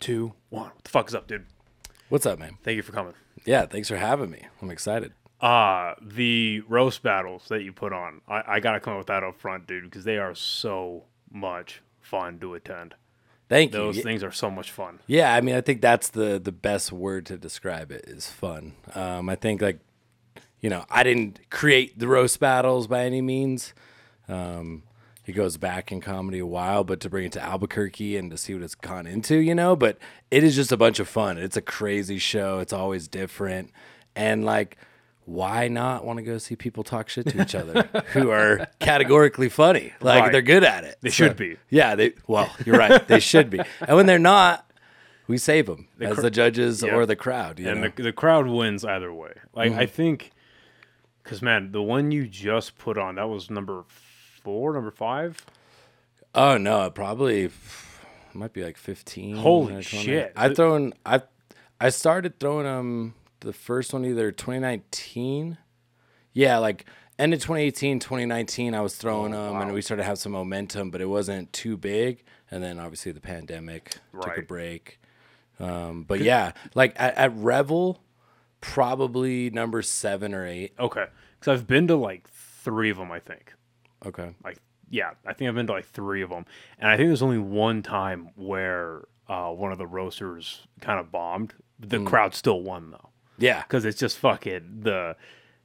two, one. What the fuck is up, dude? What's up, man? Thank you for coming. Yeah, thanks for having me. I'm excited. Uh the roast battles that you put on. I, I gotta come up with that up front, dude, because they are so much fun to attend. Thank Those you. things are so much fun. Yeah, I mean, I think that's the the best word to describe it is fun. Um, I think like, you know, I didn't create the roast battles by any means. Um, it goes back in comedy a while, but to bring it to Albuquerque and to see what it's gone into, you know, but it is just a bunch of fun. It's a crazy show. It's always different, and like. Why not want to go see people talk shit to each other who are categorically funny? Like Right. they're good at it. They should be. Yeah, they well, you're right. They should be. And when they're not, we save them as cr- the judges Yeah. or the crowd. You and the, the crowd wins either way. Like Mm-hmm. I think, because man, the one you just put on that was number four, number five. oh no, probably it might be like 15. Holy shit. I've thrown. I I started throwing them. The first one either 2019. Yeah, like end of 2018, 2019. I was throwing Oh, them, and we started to have some momentum, but it wasn't too big. And then obviously the pandemic took a break. Um, but yeah, like at, at Revel, probably number seven or eight. Okay, because I've been to like three of them. I think. Okay. Like yeah, I think I've been to like three of them, and I think there's only one time where uh, one of the roasters kind of bombed. The Mm. crowd still won though, Yeah. because it's just fucking the.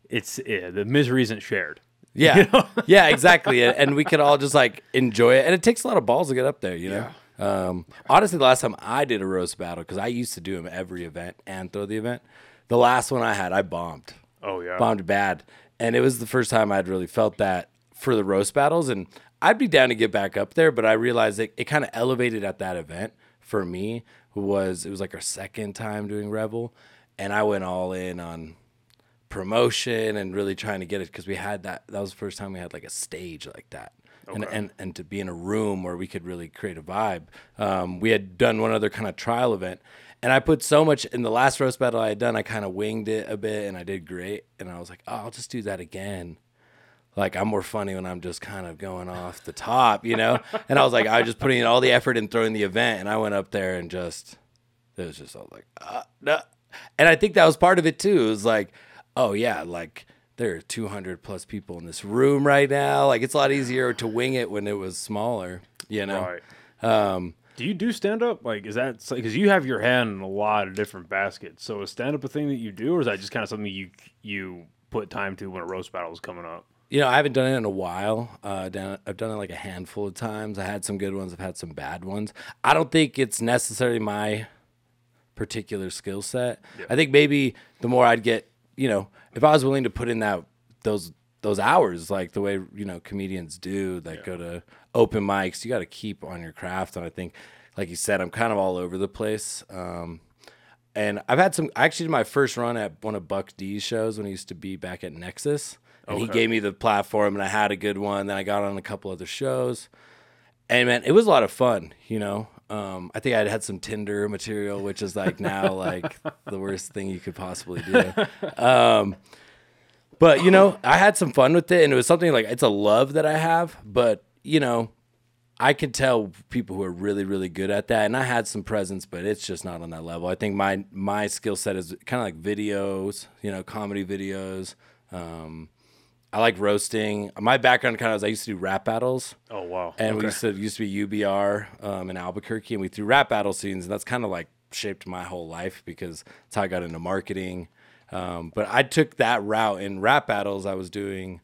It's yeah, the misery isn't shared. Yeah. yeah, exactly. And, we could all just like enjoy it. And it takes a lot of balls to get up there, you know? Um, honestly, the last time I did a roast battle, because I used to do them every event and throw the event, the last one I had, I bombed. Oh yeah. Bombed bad. And it was the first time I'd really felt that for the roast battles. And I'd be down to get back up there, but I realized it, it kind of elevated at that event for me was it was like our second time doing Revel. And I went all in on promotion and really trying to get it because we had that that was the first time we had like a stage like that and, and and to be in a room where we could really create a vibe um, we had done one other kind of trial event and i put so much in the last roast battle i had done i kind of winged it a bit and i did great and i was like oh i'll just do that again like i'm more funny when i'm just kind of going off the top you know and i was like i was just putting in all the effort and throwing the event and i went up there and just it was just all like uh, no. and i think that was part of it too it was like oh yeah like there are 200 plus people in this room right now like it's a lot easier to wing it when it was smaller you know Right. um Do you do stand up? Like, is that because you have your hand in a lot of different baskets? So is stand up a thing that you do, or is that just kind of something you you put time to when a roast battle is coming up? You know i haven't done it in a while. Uh done, i've done it like a handful of times. I had some good ones i've had some bad ones. I don't think it's necessarily my particular skill set. I think maybe the more i'd get you know if i was willing to put in that those those hours like the way you know comedians do that go to open mics you got to keep on your craft. And i think like you said i'm kind of all over the place. Um and I've had some. I actually did my first run at one of Buck D's shows when he used to be back at Nexus, and he gave me the platform, and I had a good one. Then I got on a couple other shows, and man, it was a lot of fun. You know, um, I think I had some Tinder material, which is like now like the worst thing you could possibly do. Um, but you know, I had some fun with it, and it was something like it's a love that I have. But you know, I can tell people who are really, really good at that, and I had some presence, but it's just not on that level. I think my my skill set is kind of like videos, you know, comedy videos. Um, I like roasting. My background kind of is I used to do rap battles, Oh wow! and we used to used to be UBR um, in Albuquerque, and we threw rap battle scenes, and that's kind of like shaped my whole life because that's how I got into marketing. Um, but I took that route in rap battles. I was doing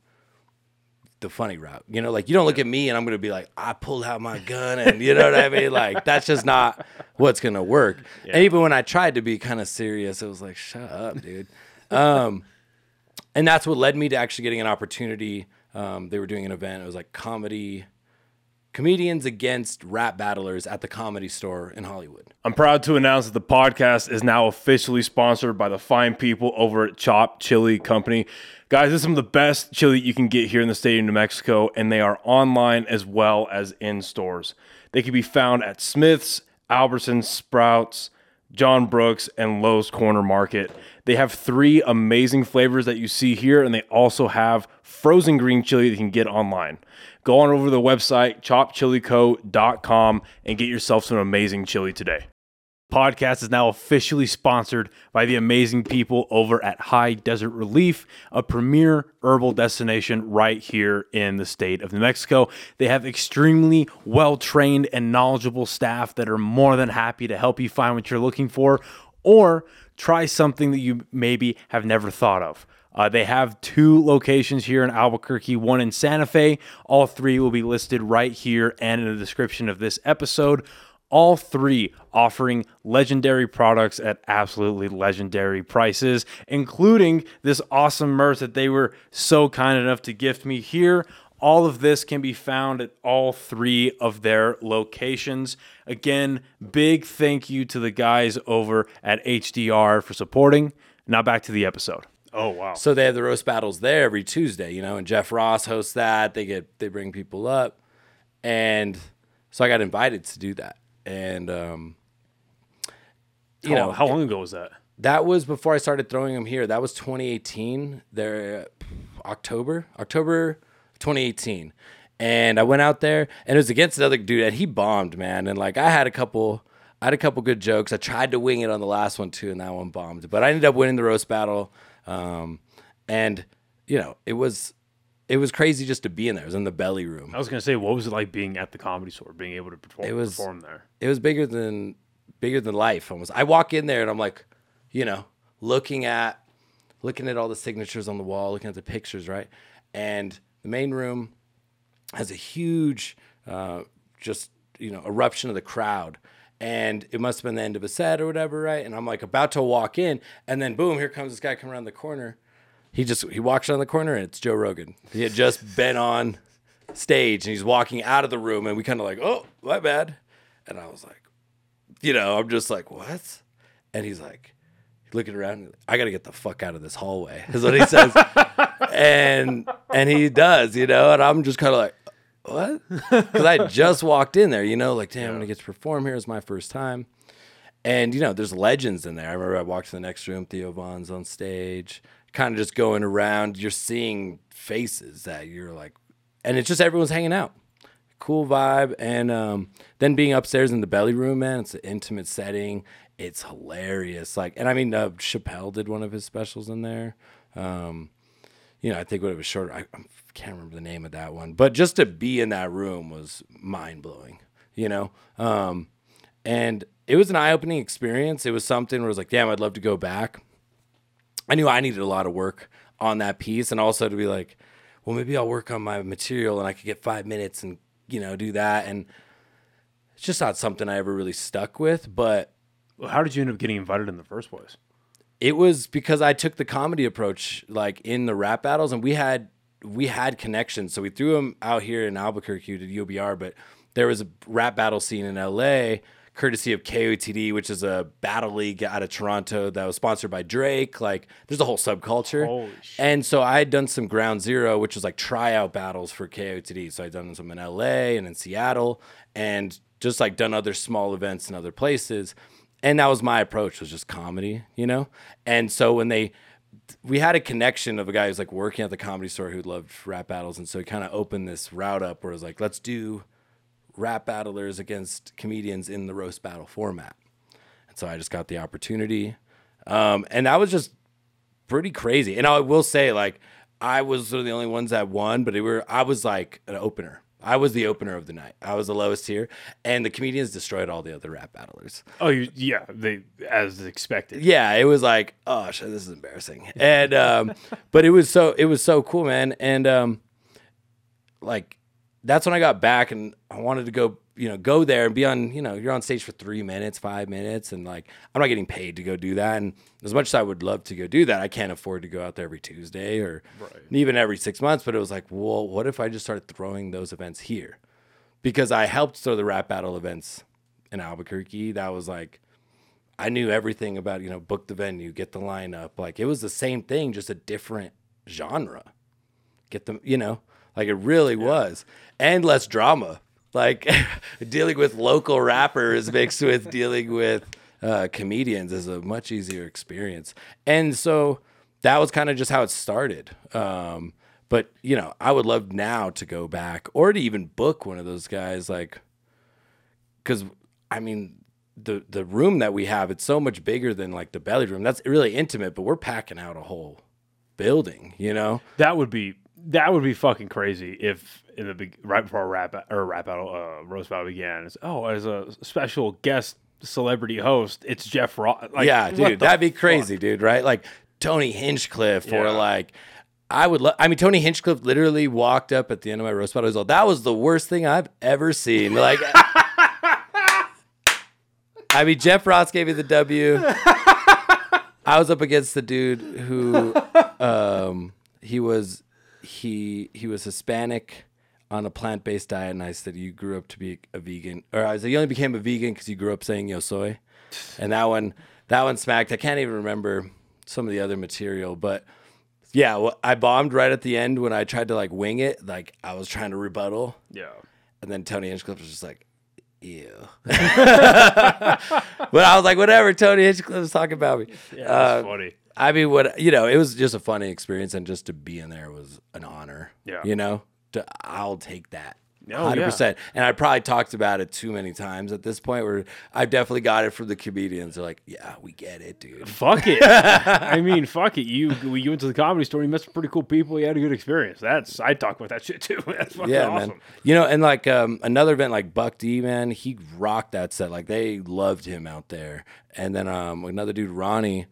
the funny route. You know, like you don't look at me and I'm gonna be like, I pulled out my gun and you know what I mean? Like that's just not what's gonna work. And even when I tried to be kind of serious, it was like, shut up, dude. Um, and that's what led me to actually getting an opportunity. Um, they were doing an event. It was like comedy, comedians against rap battlers at the comedy store in Hollywood. I'm proud to announce that the podcast is now officially sponsored by the fine people over at Chopped Chile Company. Guys, this is some of the best chili you can get here in the state of New Mexico, and they are online as well as in stores. They can be found at Smith's, Albertsons, Sprouts, John Brooks, and Lowe's Corner Market. They have three amazing flavors that you see here, and they also have frozen green chili that you can get online. Go on over to the website, choppedchileco.com, and get yourself some amazing chili today. Podcast is now officially sponsored by the amazing people over at High Desert Relief, a premier herbal destination right here in the state of New Mexico. They have extremely well trained and knowledgeable staff that are more than happy to help you find what you're looking for or try something that you maybe have never thought of. Uh, they have two locations here in Albuquerque, one in Santa Fe. All three will be listed right here and in the description of this episode. All three offering legendary products at absolutely legendary prices, including this awesome merch that they were so kind enough to gift me here. All of this can be found at all three of their locations. Again, big thank you to the guys over at HDR for supporting. Now back to the episode. Oh wow! So they have the roast battles there every Tuesday, you know, and Jeff Ross hosts that. They get they bring people up, and so I got invited to do that. And um, you how, know, how long ago was that? that was before I started throwing them here. That was 2018. There, October, October 2018, and I went out there, and it was against another dude, and he bombed, man. And like I had a couple, I had a couple good jokes. I tried to wing it on the last one too, and that one bombed. But I ended up winning the roast battle, um, and you know it was. It was crazy just to be in there. It was in the belly room. I was gonna say, what was it like being at the comedy store, being able to perform, It was- perform there? it was bigger than bigger than life almost. I walk in there and I'm like, you know, looking at looking at all the signatures on the wall, looking at the pictures, right? And the main room has a huge uh, just you know eruption of the crowd. And it must have been the end of a set or whatever, right? And I'm like about to walk in, and then boom, here comes this guy coming around the corner. He just he walks around the corner and it's Joe Rogan. He had just been on stage and he's walking out of the room and we kind of like, oh, my bad. And I was like, you know, I'm just like, what? And he's like, looking around, I got to get the fuck out of this hallway, is what he says. and and he does, you know, and I'm just kind of like, what? Because I just walked in there, you know, like, damn, I'm gonna get to perform here. It's my first time. And you know, there's legends in there. I remember I walked to the next room, Theo Von's on stage, kind of just going around. You're seeing faces that you're like, and it's just everyone's hanging out. Cool vibe. And um, then being upstairs in the belly room, man, it's an intimate setting. It's hilarious. Like, and I mean, uh, Chappelle did one of his specials in there. Um, you know, I think when it was shorter, I, I can't remember the name of that one, but just to be in that room was mind blowing, you know? Um, and it was an eye opening experience. It was something where I was like, damn, I'd love to go back. I knew I needed a lot of work on that piece and also to be like, well, maybe I'll work on my material and I could get five minutes and, you know, do that. And it's just not something I ever really stuck with, but Well, How did you end up getting invited in the first place? it was because I took the comedy approach, like in the rap battles, and we had we had connections. So we threw them out here in Albuquerque to UBR, but there was a rap battle scene in LA, courtesy of KOTD, which is a battle league out of Toronto that was sponsored by Drake. Like, there's a whole subculture. And so I had done some Ground Zero, which was like tryout battles for KOTD. So I'd done some in LA and in Seattle, and just like done other small events in other places. And that was my approach was just comedy, you know. And so when they we had a connection of a guy who's like working at the comedy store who loved rap battles, and so he kind of opened this route up where it was like, let's do rap battlers against comedians in the roast battle format. And so I just got the opportunity, um, and that was just pretty crazy. And I will say, like, I was sort of the only ones that won, but it were I was like an opener. I was the opener of the night. I was the lowest tier, and the comedians destroyed all the other rap battlers. Oh, you, yeah, they as expected. Yeah, it was like, oh shit, this is embarrassing. And um, but it was so it was so cool, man. And um, like that's when I got back and I wanted to go, you know, go there and be on, you know, you're on stage for three minutes, five minutes, and like I'm not getting paid to go do that. And as much as I would love to go do that, I can't afford to go out there every Tuesday or even every six months. But it was like, well, what if I just started throwing those events here? Because I helped throw the rap battle events in Albuquerque. That was like I knew everything about, you know, book the venue, get the lineup. Like it was the same thing, just a different genre. Get them, you know, like it really was. And less drama. Like dealing with local rappers mixed with dealing with uh, comedians is a much easier experience. And so that was kind of just how it started. Um, but, you know, I would love now to go back or to even book one of those guys like because I mean, the the room that we have it's so much bigger than like the belly room. That's really intimate, but we're packing out a whole building. You know, That would be that would be fucking crazy if in the big right before a rap or a rap battle uh, roast battle began. It's, oh, as a special guest celebrity host, it's Jeff Ross. Like, yeah, dude, that'd be fuck? crazy, dude. Right? Like Tony Hinchcliffe or like. I would. Lo- I mean, Tony Hinchcliffe literally walked up at the end of my roast battle. was like, "That was the worst thing I've ever seen." Like, I mean, Jeff Ross gave me the W. I was up against the dude who, um, he was, he he was Hispanic on a plant based diet, and I said, "You grew up to be a vegan," or I said, "You only became a vegan because you grew up saying yo soy," and that one, that one smacked. I can't even remember some of the other material, but yeah, well, I bombed right at the end when I tried to like wing it, like I was trying to rebuttal, Yeah. and then Tony Hinchcliffe was just like, ew. but I was like, whatever, Tony Hinchcliffe was talking about me. Yeah, Uh, funny. I mean, what, you know, it was just a funny experience, and just to be in there was an honor. Yeah. You know, to, I'll take that. Oh, yeah. 100%. And I probably talked about it too many times at this point where I've definitely got it from the comedians. They're like, yeah, we get it, dude. Fuck it. I mean, fuck it. You you went to the comedy store. You met some pretty cool people. You had a good experience. That's I talk about that shit too. That's fucking yeah, awesome. man. You know, and like um, another event like Buck D, man, he rocked that set. Like they loved him out there. And then um, another dude, Ronnie,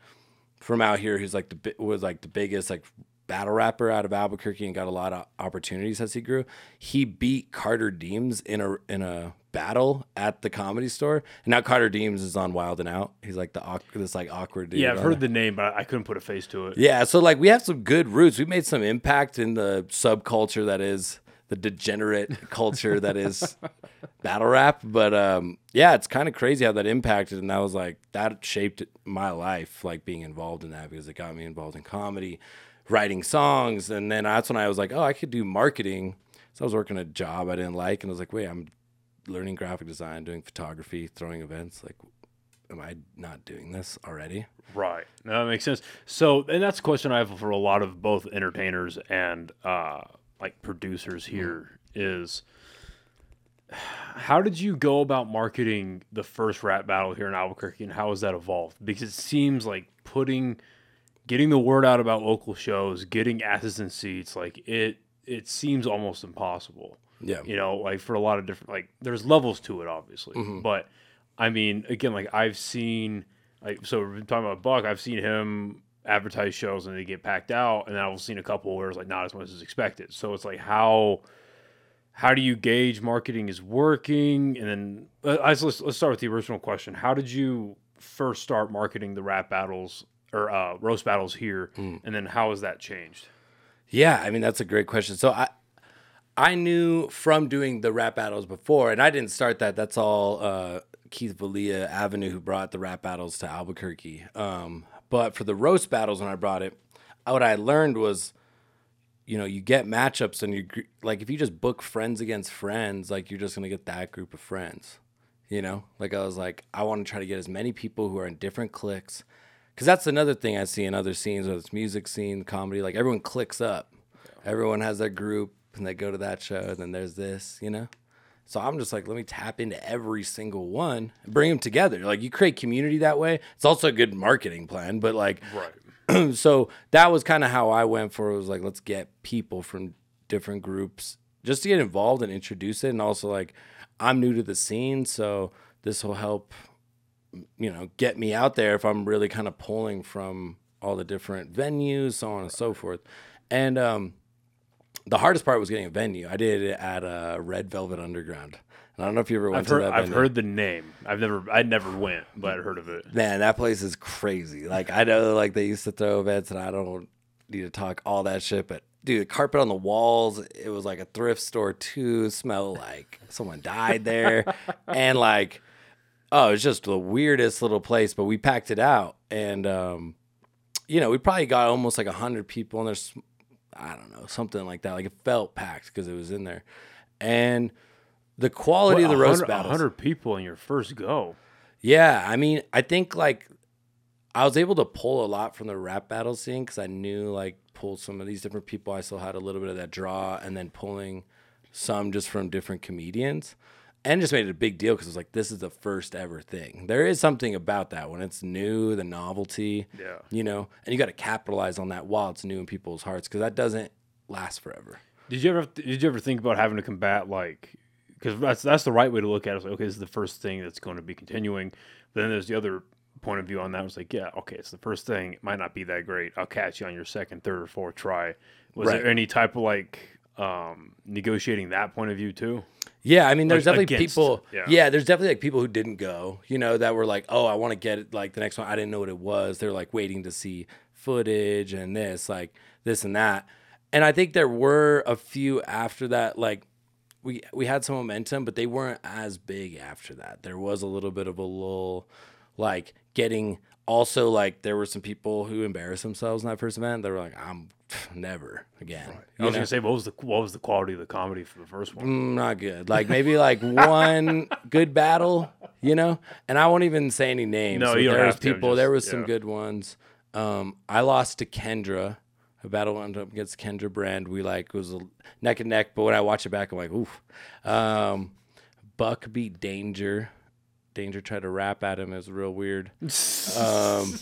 from out here, who's like the was like the biggest like battle rapper out of Albuquerque and got a lot of opportunities as he grew. He beat Carter Deems in a in a battle at the comedy store. And now Carter Deems is on Wild and Out. He's like the this like awkward dude. Yeah, I've heard the name, but I couldn't put a face to it. yeah, so like we have some good roots. We made some impact in the subculture that is the degenerate culture that is battle rap. But um, yeah, it's kind of crazy how that impacted, and that was like that shaped my life, like being involved in that because it got me involved in comedy, writing songs, and then that's when I was like, oh, I could do marketing. So I was working a job I didn't like, and I was like, wait, I'm learning graphic design, doing photography, throwing events. Like, am I not doing this already? Right. No, that makes sense. So, and that's a question I have for a lot of both entertainers and uh, like producers here is how did you go about marketing the first rap battle here in Albuquerque and how has that evolved? Because it seems like putting getting the word out about local shows, getting asses and seats, like it it seems almost impossible. Yeah. You know, like for a lot of different like there's levels to it obviously. Mm-hmm. But I mean, again, like I've seen like so we're talking about Buck, I've seen him advertise shows and they get packed out and I've seen a couple where it's like not as much as expected. So it's like how how do you gauge marketing is working? And then uh, let's, let's let's start with the original question. How did you first start marketing the rap battles or uh, roast battles here? Mm. And then how has that changed? Yeah, I mean that's a great question. So I I knew from doing the rap battles before, and I didn't start that. That's all uh, Keith Valia Avenue who brought the rap battles to Albuquerque. Um, but for the roast battles, when I brought it, what I learned was, you know, you get matchups, and you like if you just book friends against friends, like you're just gonna get that group of friends. You know, like I was like, I want to try to get as many people who are in different cliques, because that's another thing I see in other scenes, whether it's music scene, comedy. Like everyone clicks up, everyone has their group, and they go to that show, and then there's this, you know. So I'm just like, let me tap into every single one and bring them together. Like you create community that way. It's also a good marketing plan, but like Right. so that was kind of how I went for it was like let's get people from different groups just to get involved and introduce it and also like I'm new to the scene so this will help you know get me out there if I'm really kind of pulling from all the different venues so on and so forth and um the hardest part was getting a venue I did it at uh, Red Velvet Underground and I don't know if you ever went I've to heard that I've venue. heard the name. I've never I never went, but I heard of it. Man, that place is crazy. Like I know like they used to throw events and I don't need to talk all that shit, but dude, the carpet on the walls, it was like a thrift store too, Smell like someone died there. and like oh, it's just the weirdest little place, but we packed it out and um you know, we probably got almost like a hundred people and there's I don't know, something like that. Like it felt packed because it was in there. And the quality of the roast battles. hundred people in your first go. Yeah, I mean, I think like I was able to pull a lot from the rap battle scene because I knew like pull some of these different people. I still had a little bit of that draw, and then pulling some just from different comedians. And just made it a big deal because it was like this is the first ever thing. There is something about that when it's new, the novelty. Yeah. You know, and you got to capitalize on that while it's new in people's hearts because that doesn't last forever. Did you ever did you ever think about having to combat like because that's that's the right way to look at it. It's like, okay, this is the first thing that's going to be continuing. But then there's the other point of view on that. Was like, yeah, okay, it's the first thing. It might not be that great. I'll catch you on your second, third, or fourth try. Was Right. there any type of like um, negotiating that point of view too? Yeah, I mean, there's Like, definitely against- people. yeah. Yeah. there's definitely like people who didn't go. You know, that were like, oh, I want to get it. Like the next one, I didn't know what it was. They're like waiting to see footage and this, like this and that. And I think there were a few after that. Like we we had some momentum, but they weren't as big after that. There was a little bit of a lull, like getting. Also, like there were some people who embarrassed themselves in that first event. They were like, "I'm never again." I was gonna say, what was the what was the quality of the comedy for the first one? Mm, not good. Like maybe like one good battle, you know. And I won't even say any names. No, you don't there was have to, people. there just- was some good ones. Um, I lost to Kendra. A battle went up against Kendra Brand. We like was a neck and neck. But when I watch it back, I'm like, oof. Um, Buck beat Danger. Danger tried to rap at him. It was real weird. Um,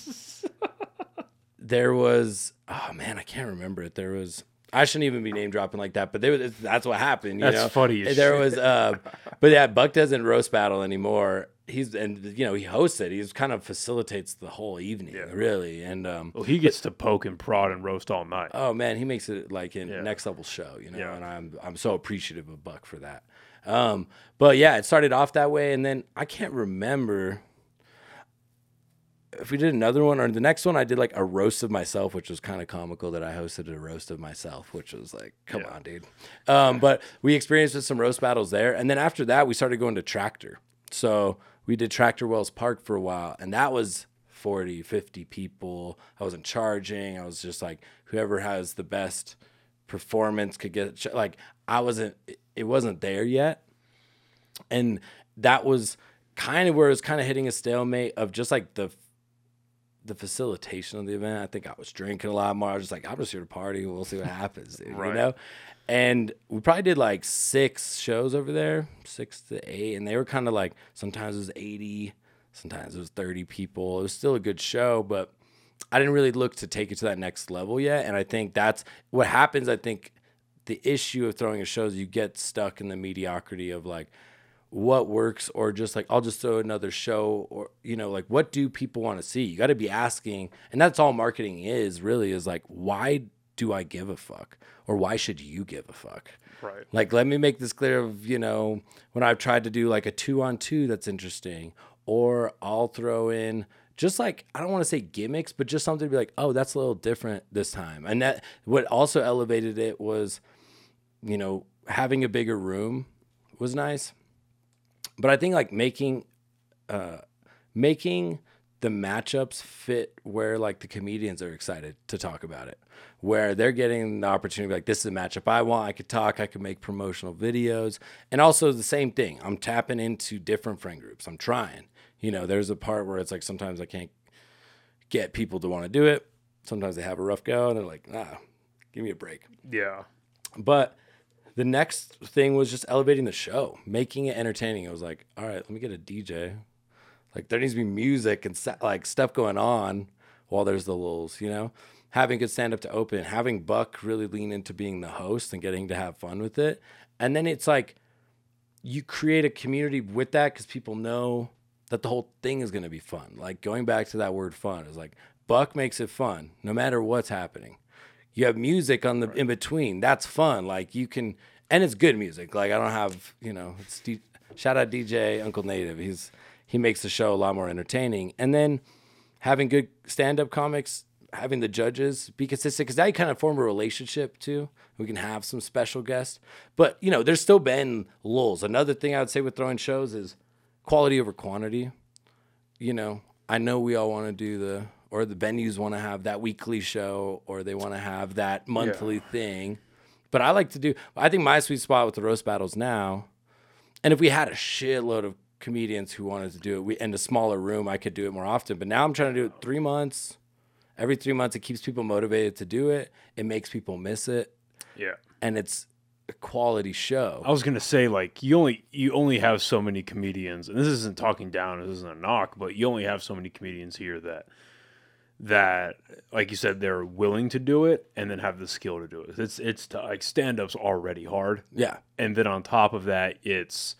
there was oh man, I can't remember it. There was I shouldn't even be name dropping like that, but there was that's what happened. You That's know? funny as There shit. was uh, but yeah, Buck doesn't roast battle anymore. He's and you know he hosts it. He's kind of facilitates the whole evening, really. And um, Well, he gets to poke and prod and roast all night. oh man, he makes it like a Yeah. next level show, you know. Yeah. And I'm I'm so appreciative of Buck for that. Um, but yeah, it started off that way, and then I can't remember if we did another one or the next one. I did like a roast of myself, which was kind of comical that I hosted a roast of myself, which was like, come on, dude. Um, but we experienced some roast battles there, and then after that, we started going to Tractor. So we did Tractor Wells Park for a while, and that was 40, 50 people. I wasn't charging. I was just like, whoever has the best performance could get ch- like I wasn't it wasn't there yet. And that was kind of where it was kind of hitting a stalemate of just like the the facilitation of the event. I think I was drinking a lot more. I was just like, I'm just here to party. We'll see what happens, dude, Right. you know? And we probably did like six shows over there, six to eight. And they were kind of like, sometimes it was 80, sometimes it was 30 people. It was still a good show, but I didn't really look to take it to that next level yet. And I think that's what happens. I think the issue of throwing a show is you get stuck in the mediocrity of like what works or just like I'll just throw another show or you know like what do people want to see? You got to be asking and that's all marketing is really is like why do I give a fuck or why should you give a fuck? Right. Like, let me make this clear of, you know, when I've tried to do like a two on two that's interesting, or I'll throw in just like, I don't want to say gimmicks, but just something to be like, oh, that's a little different this time. And that, what also elevated it was, you know, having a bigger room was nice. But I think like making, uh, making the matchups fit where like the comedians are excited to talk about it where they're getting the opportunity like this is a matchup i want i could talk i could make promotional videos and also the same thing i'm tapping into different friend groups i'm trying you know there's a part where it's like sometimes i can't get people to want to do it sometimes they have a rough go and they're like ah, give me a break Yeah. but the next thing was just elevating the show, making it entertaining. I was like, all right, let me get a DJ. Like there needs to be music and like stuff going on while there's the lulls, you know? Having good stand up to open, having Buck really lean into being the host and getting to have fun with it. And then it's like you create a community with that because people know that the whole thing is going to be fun. Like going back to that word fun is like Buck makes it fun no matter what's happening you have music on the in between. That's fun. Like you can, and it's good music. Like I don't have, you know, it's D, shout out DJ Uncle Native. He's he makes the show a lot more entertaining. And then having good stand up comics, having the judges be consistent because now you kind of form a relationship too. We can have some special guests, but you know, there's still been lulls. Another thing I would say with throwing shows is quality over quantity you know, I know we all want to do the, or the venues want to have that weekly show, or they want to have that monthly thing. But I like to do, I think my sweet spot with the roast battles now, and if we had a shitload of comedians who wanted to do it, we in a smaller room, I could do it more often. But now I'm trying to do it three months. Every three months, it keeps people motivated to do it. It makes people miss it Yeah. and it's a quality show. I was gonna say like you only you only have so many comedians, and this isn't talking down, this isn't a knock, but you only have so many comedians here that that like you said they're willing to do it and then have the skill to do it. It's it's to, like stand up's already hard, yeah. and then on top of that, it's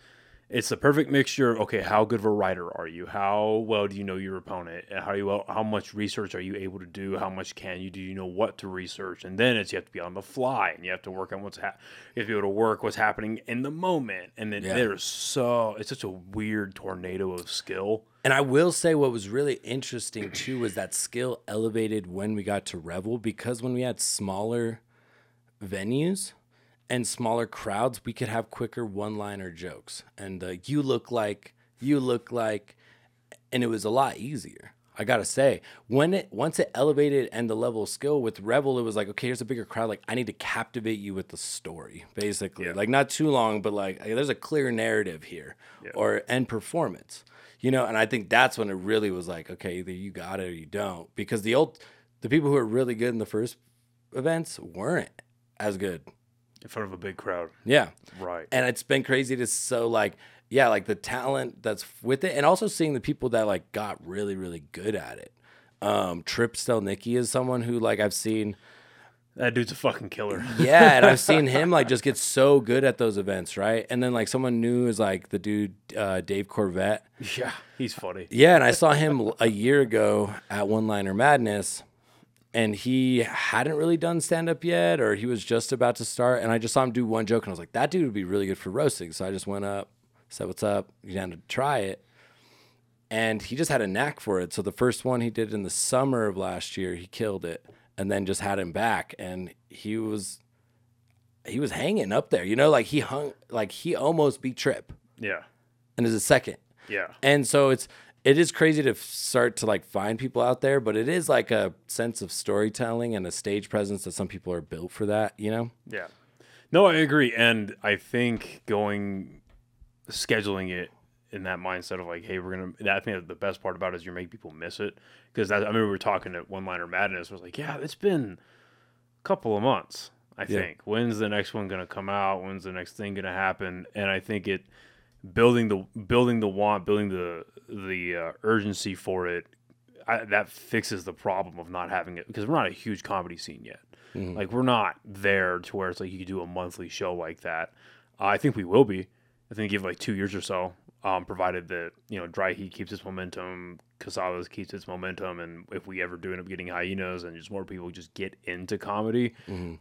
it's the perfect mixture. Okay, how good of a writer are you? How well do you know your opponent? How you well, how much research are you able to do? How much can you do? You know what to research, and then it's you have to be on the fly, and you have to work on what's hap- You have to be able to work what's happening in the moment, and then Yeah. there's so it's such a weird tornado of skill. And I will say what was really interesting too was that skill elevated when we got to Revel because when we had smaller venues and smaller crowds, we could have quicker one-liner jokes. And uh, you look like, you look like, and it was a lot easier. I gotta say, when it once it elevated and the level of skill with Revel, it was like, okay, here's a bigger crowd. Like, I need to captivate you with the story, basically. Yeah. Like, not too long, but like, hey, there's a clear narrative here, or and performance, you know. And I think that's when it really was like, okay, either you got it or you don't, because the old, the people who were really good in the first events weren't as good. in front of a big crowd. Yeah, Right. and it's been crazy to so like yeah like the talent that's with it and also seeing the people that like got really really good at it um trip stelnicki is someone who like i've seen that dude's a fucking killer. yeah and i've seen him like just get so good at those events right? And then like someone new is like the dude uh, dave corvette. Yeah, he's funny. yeah and i saw him a year ago at one liner madness and he hadn't really done stand up yet or he was just about to start and i just saw him do one joke and i was like that dude would be really good for roasting. So i just went up said what's up? You down to try it and he just had a knack for it. So the first one he did in the summer of last year he killed it and then just had him back and he was he was hanging up there you know like he hung like he almost beat trip Yeah. and is a second Yeah. and so it's it is crazy to start to like find people out there, but it is like a sense of storytelling and a stage presence that some people are built for that, you know? Yeah. No, I agree. And I think going scheduling it in that mindset of like, hey, we're gonna I think the best part about it is you're making people miss it. Because I remember we were talking at one liner madness, I was like, Yeah, it's been a couple of months, I Yeah. think. When's the next one gonna come out? When's the next thing gonna happen? And I think it building the building the want, building the the uh, urgency for it, I, that fixes the problem of not having it because we're not a huge comedy scene yet. Like we're not there to where it's like you could do a monthly show like that. Uh, I think we will be. I think give like two years or so, um, provided that you know Dry Heat keeps its momentum, Casadas keeps its momentum, and if we ever do end up getting hyenas and just more people just get into comedy,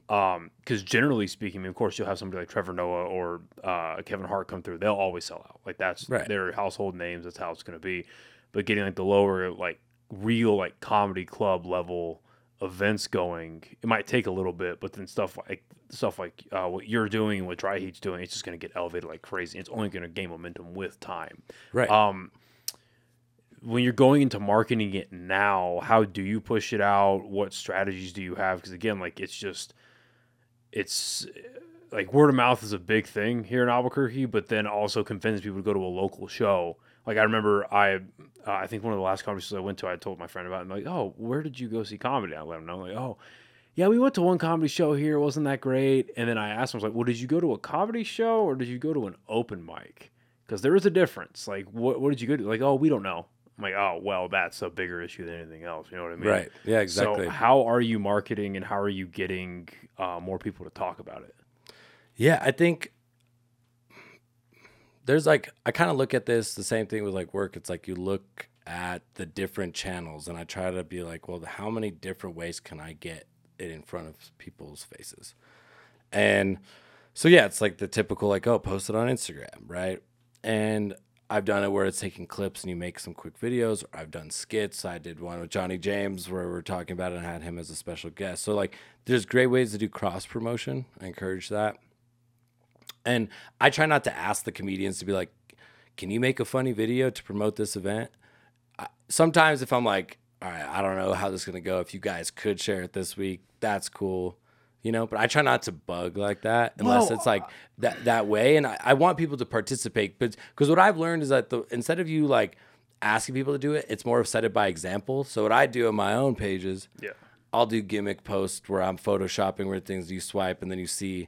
because generally speaking, I mean, of course you'll have somebody like Trevor Noah or uh, Kevin Hart come through, they'll always sell out. Like that's Right. their household names. That's how it's going to be. But getting like the lower like real like comedy club level events going, it might take a little bit, but then stuff like stuff like uh, what you're doing and what Dry Heat's doing, it's just going to get elevated like crazy. It's only going to gain momentum with time. Right. Um, when you're going into marketing it now, how do you push it out? What strategies do you have? Because again, like it's just, it's like word of mouth is a big thing here in Albuquerque, but then also convince people to go to a local show. Like I remember, I uh, I think one of the last conferences I went to, I told my friend about. It, and I'm like, oh, where did you go see comedy? I let him know, like, oh, yeah, we went to one comedy show here. It wasn't that great. And then I asked him, I was like, well, did you go to a comedy show or did you go to an open mic? Because there is a difference. Like, what what did you go to? Like, oh, we don't know. I'm like, oh, well, that's a bigger issue than anything else. You know what I mean? Right. Yeah, exactly. So, how are you marketing and how are you getting uh, more people to talk about it? Yeah, I think there's like I kind of look at this the same thing with like work. It's like you look at the different channels and I try to be like, well, how many different ways can I get it in front of people's faces? And so yeah, it's like the typical like, oh, post it on Instagram, right? And I've done it where it's taking clips and you make some quick videos. Or I've done skits. I did one with Johnny James where we are talking about it and had him as a special guest. So like there's great ways to do cross promotion. I encourage that. And I try not to ask the comedians to be like, can you make a funny video to promote this event? I, sometimes if I'm like, all right, I don't know how this is going to go. If you guys could share it this week, that's cool. You know, but I try not to bug like that unless it's like that that way. And I, I want people to participate. But because what I've learned is that the instead of you like asking people to do it, it's more of set it by example. So what I do on my own pages, Yeah. I'll do gimmick posts where I'm photoshopping where things you swipe and then you see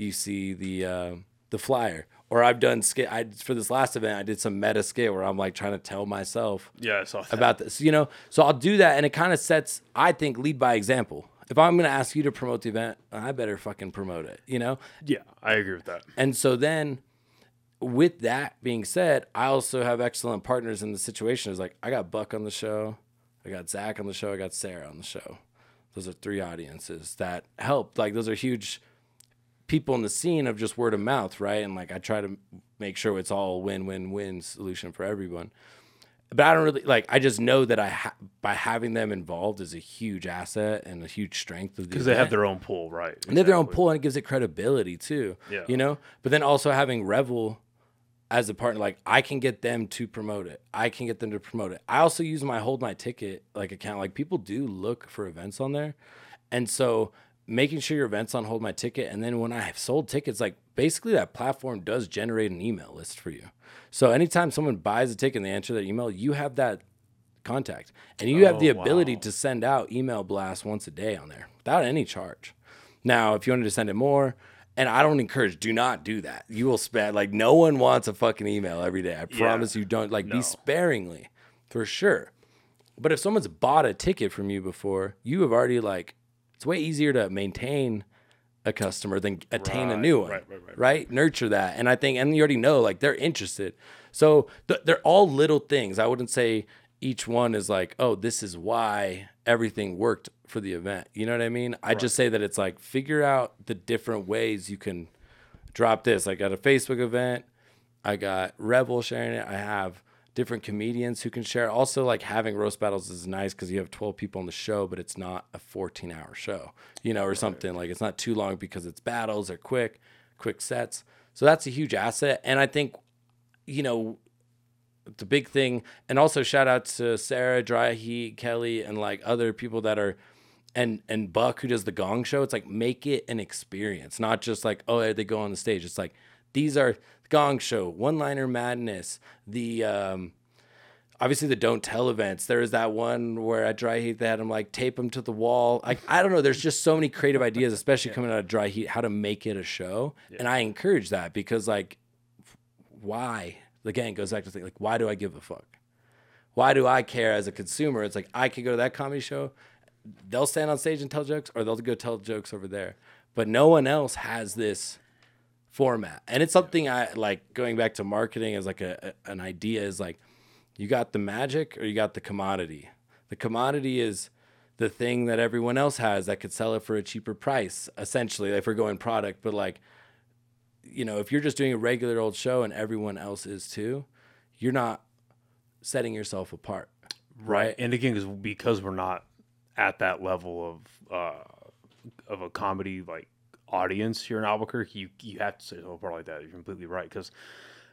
you see the uh, the flyer. Or I've done skit. I for this last event, I did some meta skit where I'm like trying to tell myself Yeah, I saw that. about this, you know. So I'll do that, and it kind of sets, I think, lead by example. If I'm gonna ask you to promote the event, I better fucking promote it, you know. yeah, I agree with that. And so then, with that being said, I also have excellent partners in the situation. Is like I got Buck on the show, I got Zach on the show, I got Sarah on the show. Those are three audiences that help. Like those are huge people in the scene of just word of mouth, right? And like I try to make sure it's all win win win solution for everyone. But I don't really like. I just know that I ha- by having them involved is a huge asset and a huge strength of the Because they have their own pool, right? And they have their own pull and it gives it credibility too. Yeah. You know? But then also having Revel as a partner, like I can get them to promote it. I can get them to promote it. I also use my hold my ticket like account. Like people do look for events on there. And so making sure your events on hold my ticket. And then when I have sold tickets, like basically that platform does generate an email list for you. So anytime someone buys a ticket and they enter their email, you have that contact. And you have the Oh, ability wow. to send out email blasts once a day on there without any charge. Now, if you wanted to send it more, and I don't encourage, do not do that. You will spend like no one wants a fucking email every day. I promise you don't like No. be sparingly for sure. But if someone's bought a ticket from you before, you have already like it's way easier to maintain a customer than attain a new one. right, right, right, right? Nurture that. And I think, and you already know, like they're interested. So th- they're all little things. I wouldn't say each one is like, oh, this is why everything worked for the event. You know what I mean? I just say that it's like figure out the different ways you can drop this. I got a Facebook event. I got Revel sharing it. I have different comedians who can share. Also, like having roast battles is nice because you have 12 people on the show, but it's not a 14 hour show, you know, or something. Like it's not too long because it's battles, they're quick, quick sets. So that's a huge asset. And I think, you know, the big thing, and also shout out to Sarah, Dry Heat, Kelly, and like other people that are and and Buck who does the Gong Show. It's like make it an experience, not just like oh they go on the stage. It's like these are Gong Show, One Liner Madness, the um, obviously the Don't Tell events. There is that one where at Dry Heat they had them like tape them to the wall. Like I don't know. There's just so many creative ideas, especially coming out of Dry Heat, how to make it a show, and I encourage that because like why again it goes back to the thing like why do I give a fuck? Why do I care as a consumer? It's like I could go to that comedy show they'll stand on stage and tell jokes or they'll go tell jokes over there but no one else has this format. And it's something i like going back to marketing as like a, a- an idea is like you got the magic or you got the commodity. The commodity is the thing that everyone else has that could sell it for a cheaper price essentially if we're going product. But like you know if you're just doing a regular old show and everyone else is too you're not setting yourself apart right? And again, 'cause- because we're not at that level of uh, of a comedy like audience here in Albuquerque, you you have to say something apart like that. You're completely right because.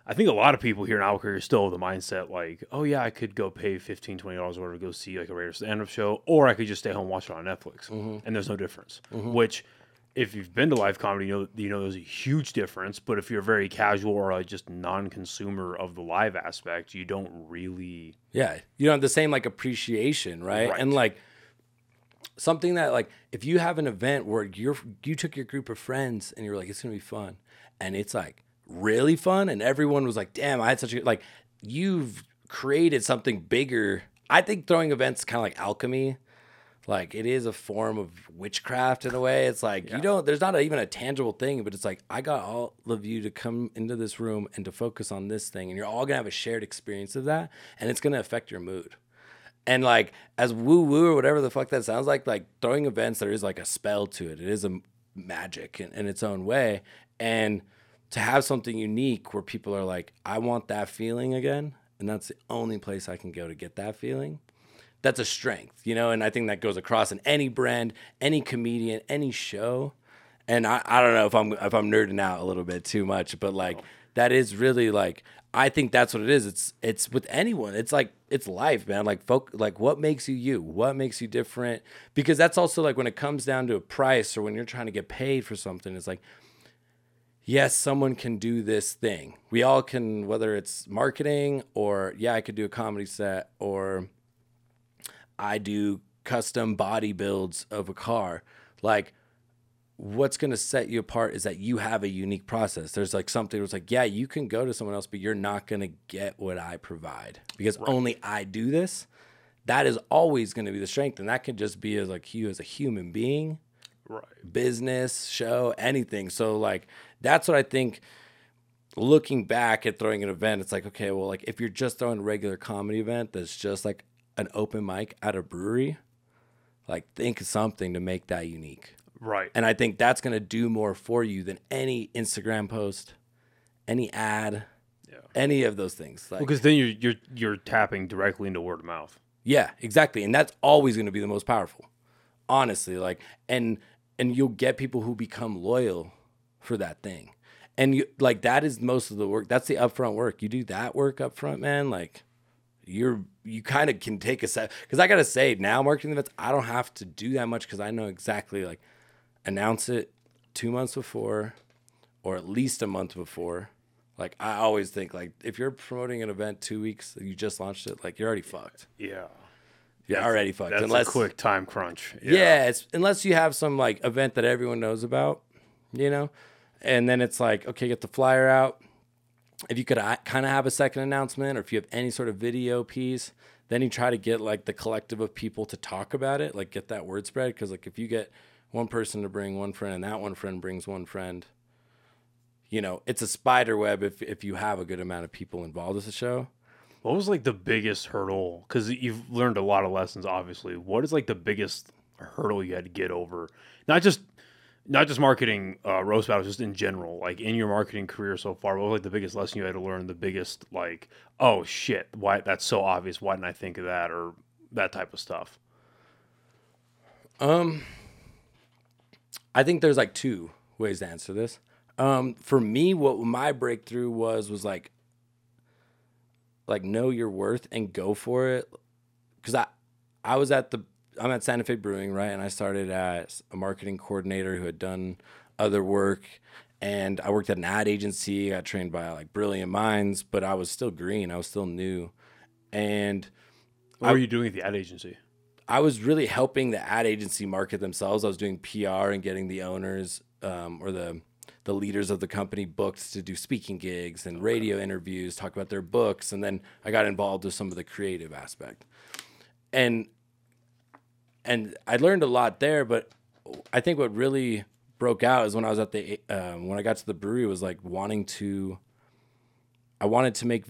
I think a lot of people here in Albuquerque are still of the mindset like, oh yeah, I could go pay 15 $20 or whatever to go see like a Raiders stand-up show, or I could just stay home and watch it on Netflix, mm-hmm. and there's no difference. Mm-hmm. Which, if you've been to live comedy, you know you know there's a huge difference. But if you're very casual or like just non-consumer of the live aspect, you don't really Yeah, you don't have the same like appreciation, right? Right. And like something that like if you have an event where you're you took your group of friends and you're like it's gonna be fun, and it's like really fun, and everyone was like, damn, I had such a like you've created something bigger. I think throwing events kind of like alchemy. Like it is a form of witchcraft in a way. It's like you don't. There's not a, even a tangible thing, but it's like I got all of you to come into this room and to focus on this thing, and you're all gonna have a shared experience of that, and it's gonna affect your mood. And like as woo woo or whatever the fuck that sounds like, like throwing events, there is like a spell to it. It is a magic in, in its own way, and to have something unique where people are like, I want that feeling again, and that's the only place I can go to get that feeling that's a strength, you know, and I think that goes across in any brand, any comedian, any show. And I, I don't know if I'm if I'm nerding out a little bit too much, but like that is really like I think that's what it is. It's it's with anyone. It's like it's life, man. Like folk like what makes you you? What makes you different? Because that's also like when it comes down to a price or when you're trying to get paid for something, it's like yes, someone can do this thing. We all can, whether it's marketing or yeah, I could do a comedy set or I do custom body builds of a car. Like what's going to set you apart is that you have a unique process. There's like something that's like, yeah, you can go to someone else, but you're not going to get what I provide because only I do this. That is always going to be the strength. And that can just be as like you as a human being, Right. business, show, anything. So like that's what I think looking back at throwing an event, it's like, okay, well, like if you're just throwing a regular comedy event that's just like an open mic at a brewery, like think of something to make that unique. Right. And I think that's going to do more for you than any Instagram post, any ad, Yeah. any of those things. Like, Because then you're you're you're tapping directly into word of mouth. yeah, exactly. And that's always going to be the most powerful. Honestly, like and and you'll get people who become loyal for that thing. And you like that is most of the work. That's the upfront work. You do that work up front, man, like you're you kind of can take a set because I gotta say now marketing events I don't have to do that much because I know exactly like announce it two months before or at least a month before. Like I always think like if you're promoting an event two weeks you just launched it like you're already fucked. Yeah. You're already fucked That's unless a quick time crunch. yeah. it's unless you have some like event that everyone knows about, you know, and then it's like okay, get the flyer out. If you could uh, kind of have a second announcement, or if you have any sort of video piece, then you try to get like the collective of people to talk about it, like get that word spread. Because like if you get one person to bring one friend, and that one friend brings one friend, you know, it's a spider web. If if you have a good amount of people involved with the show, What was like the biggest hurdle? Because you've learned a lot of lessons, obviously. What is like the biggest hurdle you had to get over? Not just not just marketing uh, roast battles, just in general. Like in your marketing career so far, what was like the biggest lesson you had to learn? The biggest like, oh shit, why that's so obvious? Why didn't I think of that? Or that type of stuff. Um, I think there's like two ways to answer this. Um, for me, what my breakthrough was was like, like know your worth and go for it. Cause I, I was at the, I'm at Santa Fe Brewing, right? And I started as a marketing coordinator who had done other work. And I worked at an ad agency. I got trained by like brilliant minds, but I was still green. I was still new. And What were you doing at the ad agency? I was really helping the ad agency market themselves. I was doing PR and getting the owners um, or the the leaders of the company booked to do speaking gigs and radio interviews, talk about their books, and then I got involved with some of the creative aspect. And and I learned a lot there, but I think what really broke out is when I was at the um, when I got to the brewery was like wanting to. I wanted to make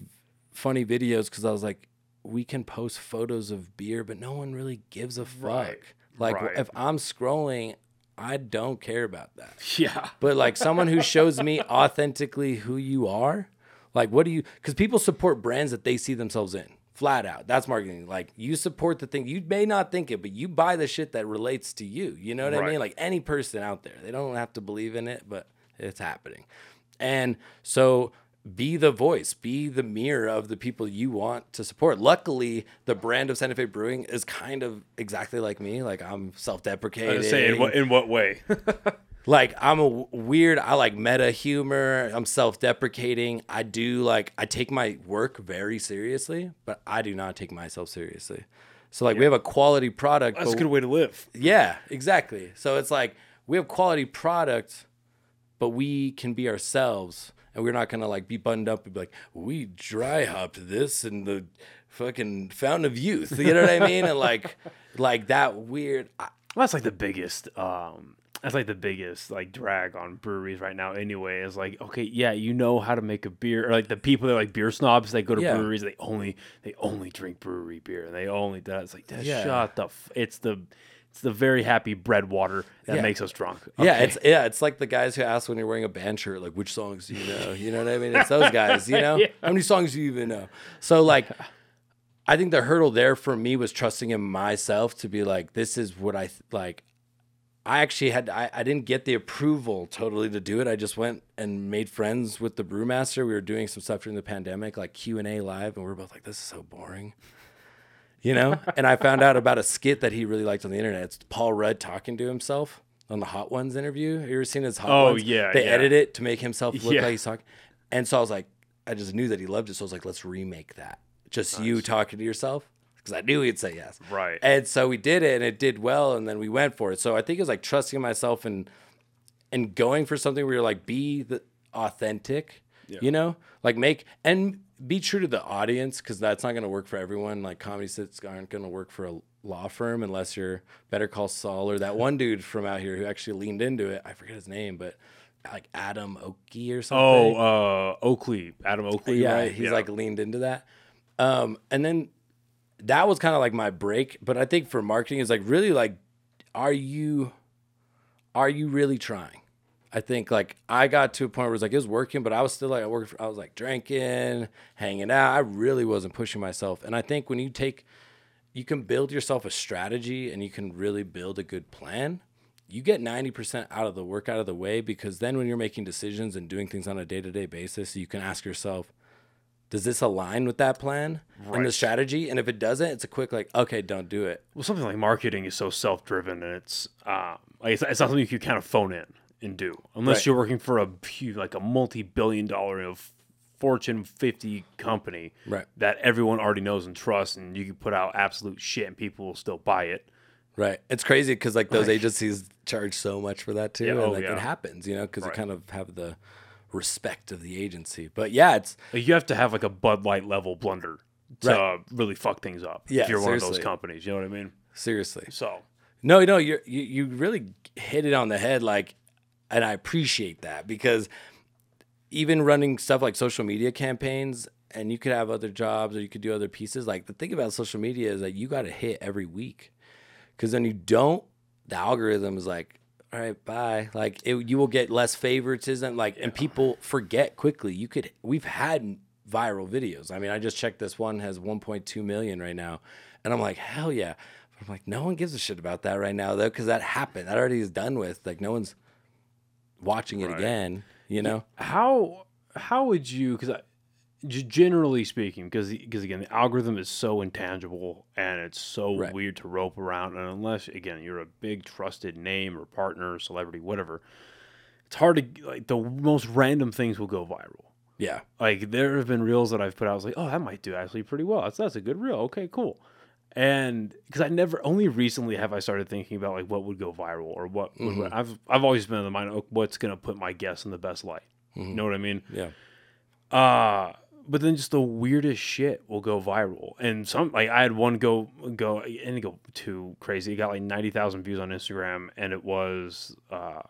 funny videos because I was like, we can post photos of beer, but no one really gives a fuck. Right, Like right. if I'm scrolling, I don't care about that. Yeah. But like someone who shows me authentically who you are, like what do you? Because people support brands that they see themselves in. Flat out, that's marketing. Like you support the thing. You may not think it, but you buy the shit that relates to you. You know what I mean? Like any person out there, they don't have to believe in it, but it's happening. And so be the voice, be the mirror of the people you want to support. Luckily, the brand of Santa Fe Brewing is kind of exactly like me. Like I'm self-deprecating. was saying, in what, in what way? like I'm a weird. I like meta humor. I'm self-deprecating. I do like I take my work very seriously, but I do not take myself seriously. So like we have a quality product. That's a good way to live. yeah, exactly. So it's like we have quality product, but we can be ourselves, and we're not gonna like be buttoned up and be like, we dry hopped this in the fucking fountain of youth. You know what I mean? And like, like that weird. I, Well, that's like the biggest um that's like the biggest like drag on breweries right now anyway is like okay yeah you know how to make a beer or like the people that are like beer snobs they go to Yeah. breweries they only they only drink brewery beer and they only that it's like Yeah. shut the f- it's the it's the very happy bread water that Yeah. makes us drunk Yeah, it's yeah, it's like the guys who ask when you're wearing a band shirt, like which songs do you know? You know what I mean? It's those guys, you know? Yeah. How many songs do you even know? So like I think the hurdle there for me was trusting in myself to be like, this is what I th- like. I actually had I, I didn't get the approval totally to do it. I just went and made friends with the brewmaster. We were doing some stuff during the pandemic, like Q and A live, and we are both like, "This is so boring," you know. and I found out about a skit that he really liked on the internet. It's Paul Rudd talking to himself on the Hot Ones interview. You ever seen his Hot Oh, Ones? yeah, they yeah. edit it to make himself look Yeah. like he's talking. And so I was like, I just knew that he loved it. So I was like, let's remake that. Just you talking to yourself. Because I knew he'd say yes. Right. And so we did it and it did well. And then we went for it. So I think it was like trusting myself and and going for something where you're like be the authentic, you know, like make and be true to the audience because that's not going to work for everyone. Like comedy sets aren't going to work for a law firm unless you're Better Call Saul or that one dude from out here who actually leaned into it. I forget his name, but like Adam Oakey or something. Oh, uh, Oakley, Adam Oakley. yeah, right? he's like leaned into that. Um, and then that was kind of like my break. But I think for marketing is like really like, are you, are you really trying? I think like I got to a point where it was like it was working, but I was still like I worked. For, I was like drinking, hanging out. I really wasn't pushing myself. And I think when you take, you can build yourself a strategy and you can really build a good plan. You get ninety percent out of the work out of the way because then when you're making decisions and doing things on a day to day basis, you can ask yourself, does this align with that plan and the strategy? And if it doesn't, it's a quick like, okay, don't do it. well, something like marketing is so self-driven, and it's um, like it's, it's not something you can kind of phone in and do unless Right. you're working for a like a multi-billion-dollar, you know, Fortune 50 company Right. that everyone already knows and trusts, and you can put out absolute shit, and people will still buy it. Right. It's crazy because like those Like- agencies charge so much for that too, Yeah, and oh, like yeah. it happens, you know, because Right. you kind of have the respect of the agency. But yeah, it's you have to have like a Bud Light level blunder to Right. really fuck things up. Yeah, if you're one of those companies, you know what I mean. seriously So no, no, you're, you you really hit it on the head, like, and I appreciate that because even running stuff like social media campaigns. And you could have other jobs or you could do other pieces. Like the thing about social media is that you got to hit every week. because then you don't the algorithm is like all right bye like it, you will get less favoritism like and people forget quickly you could we've had viral videos i mean i just checked this one has 1.2 million right now and i'm like hell yeah but i'm like no one gives a shit about that right now though because that happened that already is done with like no one's watching it Right. again you know? How how would you because generally speaking because because again the algorithm is so intangible and it's so Right. weird to rope around and unless again you're a big trusted name or partner or celebrity whatever it's hard to like the most random things will go viral. Yeah. Like there have been reels that I've put out I was like oh that might do actually pretty well. That's that's a good reel. Okay cool and because I never only recently have I started thinking about like what would go viral or what Mm-hmm. I've I've always been in the mind of what's gonna put my guest in the best light Mm-hmm. you know what I mean yeah uh but then just the weirdest shit will go viral and some like I had one go go and go too crazy it got like 90,000 views on Instagram and it was uh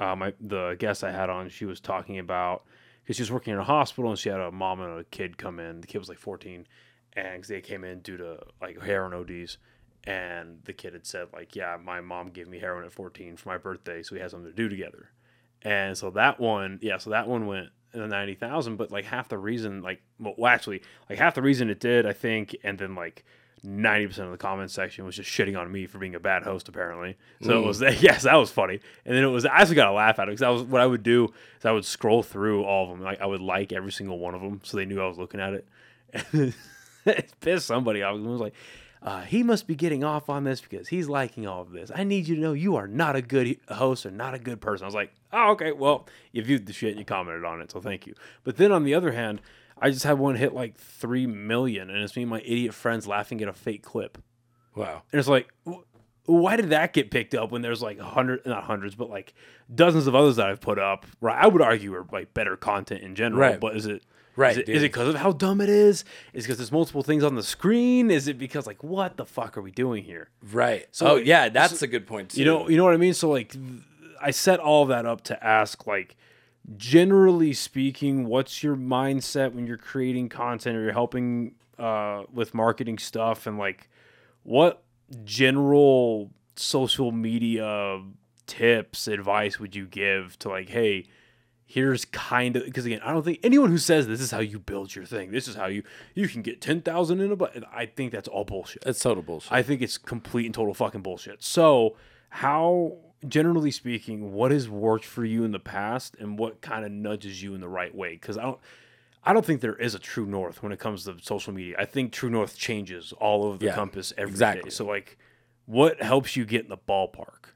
uh, my the guest I had on, she was talking about because she was working in a hospital and she had a mom and a kid come in. The kid was like 14, and they came in due to like heroin ODs, and the kid had said like, "Yeah, my mom gave me heroin at 14 for my birthday, so we had something to do together." And so that one, yeah, so that one went in the 90,000, but like half the reason, like, well, actually, like half the reason it did, I think, and then like 90% of the comment section was just shitting on me for being a bad host, apparently. So it mm. was, yes, that was funny. And then it was, I actually got a laugh at it because that was what I would do is I would scroll through all of them. Like, I would like every single one of them so they knew I was looking at it. It pissed somebody off. It was like, uh, he must be getting off on this because he's liking all of this. I need you to know you are not a good host or not a good person. I was like, oh, okay, well, you viewed the shit and you commented on it, so thank you. But then on the other hand, I just had one hit like 3 million, and it's me and my idiot friends laughing at a fake clip. wow And it's like, wh- why did that get picked up when there's like a hundred, not hundreds, but like dozens of others that I've put up? Right, I would argue are like better content in general. Right. But is it Right, Is it because of how dumb it is? Is it because there's multiple things on the screen? Is it because like what the fuck are we doing here? right So- oh yeah that's a good point too You know, you know what I mean. So like, I set all that up to ask like, generally speaking, what's your mindset when you're creating content or you're helping uh, with marketing stuff, and like, what general social media tips, advice would you give to like, hey, here's kind of because again, I don't think anyone who says this is how you build your thing. This is how you you can get ten thousand in a but I think that's all bullshit. it's total bullshit I think it's complete and total fucking bullshit. So, how, generally speaking, what has worked for you in the past, and what kind of nudges you in the right way? Because I don't, I don't think there is a true north when it comes to social media. I think true north changes all over the Yeah, compass every day. exactly. So, like, what helps you get in the ballpark?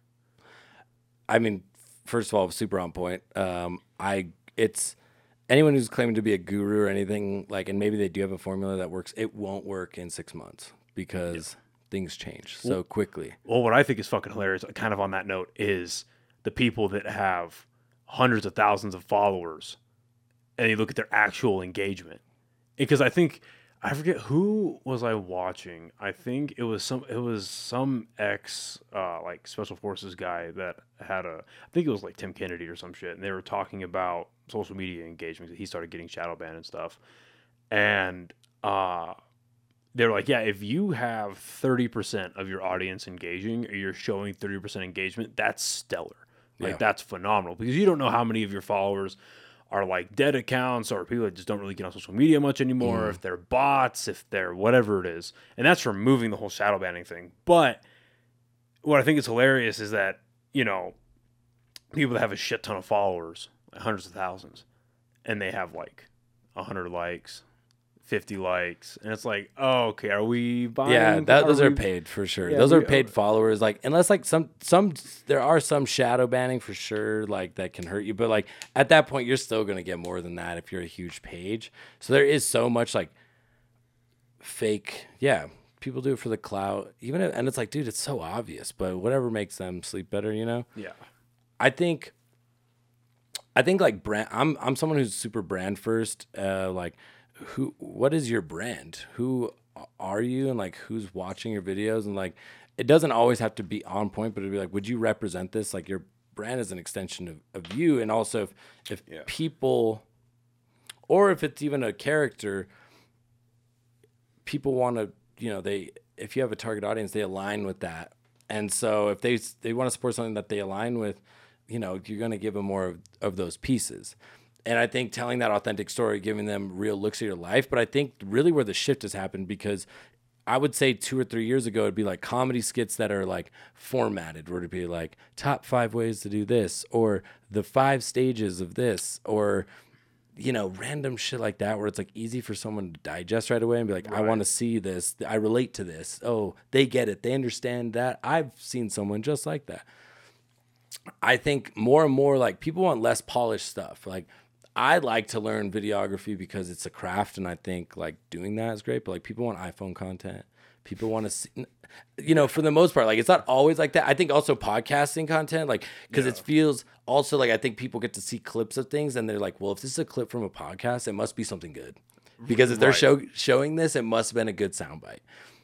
I mean, first of all, super on point. Um, I it's anyone who's claiming to be a guru or anything like, and maybe they do have a formula that works. It won't work in six months because things change so quickly. Well, what I think is fucking hilarious, kind of on that note, is the people that have hundreds of thousands of followers and you look at their actual engagement. Because I think I forget who was I watching. I think it was some it was some ex uh, like special forces guy that had a I think it was like Tim Kennedy or some shit, and they were talking about social media engagement. He started getting shadow banned and stuff, and uh, they were like, yeah, if you have thirty percent of your audience engaging, or you're showing thirty percent engagement, that's stellar. Like Yeah. that's phenomenal because you don't know how many of your followers are like dead accounts or people that just don't really get on social media much anymore, mm. if they're bots, if they're whatever it is. And that's removing the whole shadow banning thing. But what I think is hilarious is that, you know, people that have a shit ton of followers, like hundreds of thousands, and they have like 100 likes, 50 likes. And it's like, oh, okay, are we buying? Yeah, that, those are we- paid for sure. Yeah, those we are are. paid followers. Like unless like some some there are some shadow banning for sure, like that can hurt you. But like at that point, you're still gonna get more than that if you're a huge page. So there is so much like fake. Yeah, people do it for the clout. Even if, and it's like, dude, it's so obvious. But whatever makes them sleep better, you know. Yeah. I think I think like brand I'm I'm someone who's super brand first. Uh like who what is your brand? Who are you and like who's watching your videos and like it doesn't always have to be on point, but it'd be like, would you represent this? Like your brand is an extension of, of you. And also if if Yeah. people or if it's even a character, people want to, you know, they if you have a target audience, they align with that. And so if they they want to support something that they align with, you know, you're going to give them more of, of those pieces. And I think telling that authentic story, giving them real looks at your life. But I think really where the shift has happened because I would say two or three years ago, it'd be like comedy skits that are like formatted, where it'd be like top five ways to do this, or the five stages of this, or you know, random shit like that where it's like easy for someone to digest right away and be like, I want to see this. I relate to this. Oh, they get it. They understand that. I've seen someone just like that. I think more and more like people want less polished stuff. Like I like to learn videography because it's a craft and I think like doing that is great, but like people want iPhone content. People want to see you know, for the most part, like it's not always like that. I think also podcasting content, like because it feels also like I think people get to see clips of things and they're like, well, if this is a clip from a podcast, it must be something good. Because if they're Right. show, showing this, it must have been a good soundbite.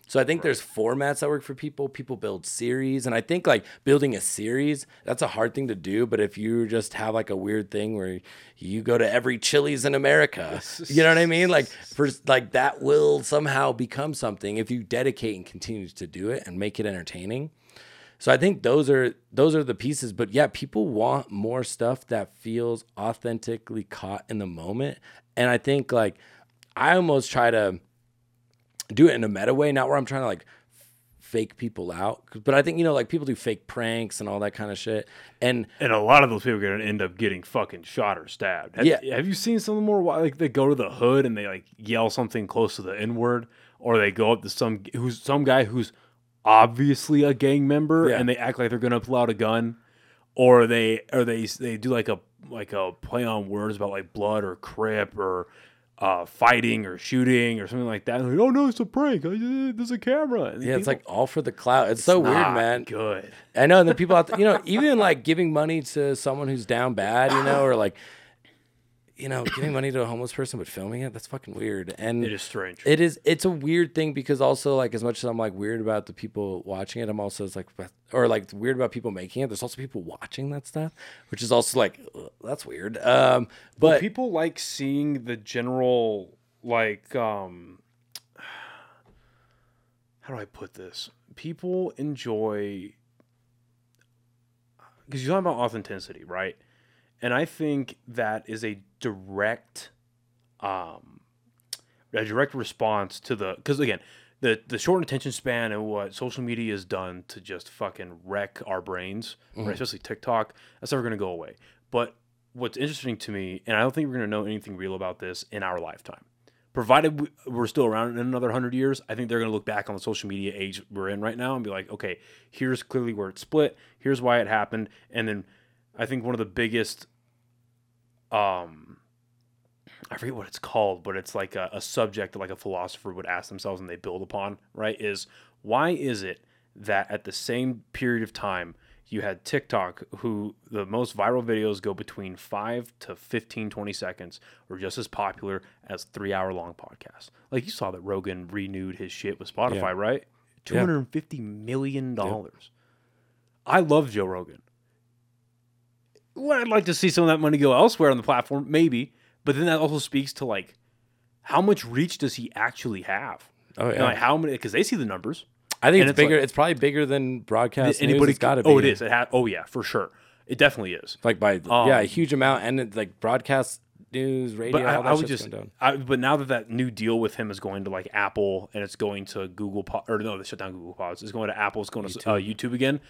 So I think there's formats that work for people. People build series, and I think like building a series that's a hard thing to do. But if you just have like a weird thing where you go to every Chili's in America, you know what I mean? Like for like that will somehow become something if you dedicate and continue to do it and make it entertaining. So I think those are those are the pieces. But yeah, people want more stuff that feels authentically caught in the moment. And I think like I almost try to do it in a meta way, not where I'm trying to like fake people out. But I think you know, like people do fake pranks and all that kind of shit. And And a lot of those people are to end up getting fucking shot or stabbed. Have, Yeah. Have you seen some of the more like they go to the hood and they like yell something close to the N word, or they go up to some who's some guy who's obviously a gang member Yeah. and they act like they're going to pull out a gun, or they or they they do like a like a play on words about like blood or crip or. Uh, fighting or shooting or something like that. Like, oh no, it's a prank. Uh, There's a camera. And yeah, it's like all for the clout. It's, so weird, man. Good. I know, and then people out there, you know, even like giving money to someone who's down bad, you know, or like, you know, giving money to a homeless person but filming it, that's fucking weird. And It is strange. It is. It's a weird thing because also like as much as I'm like weird about the people watching it, I'm also like or like weird about people making it. There's also people watching that stuff, which is also like that's weird. Um, but people like seeing the general like um how do I put this? People enjoy because you're talking about authenticity, right? And I think that is a direct um a direct response to the because again the the short attention span and what social media has done to just fucking wreck our brains, right? especially TikTok, that's never going to go away. But what's interesting to me, and I don't think we're going to know anything real about this in our lifetime, provided we- we're still around in another hundred years, I think they're going to look back on the social media age we're in right now and be like, okay, here's clearly where it split. Here's why it happened, and then I think one of the biggest, um, I forget what it's called, but it's like a, a subject that like a philosopher would ask themselves and they build upon, right? Is why is it that at the same period of time You had TikTok, who the most viral videos go between 5 to 15, 20 seconds, or just as popular as three hour long podcasts. Like you saw that Rogan renewed his shit with Spotify, Yeah. right? $250 million. I love Joe Rogan. Would I'd like to see some of that money go elsewhere on the platform? Maybe. But then that also speaks to like how much reach does he actually have? Oh And, yeah. like how many? Because they see the numbers. I think it's it's bigger. like- it's probably bigger than broadcast. Anybody Anybody got to be. Oh, it is. It ha- oh yeah, for sure. It definitely is. Like by Um, yeah, a huge amount, and it's like broadcast news, radio. But I, all that I would just. I, but now that that new deal with him is going to like Apple and it's going to Google Pod, or no, they shut down Google Pods. It's going to Apple. It's going to uh, YouTube again.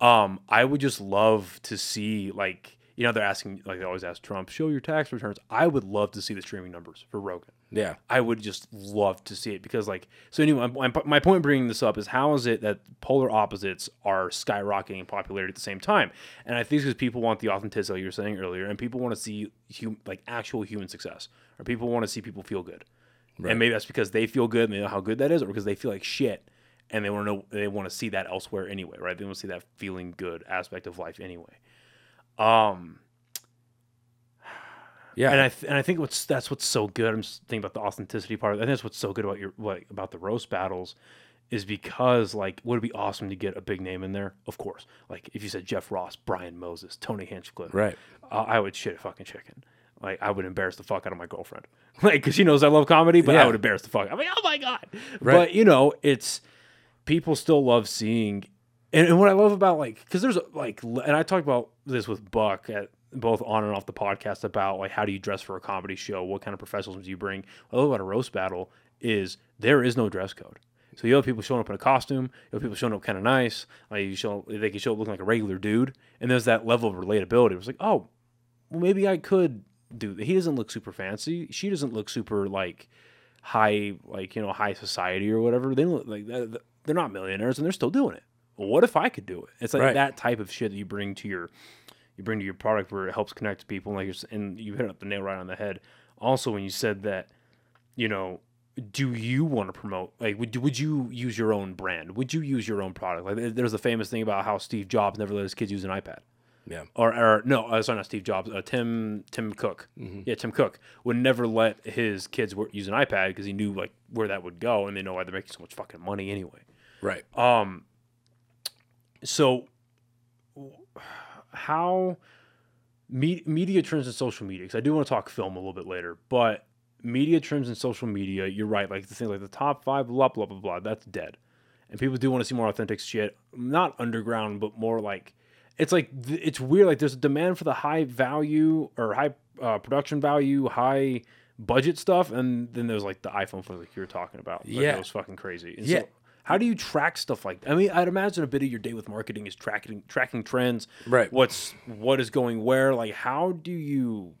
Um, I would just love to see like you know they're asking like they always ask Trump show your tax returns. I would love to see the streaming numbers for Rogan. Yeah, I would just love to see it because, like, so anyway, my, my point bringing this up is how is it that polar opposites are skyrocketing in popularity at the same time? And I think it's because people want the authenticity like you were saying earlier, and people want to see hum, like actual human success, or people want to see people feel good. And maybe that's because they feel good and they know how good that is, or because they feel like shit and they want to know they want to see that elsewhere anyway, right? They want to see that feeling good aspect of life anyway. Um, yeah. and I th- and I think what's that's what's so good. I'm just thinking about the authenticity part. I think that's what's so good about your what about the roast battles is because like would it be awesome to get a big name in there? Of course. Like if you said Jeff Ross, Brian Moses, Tony Hinchcliffe, Right. uh, I would shit a fucking chicken. Like I would embarrass the fuck out of my girlfriend, like because she knows I love comedy, but I would embarrass the fuck. I'm like, oh my god. Right. But you know, it's people still love seeing, and, and what I love about like because there's like, and I talked about this with Buck at both on and off the podcast about like how do you dress for a comedy show, what kind of professionalism do you bring. What I love about a roast battle is there is no dress code. So you have people showing up in a costume, you have people showing up kind of nice, like you show they can show up looking like a regular dude, and there's that level of relatability. It was like, oh, well, maybe I could do. He doesn't look super fancy. She doesn't look super like high, like you know, high society or whatever. They look like that- they're not millionaires and they're still doing it. Well, what if I could do it? It's like Right. that type of shit that you bring to your you bring to your product where it helps connect to people. Like you're, and you hit up the nail right on the head. Also, when you said that, you know, do you want to promote? Like, would would you use your own brand? Would you use your own product? Like, there's a famous thing about how Steve Jobs never let his kids use an iPad Yeah. or, or no, uh, sorry, not Steve Jobs. Uh, Tim Tim Cook. Yeah, Tim Cook would never let his kids use an iPad because he knew like where that would go, and they know why they're making so much fucking money anyway. Right. Um, so how me- media trends and social media? Because I do want to talk film a little bit later, but media trends and social media. You're right. Like the thing, like the top five, blah blah blah blah. That's dead, and people do want to see more authentic shit. Not underground, but more like it's like it's weird. Like there's a demand for the high value or high uh, production value, high budget stuff, and then there's like the iPhone phones like you were talking about. Like, Yeah. it was fucking crazy. And Yeah. so how do you track stuff like I mean, I'd imagine a bit of your day with marketing is tracking tracking trends. Right. What's what is going where? Like how do you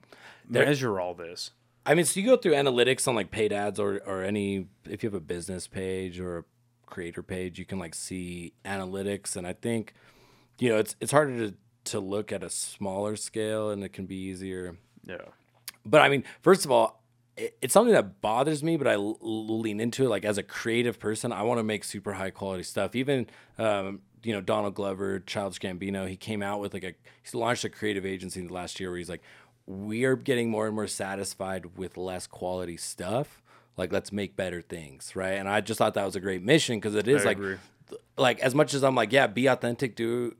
measure all this? I mean, so you go through analytics on like paid ads or or any if you have a business page or a creator page, you can like see analytics, and I think you know it's it's harder to to look at a smaller scale, and it can be easier. Yeah. But I mean, first of all, it's something that bothers me, but I lean into it. Like as a creative person, I want to make super high quality stuff. Even um, you know Donald Glover, Childish Gambino, he came out with like a he launched a creative agency last year where he's like, we are getting more and more satisfied with less quality stuff. Like let's make better things, right? And I just thought that was a great mission because it is I like, agree. like as much as I'm like, yeah, be authentic, do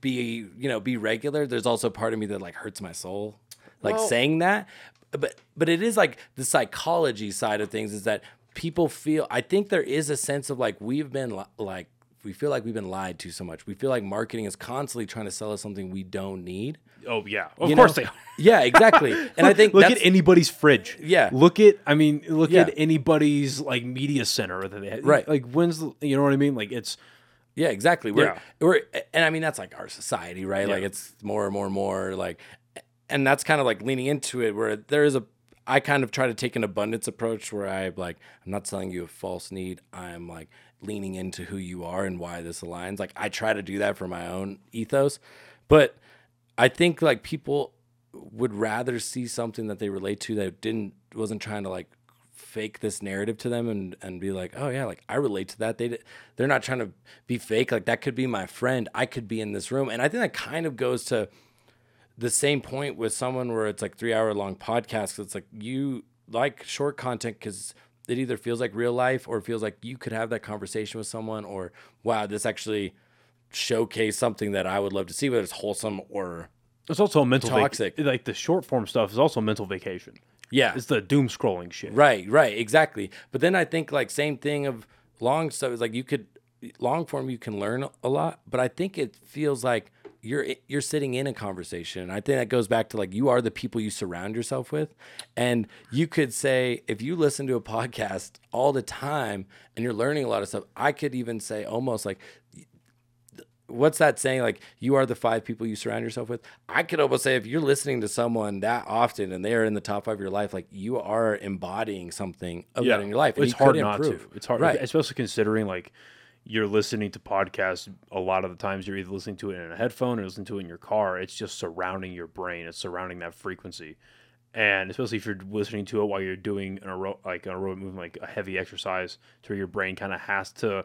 be you know be regular there's also part of me that like hurts my soul like Well- saying that but but it is like the psychology side of things is that people feel i think there is a sense of like we've been li- like we feel like we've been lied to so much we feel like marketing is constantly trying to sell us something we don't need Oh yeah. Of you course know? they are. yeah exactly and i think look at anybody's fridge. Yeah. Look at I mean, look Yeah. at anybody's like media center that they have. Right. Like when's the, you know what I mean? Like it's Yeah, exactly. We're, Yeah. we're and I mean that's like our society, right? Like it's more and more and more like and that's kind of like leaning into it where there is a I kind of try to take an abundance approach where I like I'm not selling you a false need. I'm like leaning into who you are and why this aligns. Like I try to do that for my own ethos. But I think like people would rather see something that they relate to that didn't wasn't trying to like fake this narrative to them and and be like, oh yeah, like I relate to that. They they're not trying to be fake. Like that could be my friend. I could be in this room, and I think that kind of goes to the same point with someone where it's like three hour long podcast. It's like you like short content because it either feels like real life or feels like you could have that conversation with someone or wow, this actually showcase something that I would love to see, whether it's wholesome or It's also a mental vac- Toxic. like the short form stuff is also mental vacation. yeah, It's the doom scrolling shit. Right, right, exactly. But then I think like same thing of long stuff is like you could long form you can learn a lot, but I think it feels like you're you're sitting in a conversation. I think that goes back to like you are the people you surround yourself with. And you could say if you listen to a podcast all the time and you're learning a lot of stuff, I could even say almost like what's that saying like you are the five people you surround yourself with i could almost say if you're listening to someone that often and they are in the top five of your life like you are embodying something of that in your life and It's you hard not improve. to. It's hard, right especially considering like you're listening to podcasts. A lot of the times, you're either listening to it in a headphone or listening to it in your car. It's just surrounding your brain. It's surrounding that frequency, and especially if you're listening to it while you're doing an aero- like an aerobic movement, like a heavy exercise, to where your brain kind of has to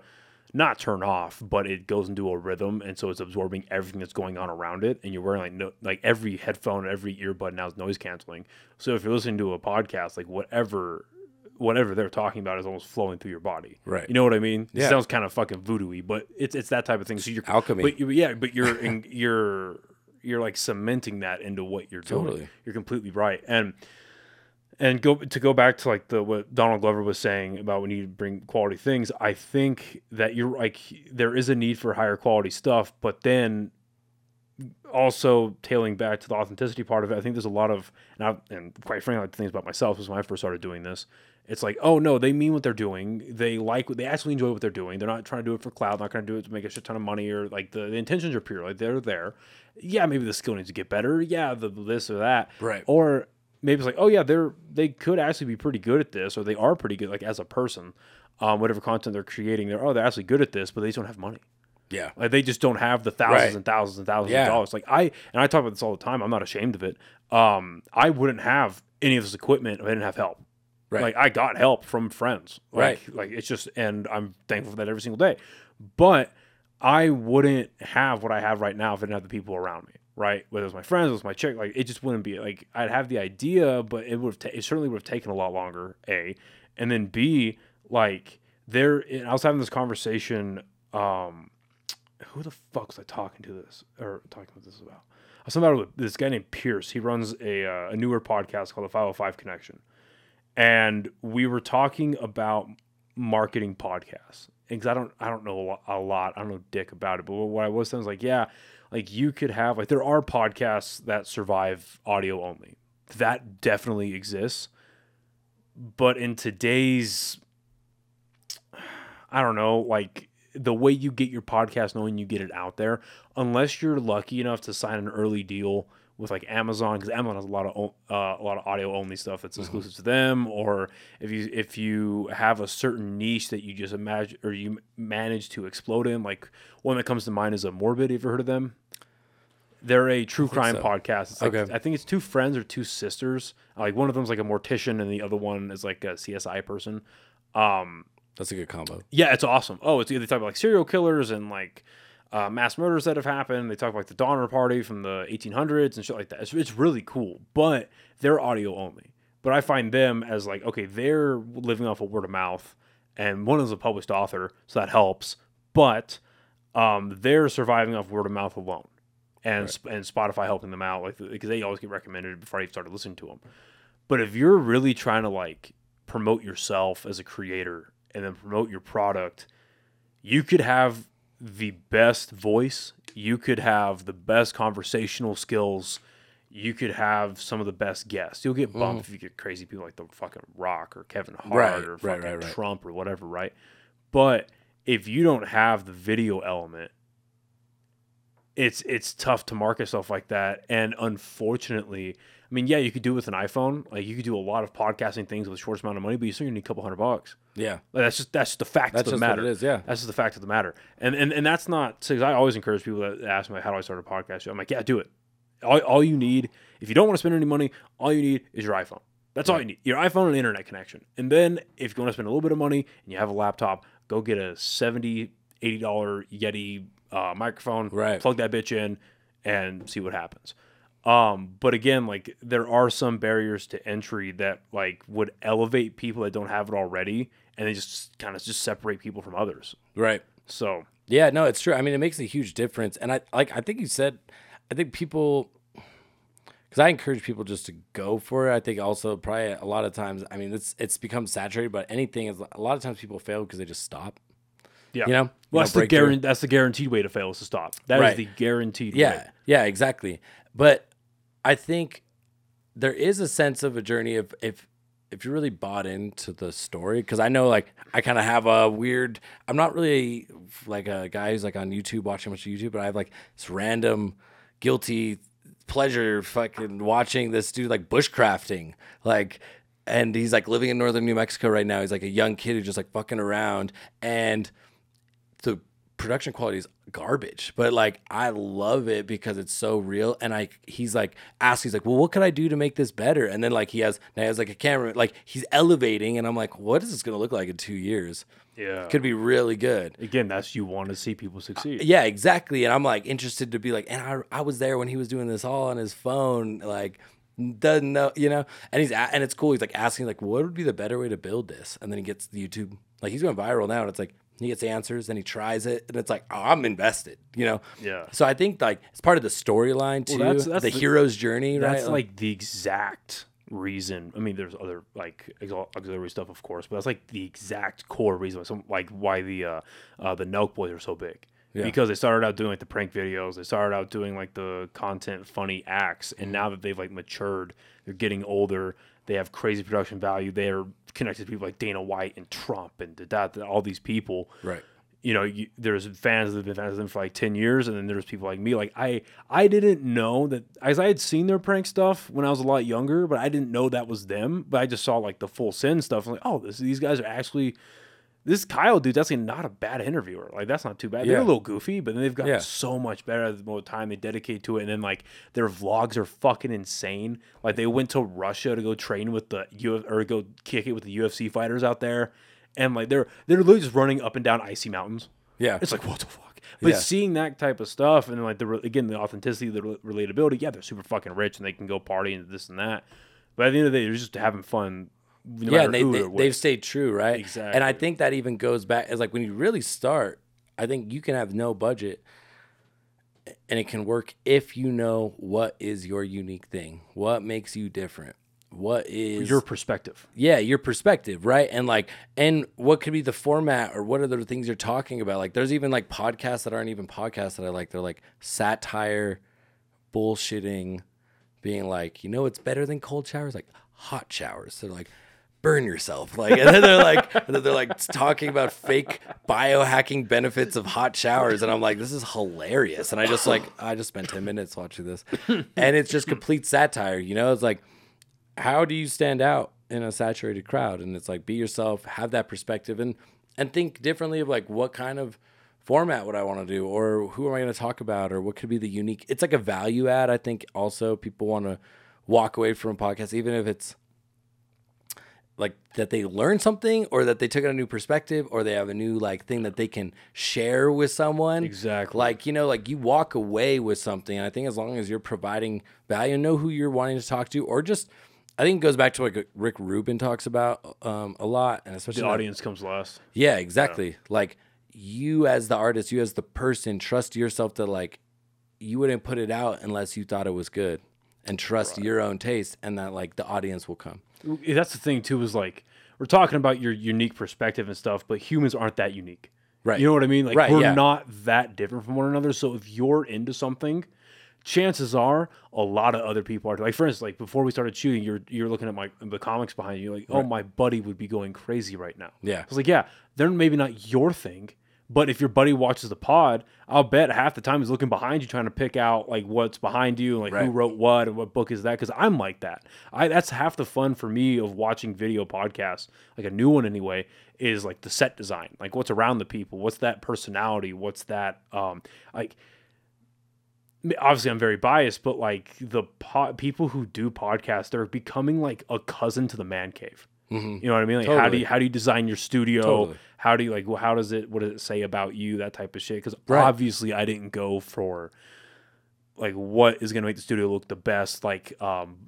not turn off, but it goes into a rhythm, and so it's absorbing everything that's going on around it. And you're wearing like no, like every headphone, every earbud now is noise canceling. So if you're listening to a podcast, like whatever whatever they're talking about is almost flowing through your body. Right. You know what I mean? It Yeah. sounds kind of fucking voodoo-y, but it's it's that type of thing. So you're Alchemy. But you, yeah, but you're in, you're you're like cementing that into what you're doing. Totally. You're completely right. And and go to go back to like the what Donald Glover was saying about when you bring quality things. I think that you're like there is a need for higher quality stuff, but then also tailing back to the authenticity part of it, I think there's a lot of, and, I, and quite frankly, I like things about myself was when I first started doing this. It's like, oh no, they mean what they're doing. They like, what they actually enjoy what they're doing. They're not trying to do it for cloud. Not going to do it to make a shit ton of money or like the, the intentions are pure. Like they're there. Yeah, maybe the skill needs to get better. Yeah, the this or that. Right. Or maybe it's like, oh yeah, they're they could actually be pretty good at this, or they are pretty good, like as a person. Um, whatever content they're creating, they're oh they're actually good at this, but they just don't have money. yeah Like they just don't have the thousands Right. and thousands and thousands Yeah. of dollars. Like I and I talk about this all the time. I'm not ashamed of it. Um, I wouldn't have any of this equipment if I didn't have help. Right. Like I got help from friends. Like, Right. Like it's just, and I'm thankful for that every single day. But I wouldn't have what I have right now if I didn't have the people around me. Right. Whether it's my friends, whether it's my chick, like it just wouldn't be like I'd have the idea, but it would have. Ta- it certainly would have taken a lot longer. A, and then B, like there. and I was having this conversation. Um, who the fuck was I talking to this or talking with this about? I was talking about with this guy named Pierce. He runs a uh, a newer podcast called the 505 Connection, and we were talking about marketing podcasts. Because I don't I don't know a lot. I don't know dick about it. But what I was saying was like, yeah, like you could have like there are podcasts that survive audio only. That definitely exists. But in today's I don't know, like the way you get your podcast knowing you get it out there, unless you're lucky enough to sign an early deal with like Amazon, because Amazon has a lot of uh, a lot of audio only stuff that's exclusive to them, or if you if you have a certain niche that you just imagine or you manage to explode in, like one that comes to mind is a Morbid. Have you ever heard of them? They're a true crime so. podcast. It's like, Okay. I think it's two friends or two sisters. Like one of them's like a mortician, and the other one is like a CSI person. Um, that's a good combo yeah, it's awesome. Oh, it's they talk about like serial killers and like uh, mass murders that have happened. They talk about like the Donner Party from the 1800s and shit like that. It's, it's really cool, but they're audio only. But I find them as like okay, they're living off of word of mouth, and one is a published author, so that helps. But um, they're surviving off word of mouth alone, and Sp- and Spotify helping them out, like because they always get recommended before I even started listening to them. But if you're really trying to like promote yourself as a creator and then promote your product, you could have the best voice, you could have the best conversational skills, you could have some of the best guests. You'll get bumped mm. if you get crazy people like the fucking Rock or Kevin Hart Right, or fucking right, right. Trump or whatever, right? But if you don't have the video element, it's it's tough to market stuff like that. And unfortunately, I mean, yeah, you could do it with an iPhone. Like you could do a lot of podcasting things with a short amount of money, but you still need a couple hundred bucks. yeah Like, that's just that's just the fact That's of the just what matter. it is, yeah. that's just the fact of the matter. And and and that's not because I always encourage people that ask me how do I start a podcast. I'm like, yeah, do it. All, all you need, if you don't want to spend any money, all you need is your iPhone. That's all you need. Your iPhone and internet connection. And then if you want to spend a little bit of money and you have a laptop, go get a 70 $80 Yeti uh, microphone, Right. plug that bitch in and see what happens. Um, but again, like there are some barriers to entry that like would elevate people that don't have it already and they just kind of just separate people from others. Right. So Yeah, no, it's true. I mean, it makes a huge difference. And I like I think you said I think people cuz I encourage people just to go for it. I think also probably a lot of times, I mean, it's it's become saturated, but anything is a lot of times people fail because they just stop. yeah, You know? Well, that's the break through. guaran- that's the guaranteed way to fail is to stop. That is Right. the guaranteed Yeah, way. yeah, exactly. But I think there is a sense of a journey of if if you're really bought into the story, because I know like I kind of have a weird. I'm not really like a guy who's like on YouTube watching much YouTube, but I have like this random guilty pleasure fucking watching this dude like bushcrafting like and he's like living in northern new mexico right now he's like a young kid who's just like fucking around and the production quality is garbage but like i love it because it's so real and i he's like asks he's like well what could i do to make this better and then like he has now he has like a camera like he's elevating and i'm like what is this going to look like in two years Yeah. could be really good Again, that's you want to see people succeed. Uh, yeah exactly and i'm like interested to be like and i, I was there when he was doing this all on his phone like doesn't know you know and he's a- and it's cool he's like asking like what would be the better way to build this and then he gets the youtube like he's going viral now and it's like he gets answers and he tries it and it's like oh, i'm invested you know Yeah. so i think like it's part of the storyline too that's- that's the, the- hero's journey That's right like the exact reason. I mean, there's other like auxiliary stuff, of course, but that's like the exact core reason. Why some like why the uh, uh the Nelk boys are so big. Yeah. Because they started out doing like the prank videos, they started out doing like the content funny acts, and now that they've like matured, they're getting older. They have crazy production value. They're connected to people like Dana White and Trump and da, da, da, all these people right you know, you, there's fans that have been fans of them for like ten years, and then there's people like me. Like I, I didn't know that as I had seen their prank stuff when I was a lot younger, but I didn't know that was them. But I just saw like the Full Send stuff. I'm like, oh, this these guys are actually. This Kyle dude's actually not a bad interviewer. Like that's not too bad. They're a little goofy, but then they've gotten Yeah. so much better the more time they dedicate to it. And then like their vlogs are fucking insane. Like they went to Russia to go train with the U or go kick it with the UFC fighters out there, and like they're they're literally just running up and down icy mountains. yeah It's like what the fuck. But Yeah. seeing that type of stuff and like the again the authenticity, the relatability. Yeah, they're super fucking rich and they can go party and this and that. But at the end of the day, they're just having fun. No yeah, they, they they've stayed true, right? Exactly. And I think that even goes back as like when you really start, I think you can have no budget and it can work if you know what is your unique thing, what makes you different, what is your perspective. yeah, your perspective, right? And like, and what could be the format or what are the things you're talking about? Like, there's even like podcasts that aren't even podcasts that I like. They're like satire, bullshitting, being like, you know, it's better than cold showers, like hot showers. They're like, burn yourself, like, and then they're like, and then they're like talking about fake biohacking benefits of hot showers, and I'm like, this is hilarious. And I just like, I just spent ten minutes watching this, and it's just complete satire. You know, it's like how do you stand out in a saturated crowd? And it's like be yourself have that perspective and and think differently of like what kind of format would i want to do or who am i going to talk about or what could be the unique it's like a value add i think also. People want to walk away from a podcast even if it's like that they learn something or that they took a new perspective or they have a new like thing that they can share with someone. Exactly. like you know like you walk away with something. And i think as long as you're providing value and know who you're wanting to talk to or just i think it goes back to like rick rubin talks about um, a lot and especially The audience comes last. yeah exactly. Like you as the artist you as the person trust yourself to like you wouldn't put it out unless you thought it was good and trust your own taste and that like the audience will come That's the thing too. Is like we're talking about your unique perspective and stuff, but humans aren't that unique. Right. You know what I mean? Like Right, we're yeah. not that different from one another. So if you're into something, chances are a lot of other people are. Like for instance, like before we started shooting, you're you're looking at my the comics behind you. Like, oh, my buddy would be going crazy right now. Yeah. I was like, yeah, they're maybe not your thing. But if your buddy watches the pod, I'll bet half the time he's looking behind you trying to pick out like what's behind you, and, like who wrote what and what book is that. Because I'm like that. I that's half the fun for me of watching video podcasts, like a new one anyway, is like the set design, like what's around the people, what's that personality, what's that um like obviously I'm very biased, but like the po- people who do podcasts, they're becoming like a cousin to the man cave. You know what I mean? Like how do you how do you design your studio? Totally. How do you like? Well, how does it? What does it say about you? That type of shit. Because Right. obviously I didn't go for like what is going to make the studio look the best. Like um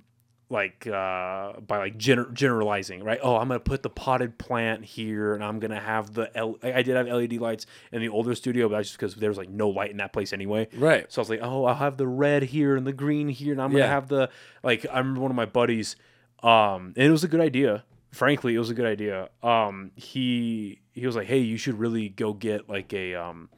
like uh by like gener- generalizing right oh i'm gonna put the potted plant here and i'm gonna have the L- i did have led lights in the older studio but that's just because there was like no light in that place anyway Right. so I was like, oh, I'll have the red here and the green here, and I'm gonna Yeah. have the like. I remember one of my buddies, um, and it was a good idea. Frankly, it was a good idea. Um, he he was like, hey, you should really go get like a um.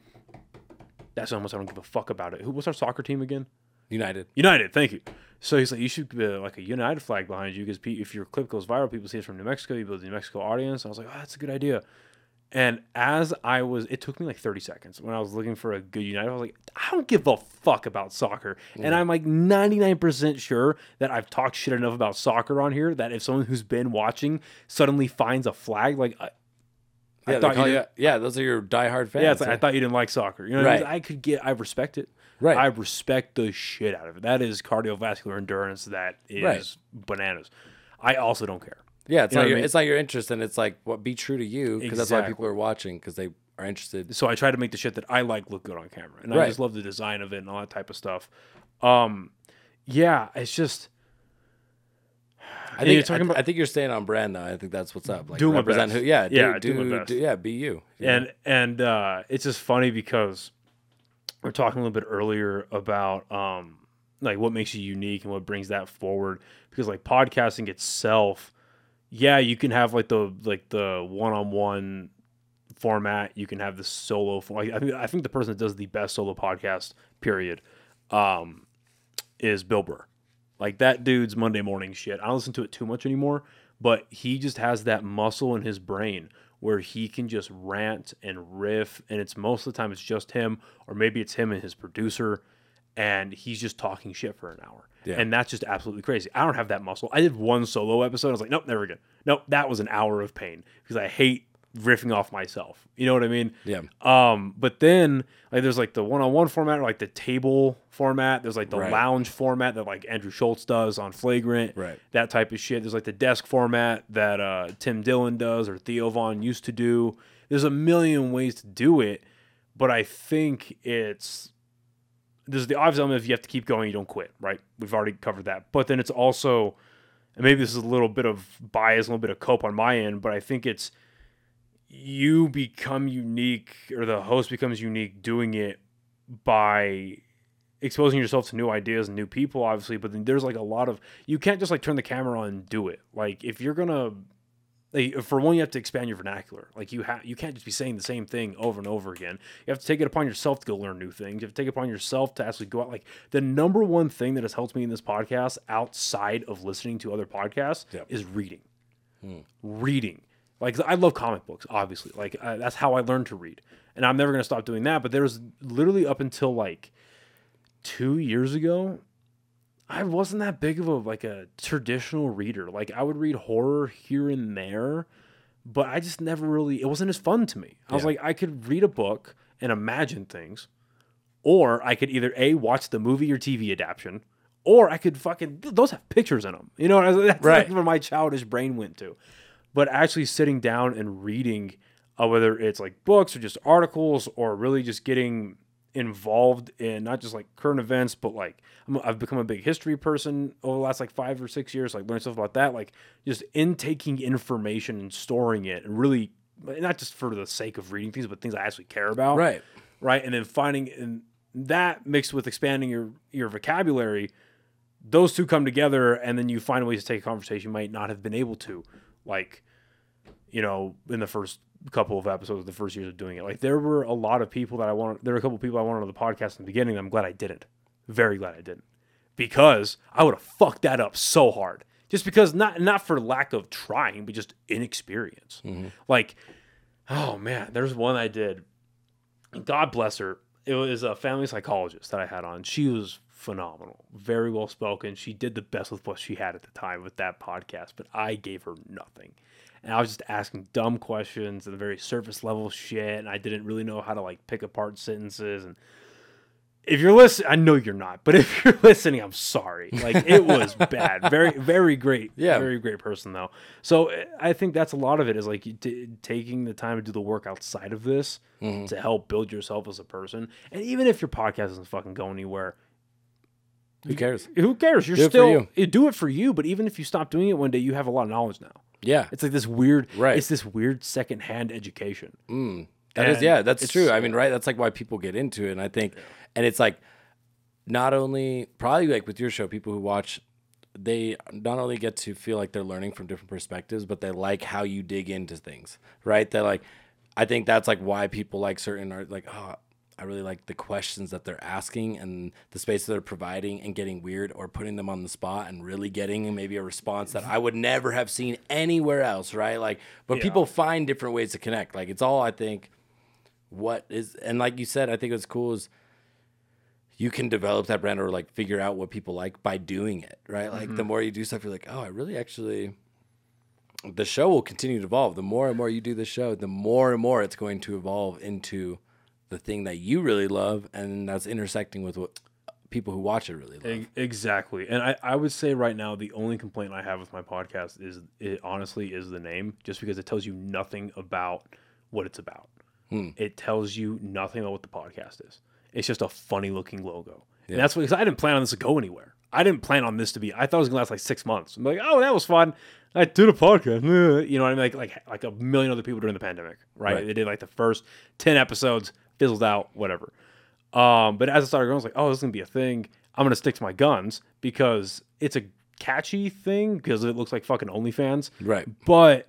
That's almost I don't give a fuck about it. Who was our soccer team again? United. United, thank you. So he's like, you should uh, like a United flag behind you because if your clip goes viral, people see it's from New Mexico. You build a New Mexico audience. I was like, oh, that's a good idea. And as I was, it took me like 30 seconds when I was looking for a good United. I was like, I don't give a fuck about soccer. And I'm like 99% sure that I've talked shit enough about soccer on here that if someone who's been watching suddenly finds a flag, like, I, I Yeah, they thought you you, yeah, those are your diehard fans. yeah, it's like, I thought you didn't like soccer. You know what I mean? Right. I could get, I respect it. Right. I respect the shit out of it. That is cardiovascular endurance. That is Right. bananas. I also don't care. Yeah, it's you know not what I your mean? it's not your interest, and it's like what be true to you because that's why Exactly. people are watching because they are interested. So I try to make the shit that I like look good on camera, and I Right. just love the design of it and all that type of stuff. Um, yeah, it's just. I think you're talking I, about- I think you're staying on brand though. I think that's what's up. Like Doing my represent best. who, yeah, do, Yeah, do, doing my best. do- yeah, be you. and and uh, it's just funny because we're talking a little bit earlier about um, like what makes you unique and what brings that forward because like podcasting itself yeah you can have like the like the one-on-one format. You can have the solo for I, think, I think the person that does the best solo podcast period um, is bill burr. Like that dude's monday morning shit. I don't listen to it too much anymore but he just has that muscle in his brain where he can just rant and riff and it's most of the time it's just him or maybe it's him and his producer and he's just talking shit for an hour Yeah. and that's just absolutely crazy i don't have that muscle i did one solo episode i was like nope never again nope that was an hour of pain because i hate riffing off myself you know what i mean Yeah. um but then like there's like the one-on-one format or like the table format there's like the Right. lounge format that like andrew schulz does on flagrant Right. that type of shit. There's like the desk format that uh, Tim Dillon does or Theo Von used to do. There's a million ways to do it, but I think it's there's the obvious element if you have to keep going, you don't quit, right? We've already covered that. But then it's also, and maybe this is a little bit of bias, a little bit of cope on my end, but I think it's you become unique or the host becomes unique doing it by exposing yourself to new ideas and new people obviously but then there's like a lot of you can't just like turn the camera on and do it like if you're gonna like, for one you have to expand your vernacular like you have you can't just be saying the same thing over and over again you have to take it upon yourself to go learn new things you have to take it upon yourself to actually go out like the number one thing that has helped me in this podcast outside of listening to other podcasts Yep. is reading reading. Like I love comic books, obviously. Like uh, that's how I learned to read, and I'm never gonna stop doing that. But there was literally up until like two years ago, I wasn't that big of a like a traditional reader. Like I would read horror here and there, but I just never really. It wasn't as fun to me. I was Yeah. like, I could read a book and imagine things, or I could either a watch the movie or TV adaptation. Or I could fucking those have pictures in them, you know. That's Right. like where my childish brain went to but actually sitting down and reading uh, whether it's like books or just articles or really just getting involved in not just like current events but like I'm, i've become a big history person over the last like five or six years like learn stuff about that like just intaking information and storing it and really not just for the sake of reading things but things i actually care about Right. right and then finding and that mixed with expanding your your vocabulary those two come together and then you find ways to take a conversation you might not have been able to like you know in the first couple of episodes of the first years of doing it like there were a lot of people that i wanted there were a couple of people i wanted on the podcast in the beginning i'm glad i didn't very glad i didn't because i would have fucked that up so hard just because not not for lack of trying but just inexperience mm-hmm. like oh man there's one i did God bless her. It was a family psychologist that I had on. She was phenomenal, very well spoken. She did the best with what she had at the time with that podcast, but I gave her nothing. And I was just asking dumb questions and very surface level shit, and I didn't really know how to like pick apart sentences. And if you're listening, I know you're not, but if you're listening, I'm sorry. Like it was bad. Very, very great. Yeah. very great person though. So I think that's a lot of it is like t- taking the time to do the work outside of this Mm-hmm. to help build yourself as a person. And even if your podcast doesn't fucking go anywhere, Who cares? who cares? You're Do still you do it for you. But even if you stop doing it one day, you have a lot of knowledge now. Yeah. It's like this weird, Right. It's this weird secondhand education. Mm. That is, And yeah, that's true. I mean, right? That's like why people get into it. And I think, and it's like, not only probably like with your show, people who watch, they not only get to feel like they're learning from different perspectives, but they like how you dig into things, right? That like, I think that's like why people like certain art, like, oh, I really like the questions that they're asking and the space that they're providing and getting weird or putting them on the spot and really getting maybe a response that I would never have seen anywhere else, right? Like, but people find different ways to connect. Like, it's all I think what is and like you said, I think what's cool is you can develop that brand or like figure out what people like by doing it, right? Like the mm-hmm. more you do stuff, you're like, oh, I really actually. The show will continue to evolve. The more and more you do the show, the more and more it's going to evolve into the thing that you really love, and that's intersecting with what people who watch it really love. Exactly. And I, I would say right now the only complaint I have with my podcast is it honestly is the name, just because it tells you nothing about what it's about. Hmm. It tells you nothing about what the podcast is. It's just a funny looking logo. And that's what because I didn't plan on this to go anywhere. I didn't plan on this to be. I thought it was gonna last like six months. I'm like, oh, that was fun. I did a podcast. You know what I mean? Like like like a million other people during the pandemic, right? Right. They did like the first ten episodes, fizzled out, whatever. Um, but as I started going, I was like, oh, this is gonna be a thing. I'm gonna stick to my guns because it's a catchy thing because it looks like fucking OnlyFans. Right. But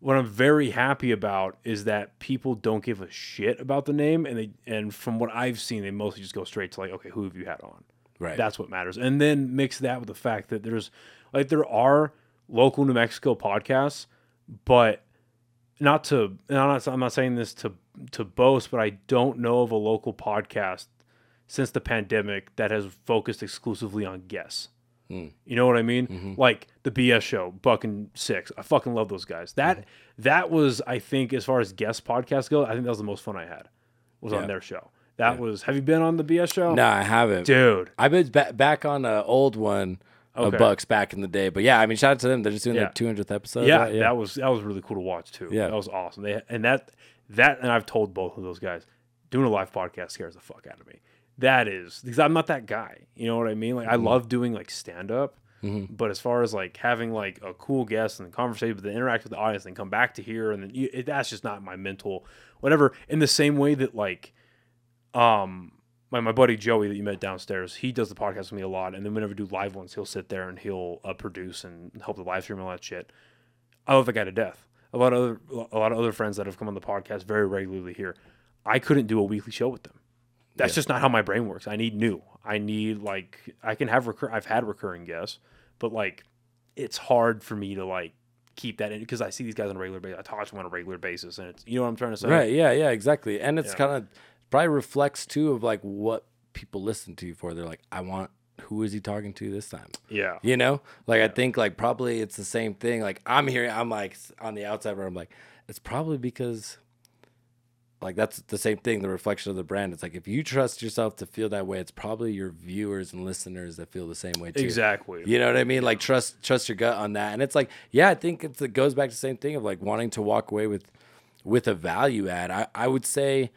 what I'm very happy about is that people don't give a shit about the name, and they and from what I've seen, they mostly just go straight to like, okay, who have you had on? Right. That's what matters. And then mix that with the fact that there's like there are local New Mexico podcasts, but not to I'm not I'm not saying this to to boast, but I don't know of a local podcast since the pandemic that has focused exclusively on guests. Hmm. You know what I mean? Mm-hmm. Like the BS show, Buck and Six. I fucking love those guys. That mm-hmm. that was, I think, as far as guest podcasts go, I think that was the most fun I had. Was on their show. That was. Have you been on the BS show? no, I haven't. dude. I've been ba- back on an old one of Okay. Bucks back in the day, but yeah, I mean, shout out to them. They're just doing Yeah. their 200th episode. yeah, right? that was that was really cool to watch too. Yeah. that was awesome. They and that that and I've told both of those guys doing a live podcast scares the fuck out of me. That is because I'm not that guy. You know what I mean? Like I love doing like stand up, but as far as like having like a cool guest and the conversation, but then interact with the audience and come back to here and then you, it, that's just not my mental whatever. In the same way that like um my, my buddy Joey that you met downstairs, he does the podcast with me a lot. And then whenever we do live ones, he'll sit there and he'll uh, produce and help the live stream and all that shit. I love the guy to death. A lot of other, a lot of other friends that have come on the podcast very regularly here. I couldn't do a weekly show with them. That's just not how my brain works. I need new. I need like I can have recur. I've had recurring guests, but like it's hard for me to like keep that in because I see these guys on a regular basis. I talk to them on a regular basis, and it's you know what I'm trying to say. Right. Yeah. Yeah. Exactly. And it's Yeah. kind of probably reflects too of like what people listen to you for. They're like, I want. Who is he talking to this time? Yeah. You know, like I think like probably it's the same thing. Like I'm hearing, I'm like on the outside where I'm like, it's probably because. Like that's the same thing, the reflection of the brand. It's like if you trust yourself to feel that way, it's probably your viewers and listeners that feel the same way too. Exactly. You know what I mean? Like trust trust your gut on that. And it's like, yeah, I think it's, it goes back to the same thing of like wanting to walk away with with a value add. I, I would say,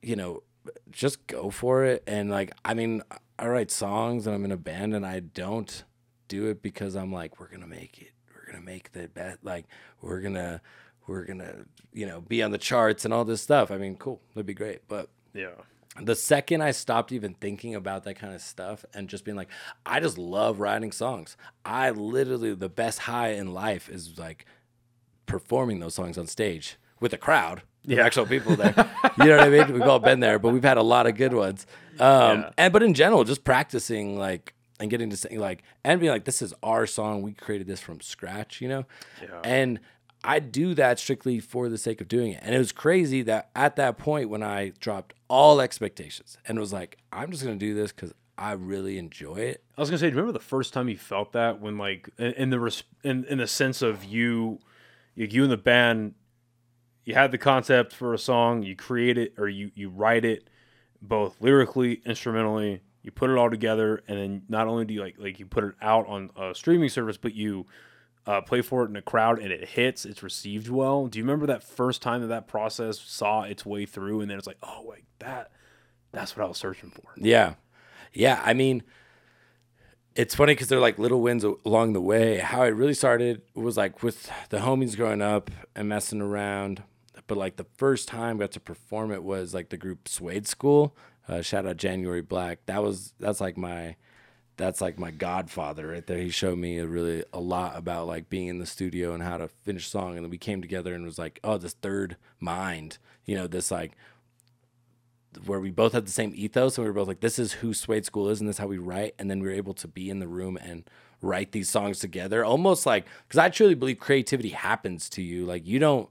you know, just go for it. And like, I mean, I write songs and I'm in a band and I don't do it because I'm like, we're gonna make it. We're gonna make the bet. Like, we're gonna we're gonna you know be on the charts and all this stuff. I mean, cool, that'd be great. But Yeah. the second I stopped even thinking about that kind of stuff and just being like, I just love writing songs. I literally, the best high in life is like performing those songs on stage with a crowd, Yeah. actual people there. you know what I mean? We've all been there, but we've had a lot of good ones. Um, Yeah. and but in general, just practicing like and getting to sing like and being like, this is our song. We created this from scratch, you know? Yeah. And I do that strictly for the sake of doing it. And it was crazy that at that point when I dropped all expectations and was like, I'm just gonna do this because I really enjoy it. I was gonna say, do you remember the first time you felt that when like in, in the res- in, in the sense of you, you you and the band, you have the concept for a song, you create it or you you write it, both lyrically, instrumentally. You put it all together, and then not only do you like like you put it out on a streaming service, but you uh, play for it in a crowd, and it hits. It's received well. Do you remember that first time that that process saw its way through, and then it's like, oh wait, that that's what I was searching for. Yeah. Yeah. I mean, it's funny because they're like little wins along the way. How it really started was like with the homies growing up and messing around. But like the first time I got to perform it was like the group Suede School. Uh, shout out January Black. That was that's like my that's like my godfather right there. He showed me a really a lot about like being in the studio and how to finish song. And then we came together and was like, oh, this third mind, you know, this like where we both had the same ethos and we were both like, this is who Suede School is and this is how we write. And then we were able to be in the room and write these songs together. Almost like because I truly believe creativity happens to you. Like you don't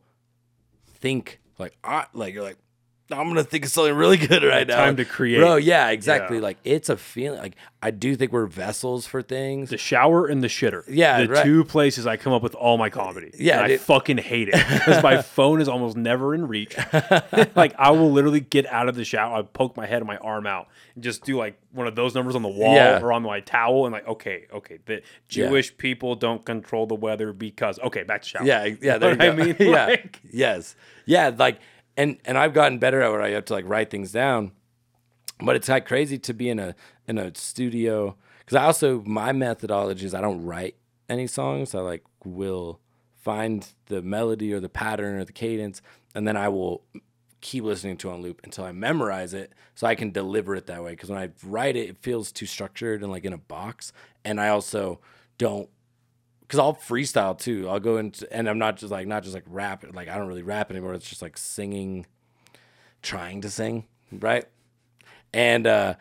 think like I like you're like I'm gonna think of something really good right now. time to create. bro. Yeah, exactly. Yeah. Like it's a feeling. Like I do think we're vessels for things. The shower and the shitter. Yeah, the right. two places I come up with all my comedy. Yeah, and I fucking hate it because my phone is almost never in reach. like I will literally get out of the shower, I poke my head and my arm out, and just do like one of those numbers on the wall Yeah. or on my towel, and like, okay, okay, the Jewish people don't control the weather because okay, back to shower. Yeah, yeah. There you know I mean? yeah, Like- yes, yeah. Like, and and I've gotten better at where I have to like write things down, but it's like crazy to be in a in a studio because I also my methodology is I don't write any songs. I like will find the melody or the pattern or the cadence, and then I will keep listening to on loop until I memorize it so I can deliver it that way. Because when I write it, it feels too structured and like in a box. And I also don't because I'll freestyle too. I'll go into and I'm not just like not just like rap. Like I don't really rap anymore. It's just like singing, trying to sing, right? And uh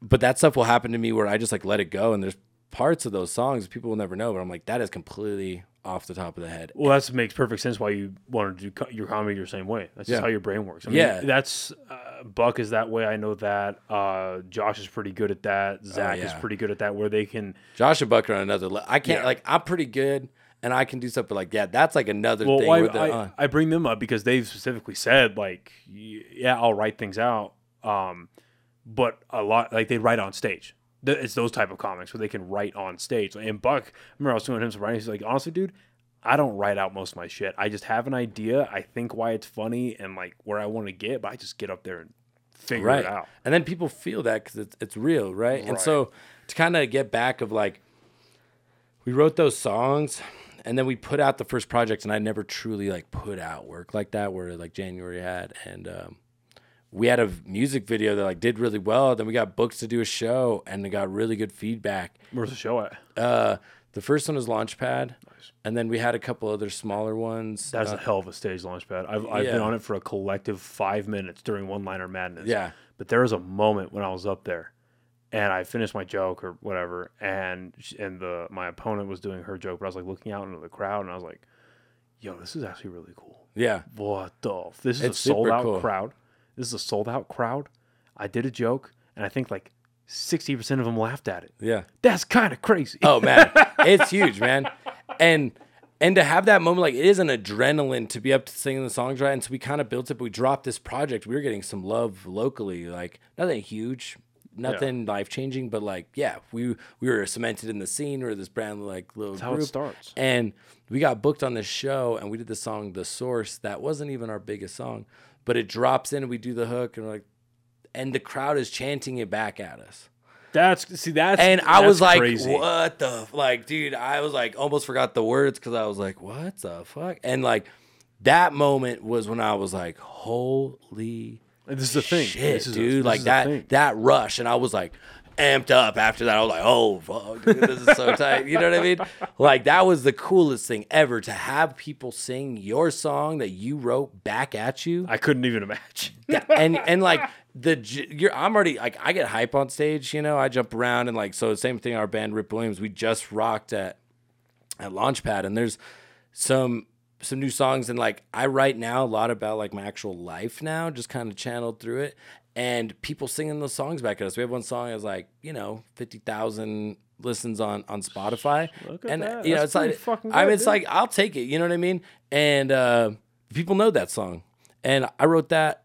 but that stuff will happen to me where I just like let it go. And there's parts of those songs people will never know, but I'm like that is completely off the top of the head. Well, that makes perfect sense why you want to do co- your comedy the same way. That's just Yeah. how your brain works. I mean, Yeah. that's uh, Buck is that way. I know that. Uh, Josh is pretty good at that. Zach is Oh, yeah. pretty good at that. Where they can. Josh and Buck are on another. Le- I can't Yeah. like I'm pretty good and I can do stuff, but like yeah, that's like another Well, thing. I, I, uh, I bring them up because they've specifically said like, yeah, I'll write things out. Um, but a lot like they write on stage. Th- It's those type of comics where they can write on stage. And Buck, I remember I was doing him some writing. He's like, honestly, dude, I don't write out most of my shit. I just have an idea. I think why it's funny and like where I want to get, but I just get up there and figure right it out. and then people feel that because it's, it's real right? and so to kind of get back of like we wrote those songs and then we put out the first project and i never truly like put out work like that where like january had and um, we had a music video that like did really well then we got books to do a show and got really good feedback Where's the show at? uh, the first one was launchpad and then we had a couple other smaller ones That's Uh, a hell of a stage Launchpad. I've, I've been on it for a collective five minutes during one liner madness. Yeah. But there was a moment when I was up there and I finished my joke or whatever, and and the my opponent was doing her joke, but I was like looking out into the crowd and I was like, "Yo, this is actually really cool. yeah What the? This is It's a sold out cool. crowd. This is a sold out crowd. I did a joke, and I think like sixty percent of them laughed at it. yeah That's kind of crazy. Oh man, it's huge, man. And and to have that moment, like it is an adrenaline to be up to singing the songs right. And so we kind of built it, but we dropped this project. We were getting some love locally, like nothing huge, nothing life changing, but like yeah, we we were cemented in the scene. or this brand like little how it group. starts. And we got booked on this show, and we did the song "The Source." That wasn't even our biggest song, but it drops in, and we do the hook, and we're like, and the crowd is chanting it back at us. That's see that's And I that's was like, crazy. what the like, dude, I was like almost forgot the words because I was like, what the fuck? And like that moment was when I was like, holy And This is the thing, shit, is a- dude. this like that that rush. And I was like amped up after that. I was like, oh fuck, dude, this is so tight. You know what I mean? Like that was the coolest thing ever to have people sing your song that you wrote back at you I couldn't even imagine. and and like the you're I'm already like I get hype on stage, you know. I jump around and like so the same thing. Our band Rip Williams, we just rocked at at Launchpad, and there's some some new songs and like I write now a lot about like my actual life now, just kind of channeled through it. And people singing those songs back at us. We have one song that's like you know fifty thousand listens on on Spotify, Look at and that. you know That's it's like fucking I mean it's dude. like I'll take it. You know what I mean? And uh, people know that song, and I wrote that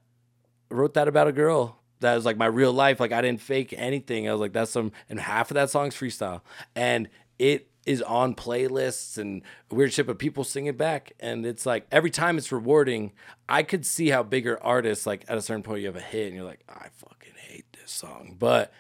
wrote that about a girl that was like my real life. Like I didn't fake anything. I was like, that's some, and half of that song's freestyle, and it is on playlists and weird shit, but people sing it back, and it's like every time it's rewarding. I could see how bigger artists like at a certain point you have a hit and you're like, I fucking hate this song, but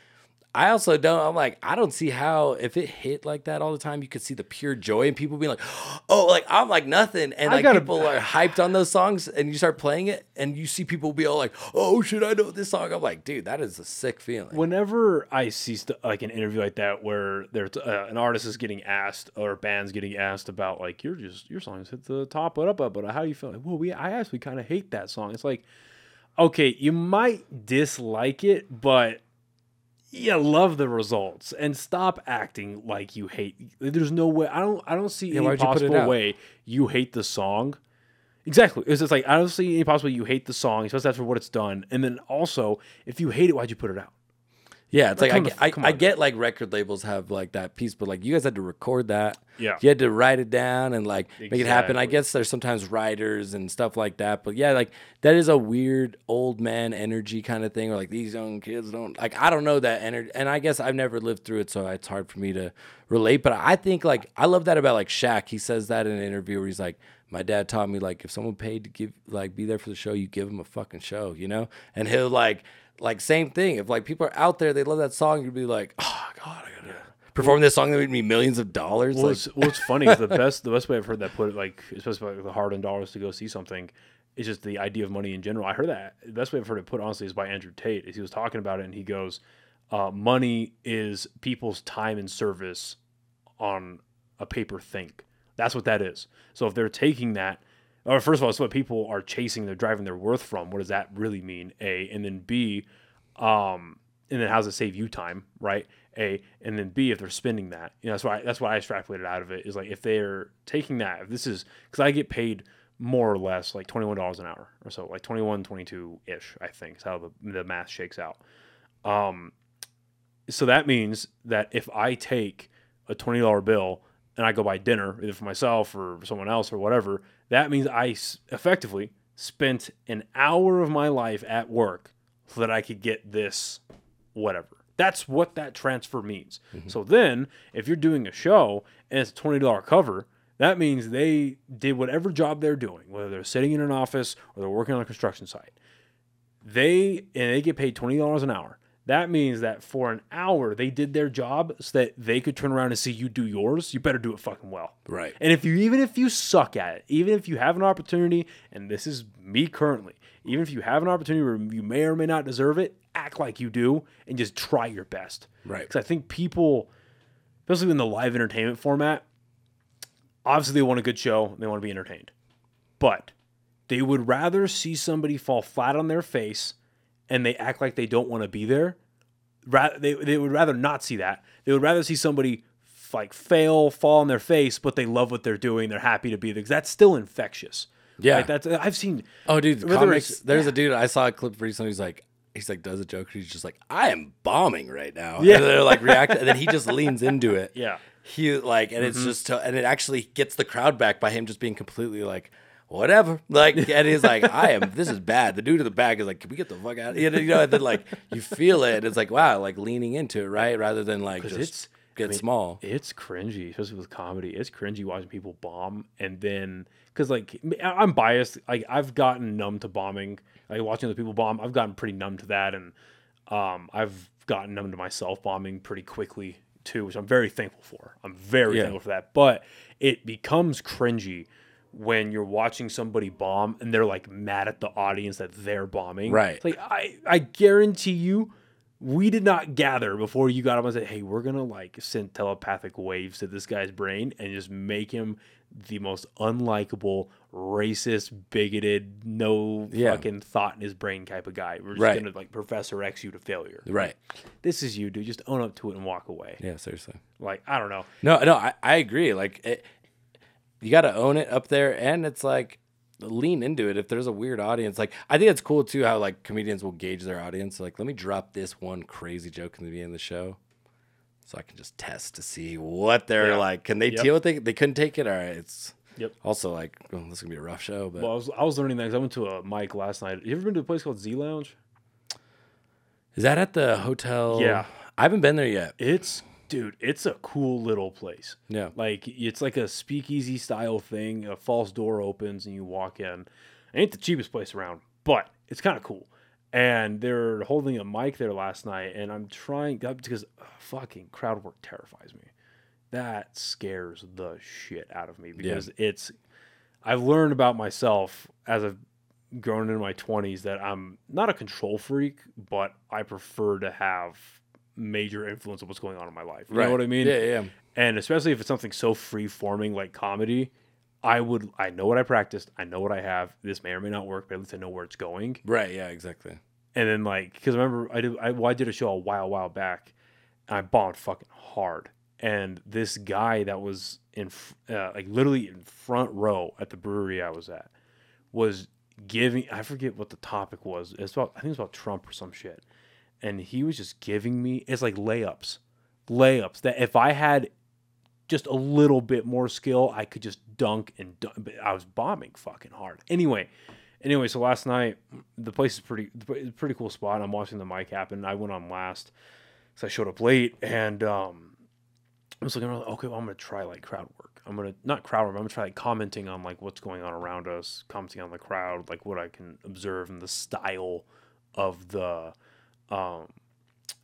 I also don't. I'm like, I don't see how if it hit like that all the time, you could see the pure joy in people being like, oh, like I'm like nothing, and I like gotta- people are hyped on those songs, and you start playing it, and you see people be all like, oh should I know this song. I'm like, dude, that is a sick feeling. Whenever I see st- like an interview like that where there's uh, an artist is getting asked or a band's getting asked about like you're just your songs hit the top, but up, up, but how do you feel? Like, well, we I actually kind of hate that song. It's like, okay, you might dislike it, but you love the results and stop acting like you hate. There's no way. I don't. I don't see any why'd you possible way you hate the song. Exactly. It's just like I don't see any possible you hate the song, especially after what it's done. And then also, if you hate it, why'd you put it out? Yeah, it's like I, get, the- I, I get like record labels have like that piece, but like you guys had to record that. Yeah. You had to write it down and like make it happen. I guess there's sometimes writers and stuff like that. But yeah, like that is a weird old man energy kind of thing, or like these young kids don't like I don't know that energy and I guess I've never lived through it, so it's hard for me to relate. But I think like I love that about like Shaq. He says that in an interview where he's like, My dad taught me like if someone paid to give like be there for the show, you give them a fucking show, you know? And he'll like like same thing. If like people are out there, they love that song, you'd be like, oh god, I gotta perform this song that made me millions of dollars. Well, like, it's, what's funny is the best the best way I've heard that put it like especially like the hard on dollars to go see something is just the idea of money in general. I heard that the best way I've heard it put honestly is by Andrew Tate. Is he was talking about it and he goes, uh, "Money is people's time and service on a paper think. That's what that is. So if they're taking that." Or first of all, it's what people are chasing. They're driving their worth from. What does that really mean? A and then B, um, and then how does it save you time, right? A and then B if they're spending that, you know, that's why that's why I extrapolated out of it is like if they're taking that, if this is because I get paid more or less like twenty one dollars an hour or so, like 21, 22 ish, I think is how the, the math shakes out. Um, so that means that if I take a twenty dollar bill and I go buy dinner either for myself or someone else or whatever, that means I s- effectively spent an hour of my life at work so that I could get this whatever. That's what that transfer means. Mm-hmm. So then, if you're doing a show and it's a twenty dollar cover, that means they did whatever job they're doing, whether they're sitting in an office or they're working on a construction site. They and they get paid twenty dollars an hour. That means that for an hour they did their job so that they could turn around and see you do yours. You better do it fucking well. Right. And if you even if you suck at it, even if you have an opportunity, and this is me currently, even if you have an opportunity where you may or may not deserve it, act like you do and just try your best. Right. Because I think people, especially in the live entertainment format, obviously they want a good show, they want to be entertained. But they would rather see somebody fall flat on their face and they act like they don't want to be there. Rather, they, they would rather not see that. They would rather see somebody f- like fail, fall on their face, but they love what they're doing. They're happy to be there. Cause that's still infectious. Yeah. Like that's uh, I've seen. Oh, dude, Whether comics. There's a dude I saw a clip recently. He's like, he's like, does a joke. He's just like, I am bombing right now. Yeah. and they're like react, and then he just leans into it. Yeah. he like, and it's mm-hmm. just, and it actually gets the crowd back by him just being completely like. Whatever, like, and he's like, "I am. This is bad." The dude in the back is like, "Can we get the fuck out?" of here?" You know, and then like you feel it. It's like, wow, like leaning into it, right, rather than like just it's- get I mean, small. It's cringy, especially with comedy. It's cringy watching people bomb, and then because like I'm biased, like I've gotten numb to bombing. Like watching other people bomb, I've gotten pretty numb to that, and um, I've gotten numb to myself bombing pretty quickly too, which I'm very thankful for. I'm very Yeah. thankful for that. But it becomes cringy when you're watching somebody bomb and they're like mad at the audience that they're bombing. Right. It's like I I guarantee you we did not gather before you got up and said, "Hey, we're gonna like send telepathic waves to this guy's brain and just make him the most unlikable, racist, bigoted, no Yeah. fucking thought in his brain type of guy. We're just Right. gonna like Professor X you to failure. Right? This is you, dude. Just own up to it and walk away. Yeah, seriously. Like I don't know. No, no, I, I agree. Like, it, you got to own it up there, and it's like lean into it. If there's a weird audience, like I think it's cool too how like comedians will gauge their audience. Like, let me drop this one crazy joke in the beginning of the show, so I can just test to see what they're Yeah. like. Can they Yep. deal with it? They couldn't take it. All right, it's Yep. also like oh, this is gonna be a rough show, but Well, I was I was learning that because I went to a mic last night. You ever been to a place called Z Lounge? Is that at the hotel? Yeah. I haven't been there yet. It's dude, it's a cool little place. Yeah. Like it's like a speakeasy style thing. A false door opens and you walk in. It ain't the cheapest place around, but it's kind of cool. And they're holding a mic there last night, and I'm trying because uh, fucking crowd work terrifies me. That scares the shit out of me because it's. I've learned about myself as I've grown into my 20s that I'm not a control freak, but I prefer to have major influence of what's going on in my life. You know what I mean? Yeah, yeah. and especially if it's something so free forming like comedy i would i know what i practiced i know what i have this may or may not work but at least i know where it's going Right. Yeah. Exactly. and then like because i remember i did I, well, I did a show a while while back and i bombed fucking hard and this guy that was in uh, like literally in front row at the brewery i was at was giving i forget what the topic was it's about i think it's about trump or some shit and he was just giving me it's like layups layups that if i had just a little bit more skill, I could just dunk and dunk. But I was bombing fucking hard. Anyway, anyway, so last night the place is pretty, pretty cool spot. I'm watching the mic happen. I went on last, so I showed up late, and um, I was looking around. Like, okay, well, I'm gonna try like crowd work. I'm gonna not crowd work. I'm gonna try like commenting on like what's going on around us, commenting on the crowd, like what I can observe and the style of the um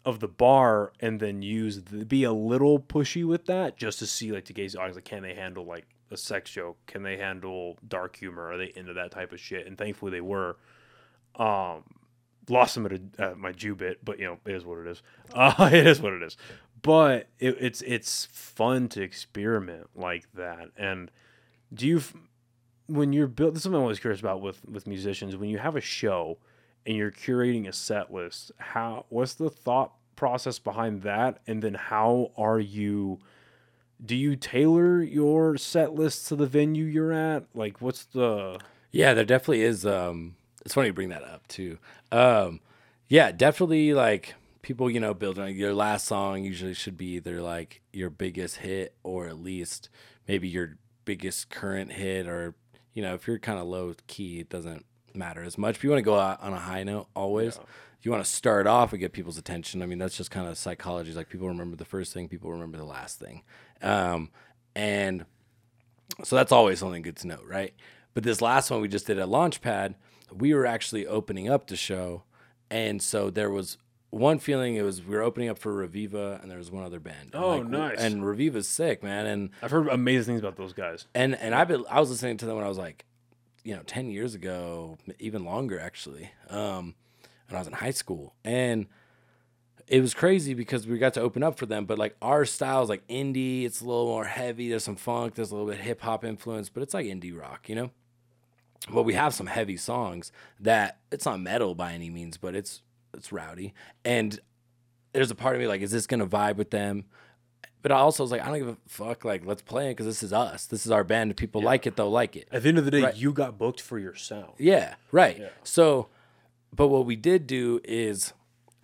of the bar and then use the, be a little pushy with that just to see like the audience like can they handle like a sex joke? Can they handle dark humor? Are they into that type of shit? And thankfully they were. Um lost them at, at my Jew bit but you know it is what it is. Uh, it is what it is. But it, it's it's fun to experiment like that. And do you when you're built this is something I'm always curious about with with musicians. When you have a show and you're curating a set list how what's the thought process behind that and then how are you do you tailor your set list to the venue you're at like what's the Yeah, there definitely is. Um, it's funny you bring that up too. Um, yeah, definitely like people, you know, building your last song usually should be either like your biggest hit or at least maybe your biggest current hit or you know if you're kind of low key, it doesn't matter as much. If you want to go out on a high note, always. You want to start off and get people's attention. I mean, that's just kind of psychology. It's Like people remember the first thing, people remember the last thing, um, and so that's always something good to know, right? But this last one we just did at Launchpad, we were actually opening up the show. And so there was one feeling it was we were opening up for Reviva and there was one other band. And, Oh, nice. And Reviva's sick, man. And i've heard amazing things about those guys and and I've been I was listening to them when I was like, you know, ten years ago, even longer actually. Um, when I was in high school, and it was crazy because we got to open up for them. But like our style is like indie. It's a little more heavy. There's some funk. There's a little bit hip hop influence, but it's like indie rock, you know. But we have some heavy songs that it's not metal by any means, but it's it's rowdy. And there's a part of me like, is this gonna vibe with them? But I also was like, I don't give a fuck. Like, let's play it because this is us. This is our band. If people like it, they'll like it. at the end of the day Right. you got booked for your sound Yeah, right. So, but what we did do is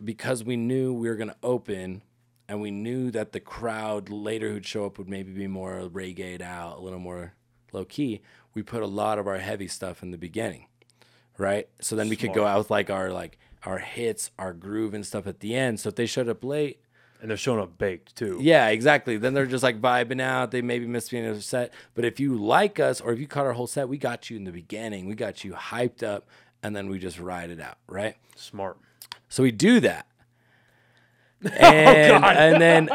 because we knew we were going to open and we knew that the crowd later who'd show up would maybe be more reggae out, a little more low key, we put a lot of our heavy stuff in the beginning. Right? So then we could go out with like our like our hits, our groove and stuff at the end. So if they showed up late, and they're showing up baked too yeah, exactly. Then they're just like vibing out. They maybe missed being in a set. But if you like us or if you caught our whole set, we got you in the beginning. We got you hyped up and then we just ride it out, right? smart So we do that. Oh, and, and then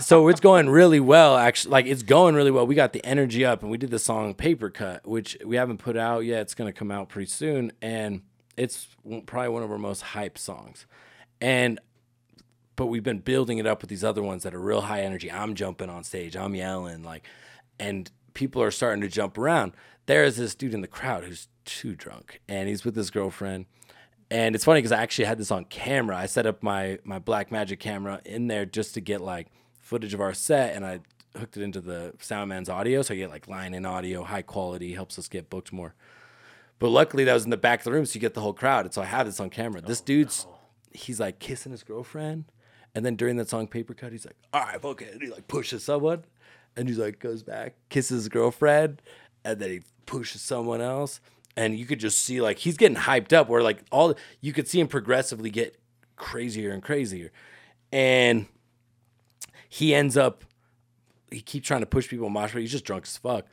so it's going really well actually like it's going really well we got the energy up and we did the song paper cut which we haven't put out yet it's going to come out pretty soon and it's probably one of our most hype songs and but we've been building it up with these other ones that are real high energy i'm jumping on stage i'm yelling like and people are starting to jump around there's this dude in the crowd who's too drunk and he's with his girlfriend and it's funny because I actually had this on camera. I set up my my Blackmagic camera in there just to get like footage of our set, and I hooked it into the Soundman's audio, so I get like line in audio, high quality, helps us get booked more. But luckily, that was in the back of the room, so you get the whole crowd. And so I have this on camera. This oh, dude's he's like kissing his girlfriend, and then during that song Paper Cut, he's like, "All right, okay. and he like pushes someone, and he's like goes back, kisses his girlfriend, and then he pushes someone else, and you could just see like he's getting hyped up. Where like all you could see him progressively get crazier and crazier. And he ends up he keeps trying to push people in mosh pit. He's just drunk as fuck.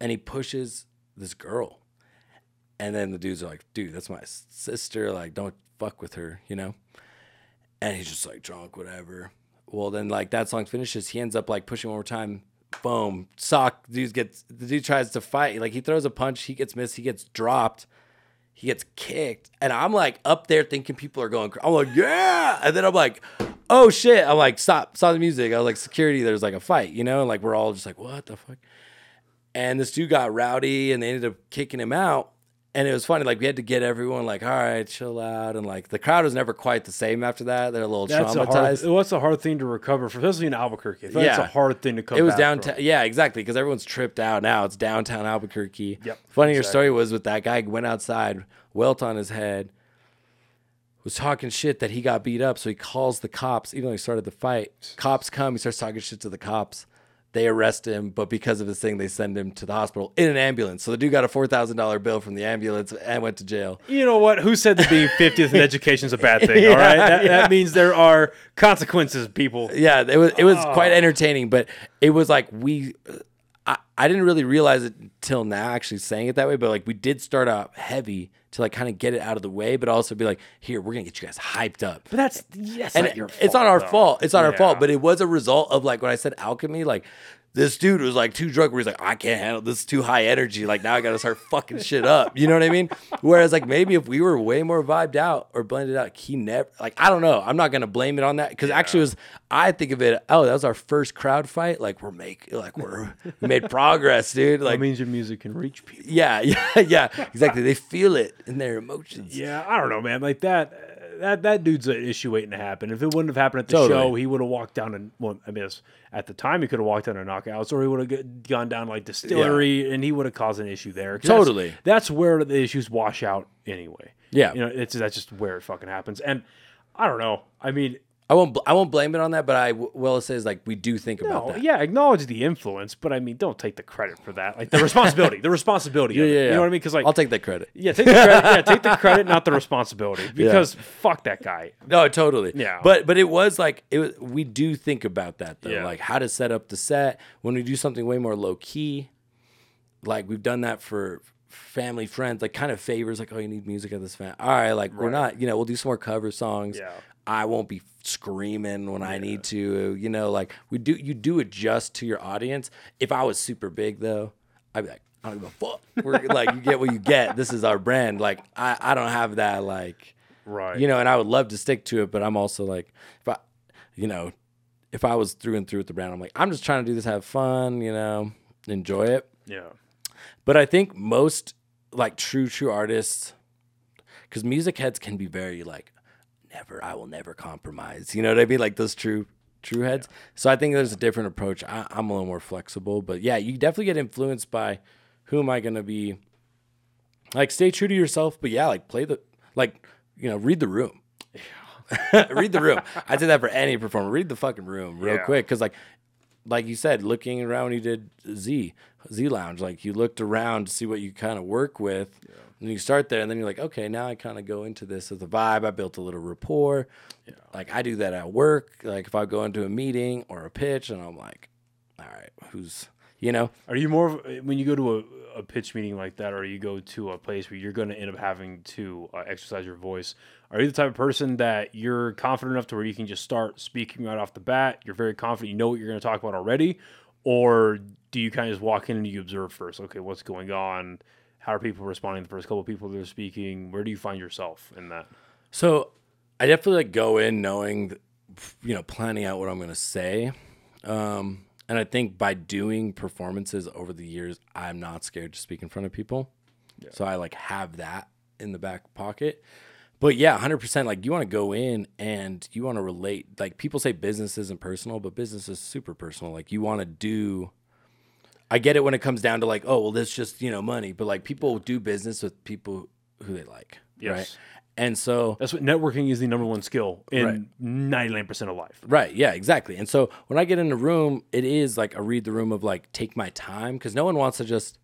And he pushes this girl. And then the dudes are like, dude, that's my sister. Like, don't fuck with her, you know? And he's just like drunk, whatever. Well, then like that song finishes, he ends up like pushing one more time. Boom, sock. Dude gets the dude tries to fight. Like he throws a punch, he gets missed, he gets dropped, he gets kicked, and I'm like up there thinking people are going. I'm like, yeah, and then I'm like, oh shit. I'm like, stop, stop the music. I was like, security. There's like a fight, you know, and like we're all just like, what the fuck. And this dude got rowdy, and they ended up kicking him out. And it was funny, like we had to get everyone like, all right, chill out, and like the crowd was never quite the same after that. They're a little That's a hard. traumatized. Well, that's a hard thing to recover from, especially in Albuquerque. I feel like It's Yeah. a hard thing to come. it was downtown. From. Yeah, exactly. Because everyone's tripped out now. It's downtown Albuquerque. Yep, Funnier exactly. story was with that guy who went outside, welt on his head, was talking shit that he got beat up. So he calls the cops, even though he started the fight. Cops come. He starts talking shit to the cops. They arrest him, but because of his thing, they send him to the hospital in an ambulance. So the dude got a four thousand dollar bill from the ambulance and went to jail. You know what? Who said that being 50th in education is a bad thing? Yeah, all right, that, yeah. that means there are consequences, people. yeah, it was it was Oh. quite entertaining, but it was like we I, I didn't really realize it until now actually saying it that way, but like we did start out heavy to like kind of get it out of the way, but also be like, here, we're gonna get you guys hyped up. But that's yes, And not it- your it's not our though. fault. It's not our fault, but it was a result of like when I said alchemy, like this dude was like too drunk where he's like, I can't handle this is too high energy. Like now I gotta start fucking shit up. You know what I mean? Whereas like maybe if we were way more vibed out or blended out, he never like I don't know. I'm not gonna blame it on that because actually it was I think of it, oh, that was our first crowd fight. Like we're making like we're we made progress, dude. Like That means your music can reach people. yeah, yeah, yeah, exactly. They feel it in their emotions. Yeah, I don't know, man. Like that, that that dude's an issue waiting to happen. If it wouldn't have happened at the Totally. show, he would have walked down and well, I mean, at the time he could have walked down to knockouts, or he would have gone down like distillery, and he would have caused an issue there. 'Cause that's- Totally. that's, where the issues wash out anyway. Yeah. you know, it's that's just where it fucking happens. And I don't know. I mean, I won't. bl- I won't blame it on that, but I w- will say is like we do think about that. yeah, acknowledge the influence, but I mean, don't take the credit for that. Like the responsibility, the responsibility. Yeah, it. yeah, You know what I mean? Because like, I'll take that credit. yeah, take the credit. yeah, take the credit, not the responsibility. Because fuck that guy. No, totally. Yeah. But but it was like it was, we do think about that though, Yeah. like how to set up the set when we do something way more low key. Like we've done that for family friends, like kind of favors, like oh you need music at this fan. All right, like we're not, you know, we'll do some more cover songs. Yeah. I won't be screaming when I need to, you know, like we do. You do adjust to your audience. If I was super big though, I'd be like, I don't give a fuck. We're like, you get what you get. This is our brand. Like I, I don't have that like Right. you know, and I would love to stick to it, but I'm also like, if I, you know, if I was through and through with the brand, I'm like, I'm just trying to do this, have fun, you know, enjoy it. Yeah. But I think most like true, true artists, because music heads can be very like, never, I will never compromise. You know what I mean? Like those true, true heads. So I think there's a different approach. I, I'm a little more flexible, but yeah, you definitely get influenced by who am I going to be. Like, stay true to yourself, but yeah, like play the, like, you know, read the room. Yeah. read the room. I did that for any performer. Read the fucking room real Yeah. quick. Cause like, like you said, looking around when you did Z, Z Lounge, like you looked around to see what you kind of work with. And you start there and then you're like, okay, now I kind of go into this as a vibe. I built a little rapport. Like I do that at work. Like if I go into a meeting or a pitch and I'm like, all right, who's, you know, Are you more of, when you go to a, a pitch meeting like that, or you go to a place where you're going to end up having to uh, exercise your voice? Are you the type of person that you're confident enough to where you can just start speaking right off the bat? You're very confident, you know what you're going to talk about already, or do you kind of just walk in and you observe first? Okay, what's going on? How are people responding? The first couple of people that are speaking. Where do you find yourself in that? So I definitely like go in knowing, you know, planning out what I'm going to say. Um, and I think by doing performances over the years, I'm not scared to speak in front of people. So I like have that in the back pocket. But yeah, 100% like you want to go in and you want to relate. Like people say business isn't personal, but business is super personal. Like you want to do I get it when it comes down to like, oh, well, this just, you know, money, but like people do business with people who they like. Yes. Right. And so That's what networking is the number one skill in Right. 99% of life. Right. Yeah, exactly. And so when I get in a room, it is like a read the room of like take my time because no one wants to just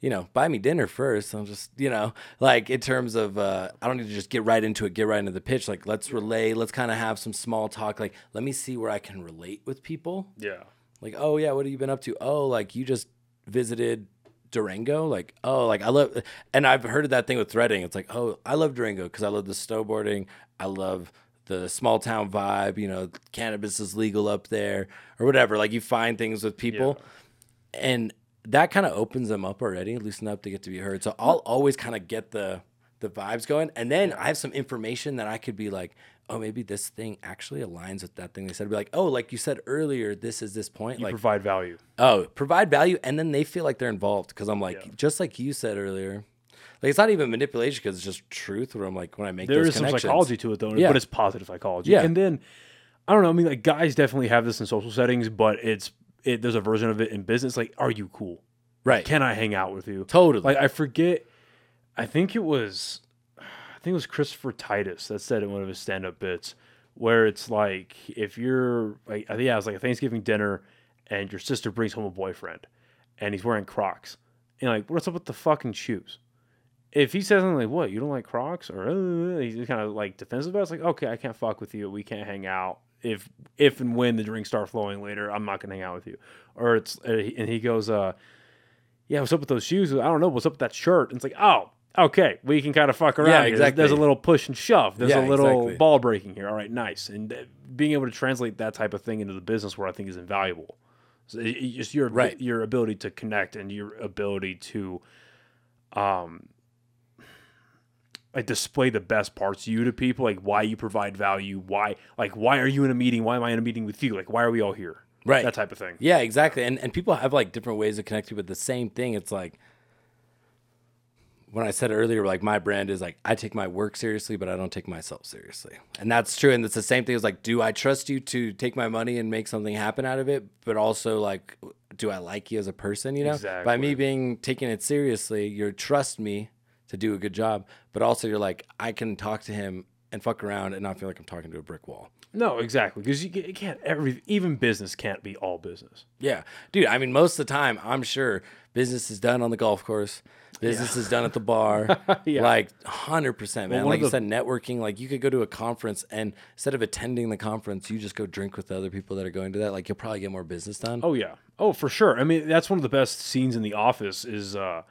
you know, buy me dinner first. I'm just, you know, like in terms of, uh, I don't need to just get right into it, get right into the pitch. Like, let's relay, let's kind of have some small talk. Like, let me see where I can relate with people. Yeah. Like, oh, yeah, what have you been up to? Oh, like you just visited Durango. Like, oh, like I love, and I've heard of that thing with threading. It's like, oh, I love Durango because I love the snowboarding. I love the small town vibe. You know, cannabis is legal up there or whatever. Like, you find things with people. And that kind of opens them up already, at up to get to be heard. So I'll always kind of get the the vibes going, and then I have some information that I could be like, oh, maybe this thing actually aligns with that thing they said. Be like, oh, like you said earlier, this is this point. You like, provide value. oh, provide value, and then they feel like they're involved because I'm like, Yeah. just like you said earlier. Like it's not even manipulation because it's just truth. Where I'm like, when I make There is some psychology to it though, Yeah. but it's positive psychology. Yeah. And then I don't know. I mean, like guys definitely have this in social settings, but it's it. There's a version of it in business. Like, are you cool? right? Can I hang out with you? totally. Like, I forget. I think it was. I think it was Christopher Titus that said in one of his stand-up bits, where it's like if you're like I think yeah, it was like a Thanksgiving dinner, and your sister brings home a boyfriend, and he's wearing Crocs, and like what's up with the fucking shoes? if he says something like, "What you don't like Crocs?" or uh, he's kind of like defensive about, it, it's like, okay, I can't fuck with you. We can't hang out. If if and when the drinks start flowing later, I'm not gonna hang out with you. Or it's and he goes, uh, "Yeah, what's up with those shoes? I don't know. What's up with that shirt?" And it's like, oh. Okay, we can kind of fuck around. Yeah, here. There's- There's a little push and shove. There's Yeah, a little exactly. ball breaking here. All right, nice. And uh, being able to translate that type of thing into the business, where I think is invaluable, so it- it- just your Right. your ability to connect and your ability to um like display the best parts of you to people, like why you provide value, why like why are you in a meeting? Why am I in a meeting with you? Like why are we all here? Right. That type of thing. Yeah, exactly. And and people have like different ways of connecting with the same thing. It's like when I said earlier, like my brand is like I take my work seriously, but I don't take myself seriously. And that's true. And it's the same thing as like, do I trust you to take my money and make something happen out of it? But also like, do I like you as a person? You know, by me being taking it seriously, you trust me to do a good job, but also you're like, I can talk to him and fuck around and not feel like I'm talking to a brick wall. No, exactly. Because you, you can't every even business can't be all business. Yeah, dude. I mean, most of the time, I'm sure business is done on the golf course. Business is done at the bar. Yeah. Like hundred percent, man. one like you the- said, networking. Like you could go to a conference and instead of attending the conference, you just go drink with the other people that are going to that. Like you'll probably get more business done. Oh yeah. Oh for sure. I mean that's one of the best scenes in The Office is uh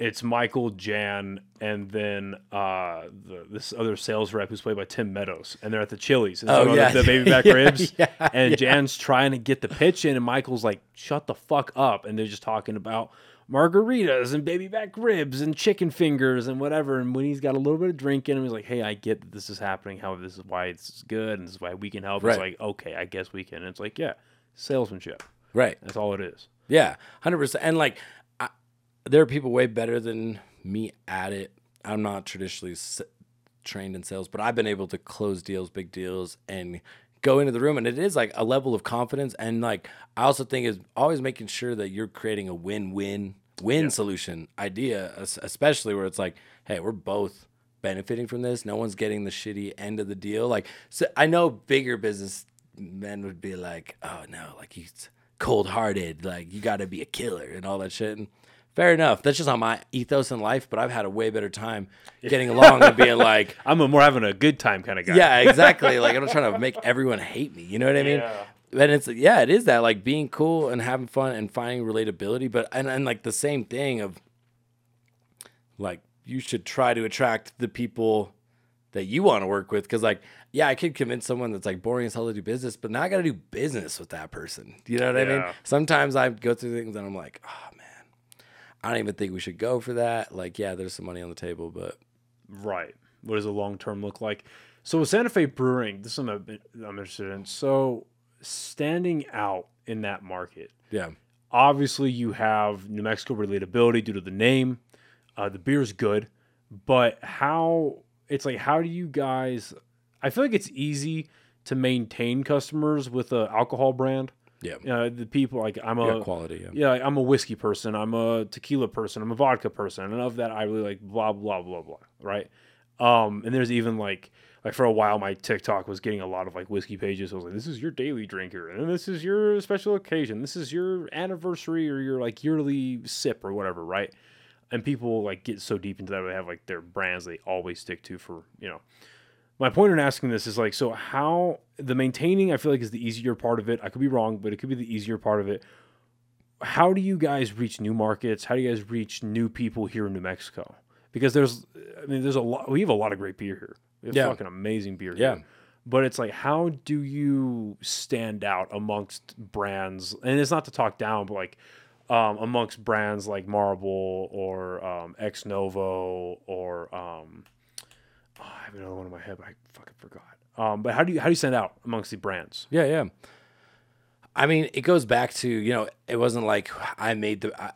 it's Michael, Jan, and then uh, the, this other sales rep who's played by Tim Meadows, and they're at the Chili's. And Oh, yeah. the, baby back Yeah, ribs. yeah, and Jan's trying to get the pitch in, and Michael's like, "Shut the fuck up!" And they're just talking about margaritas and baby back ribs and chicken fingers and whatever. And when he's got a little bit of drink in him, he's like, "Hey, I get that this is happening. How this is why it's good, and this is why we can help." It's like, okay, I guess we can. And it's like, yeah, salesmanship. Right. That's all it is. Yeah, hundred percent. And like, there are people way better than me at it. I'm not traditionally s- trained in sales, but I've been able to close deals, big deals, and go into the room. And it is like a level of confidence. And like, I also think is always making sure that you're creating a win-win win solution idea, especially where it's like, hey, we're both benefiting from this. No one's getting the shitty end of the deal. Like, so I know bigger business men would be like, oh no, like he's cold hearted, like you got to be a killer and all that shit. And fair enough. That's just not my ethos in life. But I've had a way better time getting along and being like, I'm a more having a good time kind of guy. yeah, exactly. Like I'm not trying to make everyone hate me. You know what I mean? Yeah. And it's yeah, it is that like being cool and having fun and finding relatability. But and, and like the same thing of like you should try to attract the people that you want to work with because like yeah i could convince someone that's like boring as hell to do business but now i gotta do business with that person you know what i mean Yeah. sometimes i go through things and i'm like oh i don't even think we should go for that like yeah there's some money on the table but Right. What does a long term look like? So with Santa Fe Brewing, this is something I'm interested in. So standing out in that market, yeah obviously you have New Mexico relatability due to the name. Uh, the beer's good, but how it's like how do you guys? I feel like it's easy to maintain customers with a alcohol brand. Yeah Uh, the people like I'm yeah a quality yeah yeah, like, I'm a whiskey person, I'm a tequila person, I'm a vodka person, and of that I really like blah blah blah blah, right? Um, and there's even like like for a while my TikTok was getting a lot of like whiskey pages. I was like, this is your daily drinker, and this is your special occasion. This is your anniversary or your like yearly sip or whatever, right? And people like get so deep into that they have like their brands they always stick to for you know. My point in asking this is like, so how the maintaining I feel like is the easier part of it. I could be wrong, but it could be the easier part of it. How do you guys reach new markets? How do you guys reach new people here in New Mexico? Because there's, I mean, there's a lot. We have a lot of great beer here. We have Yeah. fucking amazing beer Yeah. here. But it's like, how do you stand out amongst brands? And it's not to talk down, but like um, amongst brands like Marble or um, Ex Novo or um, oh, I have another one in my head, but I fucking forgot. Um, but how do you how do you stand out amongst the brands? Yeah, yeah. I mean, it goes back to you know, it wasn't like I made the. I,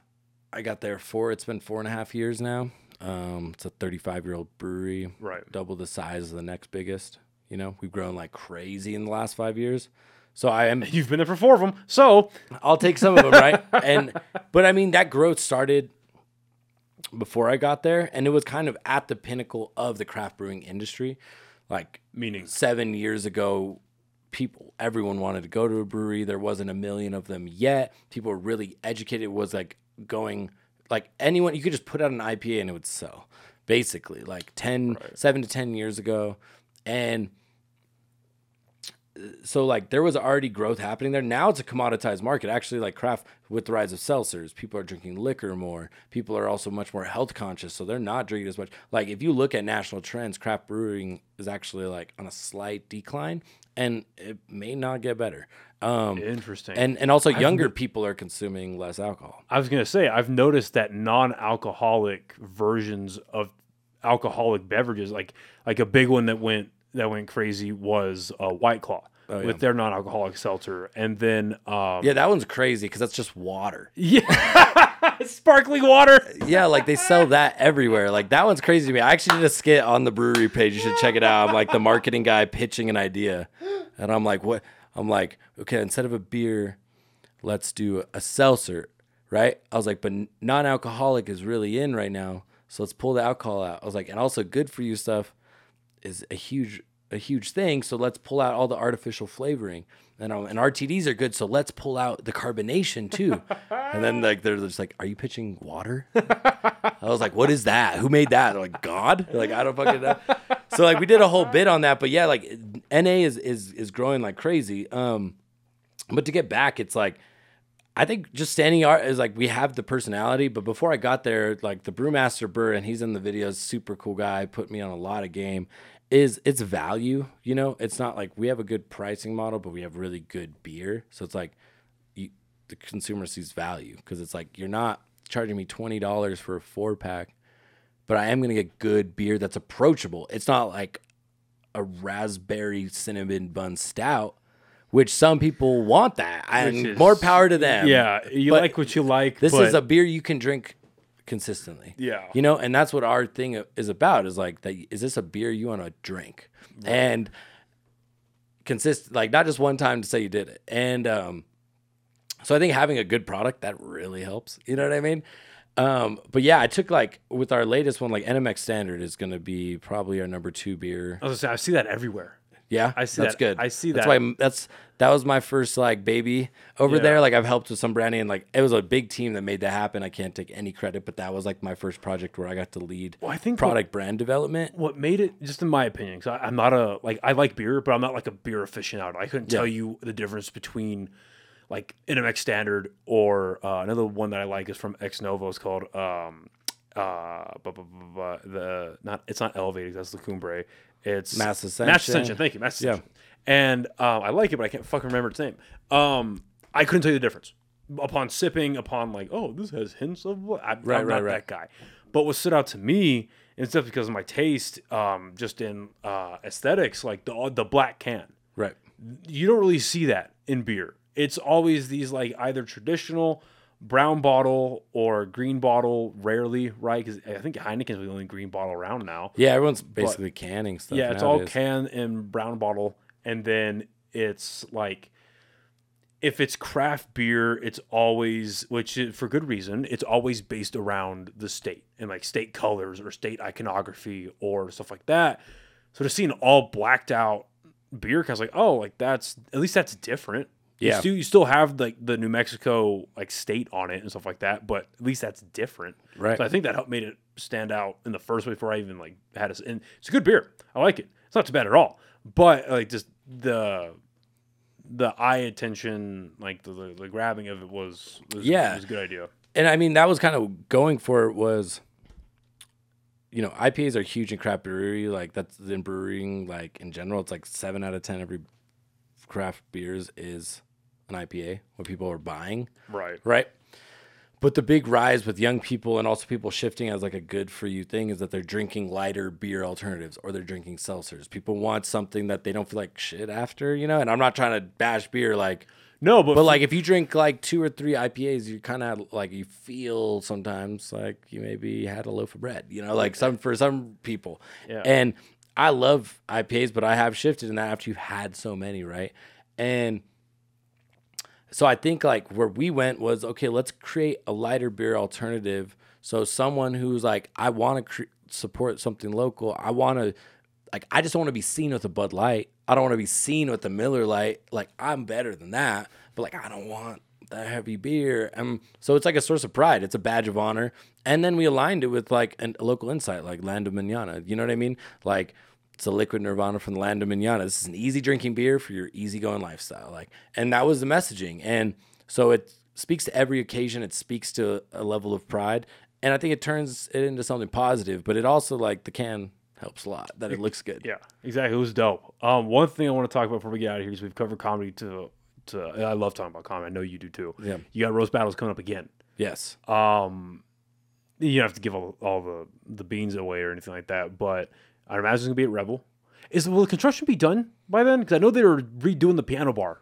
I got there for it's been four and a half years now. Um, it's a 35 year old brewery, Right. Double the size of the next biggest. You know, we've grown like crazy in the last five years. So I am. You've been there for four of them, so I'll take some of them, right? And but I mean, that growth started before I got there, and it was kind of at the pinnacle of the craft brewing industry, like meaning seven years ago, people, everyone wanted to go to a brewery. There wasn't a million of them yet. People were really educated. It was like going, like anyone, you could just put out an IPA and it would sell, basically, like 10, seven to 10 years ago. And so like there was already growth happening there. Now it's a commoditized market. Actually, like craft with the rise of seltzers, people are drinking liquor more. People are also much more health conscious, so they're not drinking as much. Like if you look at national trends, craft brewing is actually like on a slight decline, and it may not get better. Um, interesting. and and also younger people are consuming less alcohol. I was gonna say I've noticed that non-alcoholic versions of alcoholic beverages, like like a big one that went that went crazy was uh, White Claw with their non-alcoholic seltzer, and then um, Yeah, that one's crazy because that's just water. yeah, sparkling water. Yeah, like they sell that everywhere. Like that one's crazy to me. I actually did a skit on the brewery page. You should check it out. I'm like the marketing guy pitching an idea, and I'm like, what? I'm like, okay, instead of a beer, let's do a seltzer, right? I was like, but non-alcoholic is really in right now, so let's pull the alcohol out. I was like, and also good for you stuff is a huge a huge thing. So let's pull out all the artificial flavoring. And, um, and RTDs are good, so let's pull out the carbonation too. and then like they're just like, "Are you pitching water?" I was like, "What is that? Who made that?" They're like, "God." They're like, "I don't fucking know." so like we did a whole bit on that, but yeah, like NA is is is growing like crazy. Um, but to get back, it's like I think just standing art is like we have the personality, but before I got there, like the brewmaster Burr, and he's in the videos, super cool guy, put me on a lot of game. Is it's value, you know? It's not like we have a good pricing model, but we have really good beer. So it's like you, the consumer sees value because it's like you're not charging me twenty dollars for a four pack, but I am gonna get good beer that's approachable. It's not like a raspberry cinnamon bun stout, which some people want that, and is- more power to them. Yeah, you But like what you like. This is a beer you can drink consistently. Yeah. You know, and that's what our thing is about is like that is this a beer you want to drink? And consist like not just one time to say you did it. And um so I think having a good product that really helps. You know what I mean? Um, but yeah, I took like with our latest one, like NMX Standard is going to be probably our number two beer. I was gonna say I see that everywhere. Yeah, I see that's that. good. I see that's that. why that's that was my first like baby over Yeah. there. Like I've helped with some branding, and like it was a big team that made that happen. I can't take any credit, but that was like my first project where I got to lead Well, I think what- product brand development. what made it just in my opinion because i'm not a like i like beer but i'm not like a beer aficionado i couldn't tell you the difference between like nmx standard or uh, another one that i like is from ex novo it's called um uh bu- bu- bu- bu- the not it's not elevated that's the cumbre it's Mass Ascension. mass Ascension. thank you mass Yeah. ascension and um i like it but i can't fucking remember its name um i couldn't tell you the difference upon sipping upon like oh this has hints of what I, Right, i'm right, not right. that guy but what stood out to me, and stuff because of my taste, um, just in uh, aesthetics, like the the black can. Right. You don't really see that in beer. It's always these like either traditional brown bottle or green bottle, rarely, right? Because I think Heineken's the only green bottle around now. Yeah, everyone's basically canning stuff. Yeah, it's all nowadays. can and brown bottle, and then it's like if it's craft beer, it's always which is, for good reason. It's always based around the state and like state colors or state iconography or stuff like that. So just seeing all blacked out beer, I was like, oh, like that's at least that's different. You Yeah. still, you still have like the New Mexico like state on it and stuff like that, but at least that's different. Right. So I think that helped made it stand out in the first place before I even like had it. And it's a good beer. I like it. It's not too bad at all. But like just the the eye attention, like the the, the grabbing of it was, was Yeah. was a good idea. and I mean that was kind of going for it was you know IPAs are huge in craft brewery like that's in brewing like in general it's like 7 out of 10 every craft beers is an IPA what people are buying Right. right but the big rise with young people and also people shifting as like a good for you thing is that they're drinking lighter beer alternatives or they're drinking seltzers people want something that they don't feel like shit after you know and I'm not trying to bash beer like No, but, but like if you drink like two or three IPAs, you kind of like you feel sometimes like you maybe had a loaf of bread, you know, like some for some people. Yeah. And I love IPAs, but I have shifted in that after you've had so many, right? And so I think like where we went was okay, let's create a lighter beer alternative. So someone who's like, I want to cre- support something local. I want to, like, I just want to be seen with a Bud Light. I don't want to be seen with a Miller Lite. Like, I'm better than that. But like, I don't want that heavy beer. Um, so it's like a source of pride. It's a badge of honor. And then we aligned it with like an, a local insight, like Land of Manana. You know what I mean? Like, it's a liquid nirvana from the land of Manana. This is an easy drinking beer for your easygoing lifestyle. Like, and that was the messaging. And so it speaks to every occasion. It speaks to a level of pride. And I think it turns it into something positive, but it also like the can helps a lot that it looks good. Yeah, exactly. It was dope. Um, one thing I want to talk about before we get out of here is we've covered comedy to to. I love talking about comedy. I know you do too. Yeah. You got roast battles coming up again. Yes. Um, you don't have to give all, all the the beans away or anything like that, but I imagine it's gonna be at Revel. Is will the construction be done by then? Because I know they were redoing the piano bar,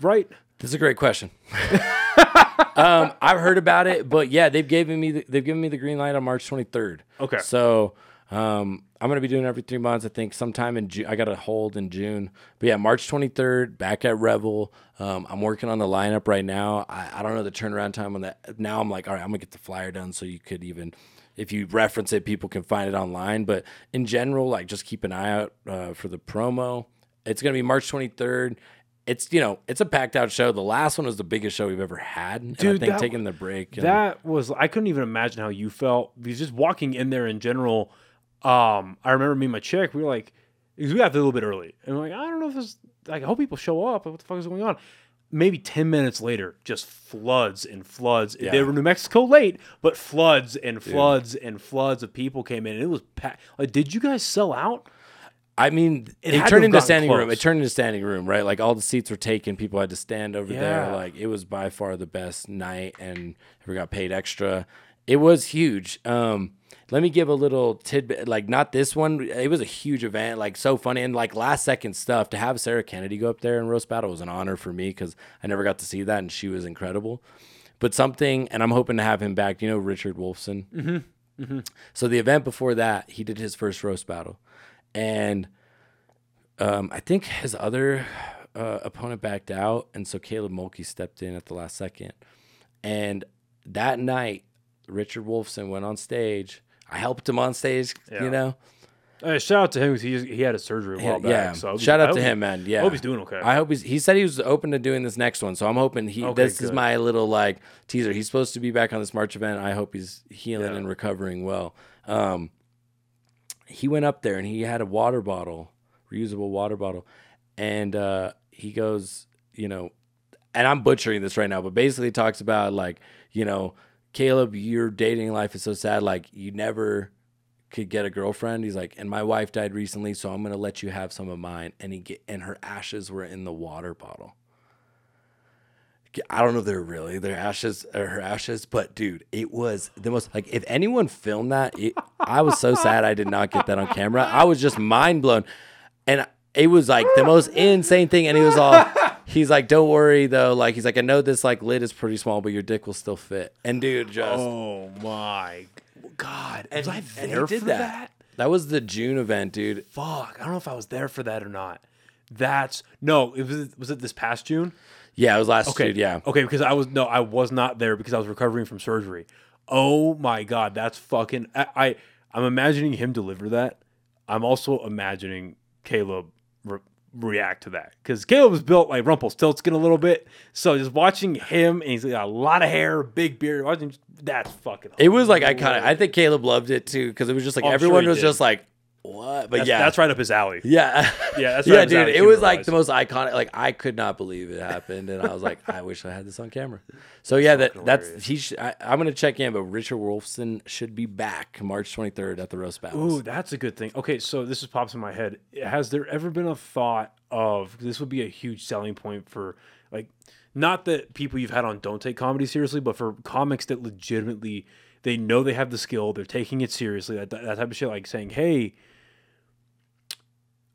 right? This is a great question. um, I've heard about it, but yeah, they've given me the, they've given me the green light on March 23rd. Okay. So um, I'm gonna be doing it every three months. I think sometime in June. I got a hold in June, but yeah, March 23rd, back at Revel. Um, I'm working on the lineup right now. I, I don't know the turnaround time on that. Now I'm like, all right, I'm gonna get the flyer done so you could even. If you reference it, people can find it online. But in general, like just keep an eye out uh, for the promo. It's gonna be March 23rd. It's you know it's a packed out show. The last one was the biggest show we've ever had. And I Dude, that- taking the break. and- That was I couldn't even imagine how you felt because just walking in there in general. Um, I remember me and my chick. We were like, because we got there a little bit early, and we're like, I don't know if this. Like, I hope people show up. What the fuck is going on? Maybe ten minutes later, just floods and floods. They were New Mexico late, but floods and floods and floods of people came in. And it was packed. Like, did you guys sell out? I mean, It it, turned into standing room. It turned into standing room, right? Like all the seats were taken. People had to stand over there. Like it was by far the best night, and we got paid extra. It was huge. Um, let me give a little tidbit. Like not this one. It was a huge event. Like so funny and like last second stuff. To have Sarah Kennedy go up there and roast battle was an honor for me because I never got to see that, and she was incredible. But something, and I'm hoping to have him back. You know, Richard Wolfson. Mm-hmm. So the event before that, he did his first roast battle, and um, I think his other uh, opponent backed out, and so Caleb Mulkey stepped in at the last second. And that night, Richard Wolfson went on stage. I helped him on stage, Yeah. you know. Uh, shout out to him because he, he had a surgery a while back. yeah, So shout out to him, man. Yeah, I hope he's doing okay. I hope he's. He said he was open to doing this next one, so I'm hoping he. Okay, this is my little like teaser. He's supposed to be back on this March event. I hope he's healing Yeah. and recovering well. Um, he went up there and he had a water bottle, reusable water bottle, and uh, he goes, you know, and I'm butchering this right now, but basically talks about like, you know, Caleb, your dating life is so sad. Like you never could get a girlfriend. He's like, and my wife died recently, so I'm gonna let you have some of mine. And he get and her ashes were in the water bottle. I don't know if they're really their ashes or her ashes, but dude, it was the most like if anyone filmed that, it, I was so sad I did not get that on camera. I was just mind blown, and it was like the most insane thing. And he was all, he's like, "Don't worry though," like he's like, "I know this like lid is pretty small, but your dick will still fit." And dude, just Oh my god! and, was I and he there did for that. that? That was the June event, dude. Fuck! I don't know if I was there for that or not. That's no. It was was it this past June? Yeah, it was last Okay, June. Yeah, Okay, because I was no, I was not there because I was recovering from surgery. Oh my god, that's fucking. I, I I'm imagining him deliver that. I'm also imagining Caleb react to that because Caleb was built like Rumpelstiltskin a little bit. So just watching him, and he's got a lot of hair, big beard. Watching that's fucking. It was like iconic. I think Caleb loved it too because it was just like Oh, I'm sure everyone was did. just like, "What?" But That's, yeah, that's right up his alley. Yeah, Yeah, that's yeah, right, dude. exactly. It was like the most iconic. Like I could not believe it happened, and I was like, I wish I had this on camera. So yeah, that that's he. Sh- I, I'm gonna check in, but Richard Wolfson should be back March 23rd at the roast battles. Ooh, that's a good thing. Okay, so this just pops in my head. Has there ever been a thought of this would be a huge selling point for like not that people you've had on don't take comedy seriously, but for comics that legitimately they know they have the skill, they're taking it seriously, that, that type of shit, like saying, Hey,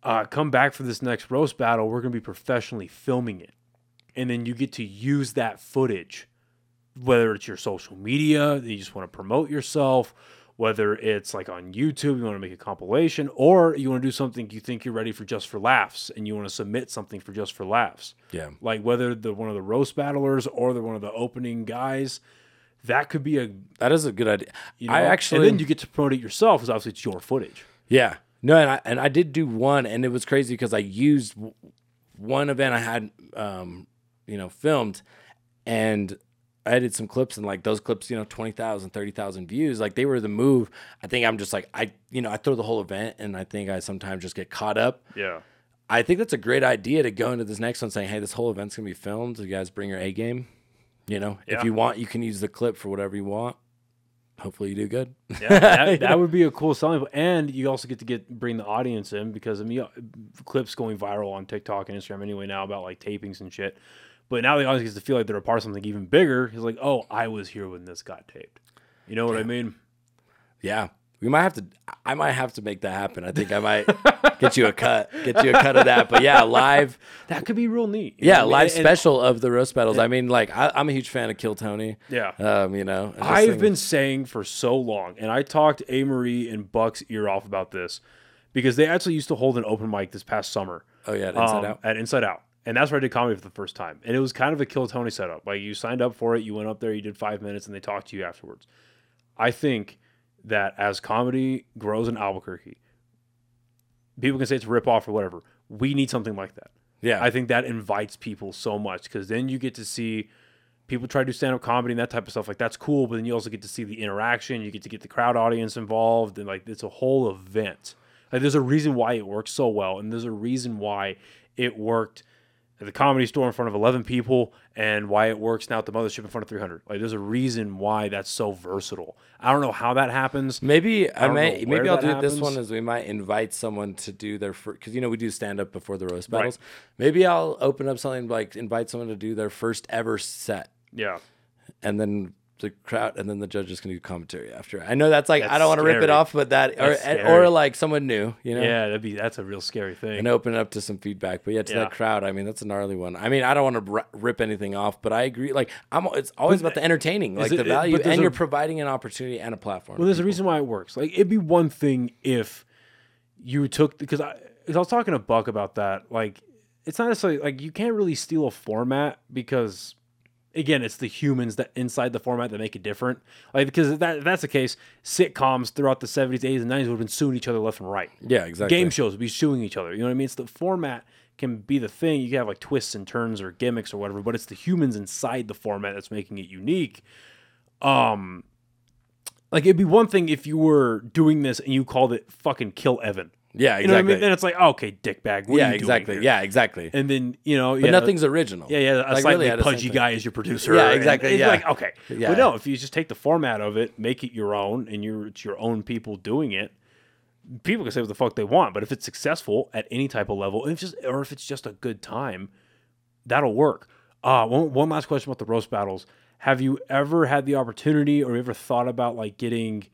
uh, come back for this next roast battle, we're gonna be professionally filming it. And then you get to use that footage whether it's your social media, you just want to promote yourself, whether it's like on YouTube, you want to make a compilation, or you want to do something you think you're ready for just for laughs and you want to submit something for just for laughs. Yeah. Like whether the one of the roast battlers or the one of the opening guys, that could be a That is a good idea. you know, I actually, and then you get to promote it yourself because obviously it's your footage. yeah, no, and I and I did do one, and it was crazy because I used one event I had, um, you know, filmed, and I did some clips, and like those clips, you know, 20,000, 30,000 views, like they were the move. I think I'm just like I, you know, I throw the whole event, and I think I sometimes just get caught up. Yeah. I think that's a great idea to go into this next one saying, "Hey, this whole event's gonna be filmed. You guys bring your A game. You know, Yeah. if you want, you can use the clip for whatever you want. Hopefully, you do good. Yeah, that, that would be a cool selling point, and you also get to get bring the audience in because I mean, clips going viral on TikTok and Instagram anyway now about like tapings and shit. But now the audience gets to feel like they're a part of something even bigger. He's like, oh, I was here when this got taped. You know what I mean? Yeah. We might have to I might have to make that happen. I think I might get you a cut. Get you a cut of that. But yeah, live That could be real neat. yeah, what I mean? live And- and special of the roast battles. I mean, like I, I'm a huge fan of Kill Tony. Yeah. Um, you know. I've been saying for so long, and I talked A. Marie and Buck's ear off about this because they actually used to hold an open mic this past summer. Oh yeah, at Inside um, Out. At Inside Out. And that's where I did comedy for the first time. And it was kind of a Kill Tony setup. Like you signed up for it, you went up there, you did five minutes, and they talked to you afterwards. I think that as comedy grows in Albuquerque, people can say it's a rip off or whatever. We need something like that. Yeah. I think that invites people so much because then you get to see people try to do stand up comedy and that type of stuff. Like that's cool, but then you also get to see the interaction. You get to get the crowd audience involved, and like it's a whole event. Like there's a reason why it works so well, and there's a reason why it worked at the comedy store in front of 11 people, and why it works now at the mothership in front of 300. Like there's a reason why that's so versatile. I don't know how that happens. Maybe I, don't may maybe I'll do this one is we might invite someone to do their first because you know we do stand up before the roast battles. Maybe I'll open up something like invite someone to do their first ever set, Yeah. and then the crowd, and then the judges can do commentary after. I know that's like I don't want to rip it off, but that or That's or like someone new, you know. Yeah, that'd be that's a real scary thing. and open up to some feedback. But yeah, to Yeah. that crowd, I mean, that's a gnarly one. I mean, I don't want to r- rip anything off, but I agree. Like, I'm, it's always about the entertaining, like it- the value, there's and a- you're providing an opportunity and a platform. Well, there's a reason why it works. Like it'd be one thing if you took because I, I was talking to Buck about that. Like it's not necessarily like you can't really steal a format because again, it's the humans that inside the format that make it different. Like because if that if that's the case, sitcoms throughout the 70s, 80s, and 90s would have been suing each other left and right. Yeah, exactly. Game shows would be suing each other. You know what I mean? It's the format can be the thing. You can have like twists and turns or gimmicks or whatever, but it's the humans inside the format that's making it unique. Um, like it'd be one thing if you were doing this and you called it fucking kill Evan. Yeah, You know what I exactly. mean? Then it's like, okay, dickbag. What yeah, are you exactly. Yeah, exactly. And then you know, but yeah, nothing's original. yeah, yeah, a Like, slightly really, I had the same pudgy guy is your producer. Yeah, and exactly, yeah. like okay, Yeah. but no, if you just take the format of it, make it your own, and you're it's your own people doing it. People can say what the fuck they want, but if it's successful at any type of level, if just or if it's just a good time, that'll work. Uh, one, one last question about the roast battles. Have you ever had the opportunity or ever thought about like getting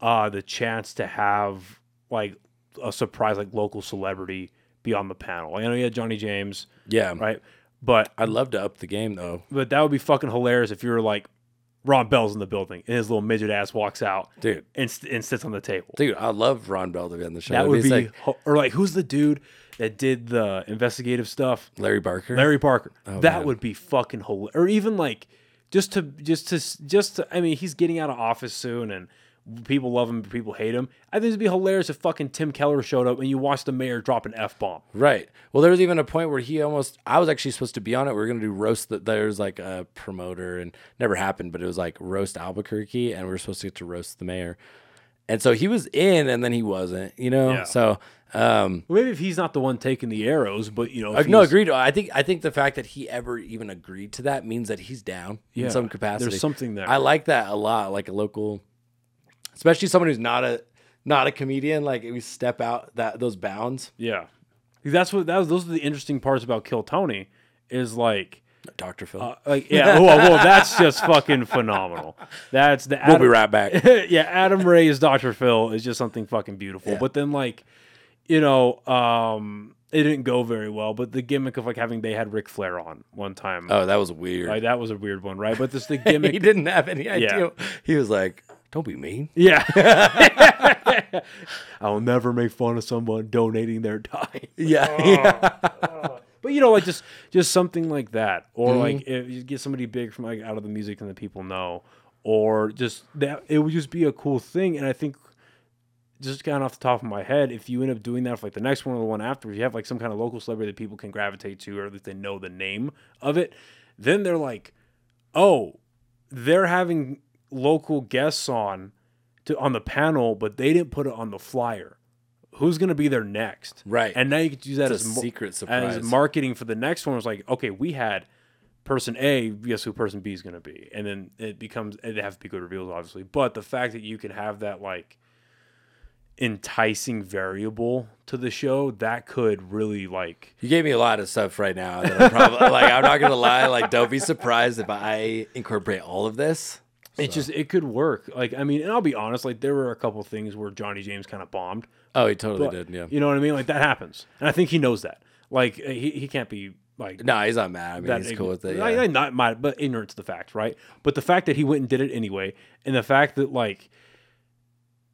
uh, the chance to have like a surprise like local celebrity be on the panel? Like, I know you had Johnny James, Yeah, right? But I'd love to up the game though. but that would be fucking hilarious if you were like Ron Bell's in the building and his little midget ass walks out Dude. and, and sits on the table. Dude, I love Ron Bell to be on the show. that would be, ho- or like who's the dude that did the investigative stuff? Larry Barker. Larry Parker. that Oh, man. would be fucking hilarious. Or even like just to just to just to, I mean he's getting out of office soon and People love him, people hate him. I think it'd be hilarious if fucking Tim Keller showed up and you watched the mayor drop an f bomb. Right. Well, there was even a point where he almost. I was actually supposed to be on it. We were gonna do roast. The, there's like a promoter, and never happened. But it was like roast Albuquerque, and we were supposed to get to roast the mayor. And so he was in, and then he wasn't. You know. Yeah. So. Um, Well, maybe if he's not the one taking the arrows, but you know, Uh, no, agreed. I think I think the fact that he ever even agreed to that means that he's down Yeah, in some capacity. there's something there. I like that a lot. Like a local, especially someone who's not a not a comedian. Like we step out that those bounds. Yeah, that's what that was. Those are the interesting parts about Kill Tony, is like, Dr. Phil. uh, like yeah, well, well, that's just fucking phenomenal. That's the we'll be right back. yeah, Adam Ray as Dr. Phil is just something fucking beautiful. Yeah. But then like, you know, um, it didn't go very well. But the gimmick of like having they had Ric Flair on one time, oh, that was weird. like that was a weird one, right? But this the gimmick. he didn't have any idea. Yeah. He was like, "Don't be mean." yeah. I'll never make fun of someone donating their time. Yeah, yeah. But you know, like just just something like that, or Mm-hmm. like if you get somebody big from like out of the music and the people know, or just that it would just be a cool thing. And I think just kind of off the top of my head, if you end up doing that for like the next one or the one after, if you have like some kind of local celebrity that people can gravitate to, or at least they know the name of it, then they're like, oh, they're having local guests on to on the panel, but they didn't put it on the flyer. Who's gonna be there next? Right. And now you could use that It's as secret surprise. as marketing for the next one. It was like, okay, we had person A, guess who person B is gonna be, and then it becomes it have to be good reveals, obviously. But the fact that you can have that like enticing variable to the show that could really like You gave me a lot of stuff right now. That I'm probably like, I'm not gonna lie. Like, don't be surprised if I incorporate all of this. It just it could work like i mean and i'll be honest like there were a couple things where johnny james kind of bombed Oh, he totally but did. Yeah. you know what i mean like that happens and i think he knows that like eh, he, he can't be like No, he's not mad. I mean, he's cool with it. Yeah. I- not mad, but ignorant to the fact, right? But the fact that he went and did it anyway, and the fact that like,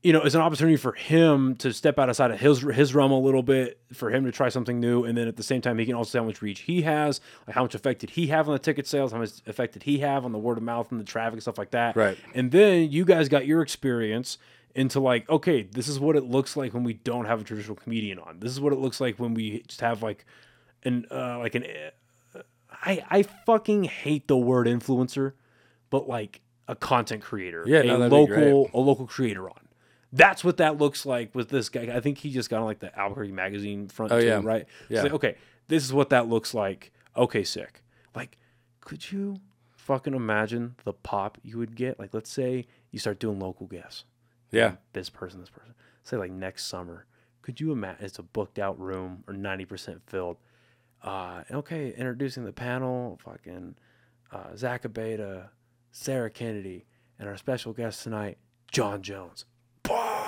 you know, it's an opportunity for him to step outside of his his realm a little bit, for him to try something new, and then at the same time, he can also see how much reach he has, like how much effect did he have on the ticket sales, how much effect did he have on the word of mouth and the traffic and stuff like that, Right. And then you guys got your experience into like, okay, this is what it looks like when we don't have a traditional comedian on. This is what it looks like when we just have like an uh, like an I I fucking hate the word influencer, but like a content creator, Yeah, a no, that'd be great. local a local creator on. That's what that looks like with this guy. I think he just got on like the Albuquerque magazine front Oh, too, yeah. right? Yeah. like, okay, this is what that looks like. Okay, sick. Like, could you fucking imagine the pop you would get? Like, let's say you start doing local guests yeah. this person, this person. Say like next summer. Could you imagine it's a booked out room or ninety percent filled? Uh, okay, introducing the panel, fucking uh, Zach Abeda, Sarah Kennedy, and our special guest tonight, John Jones.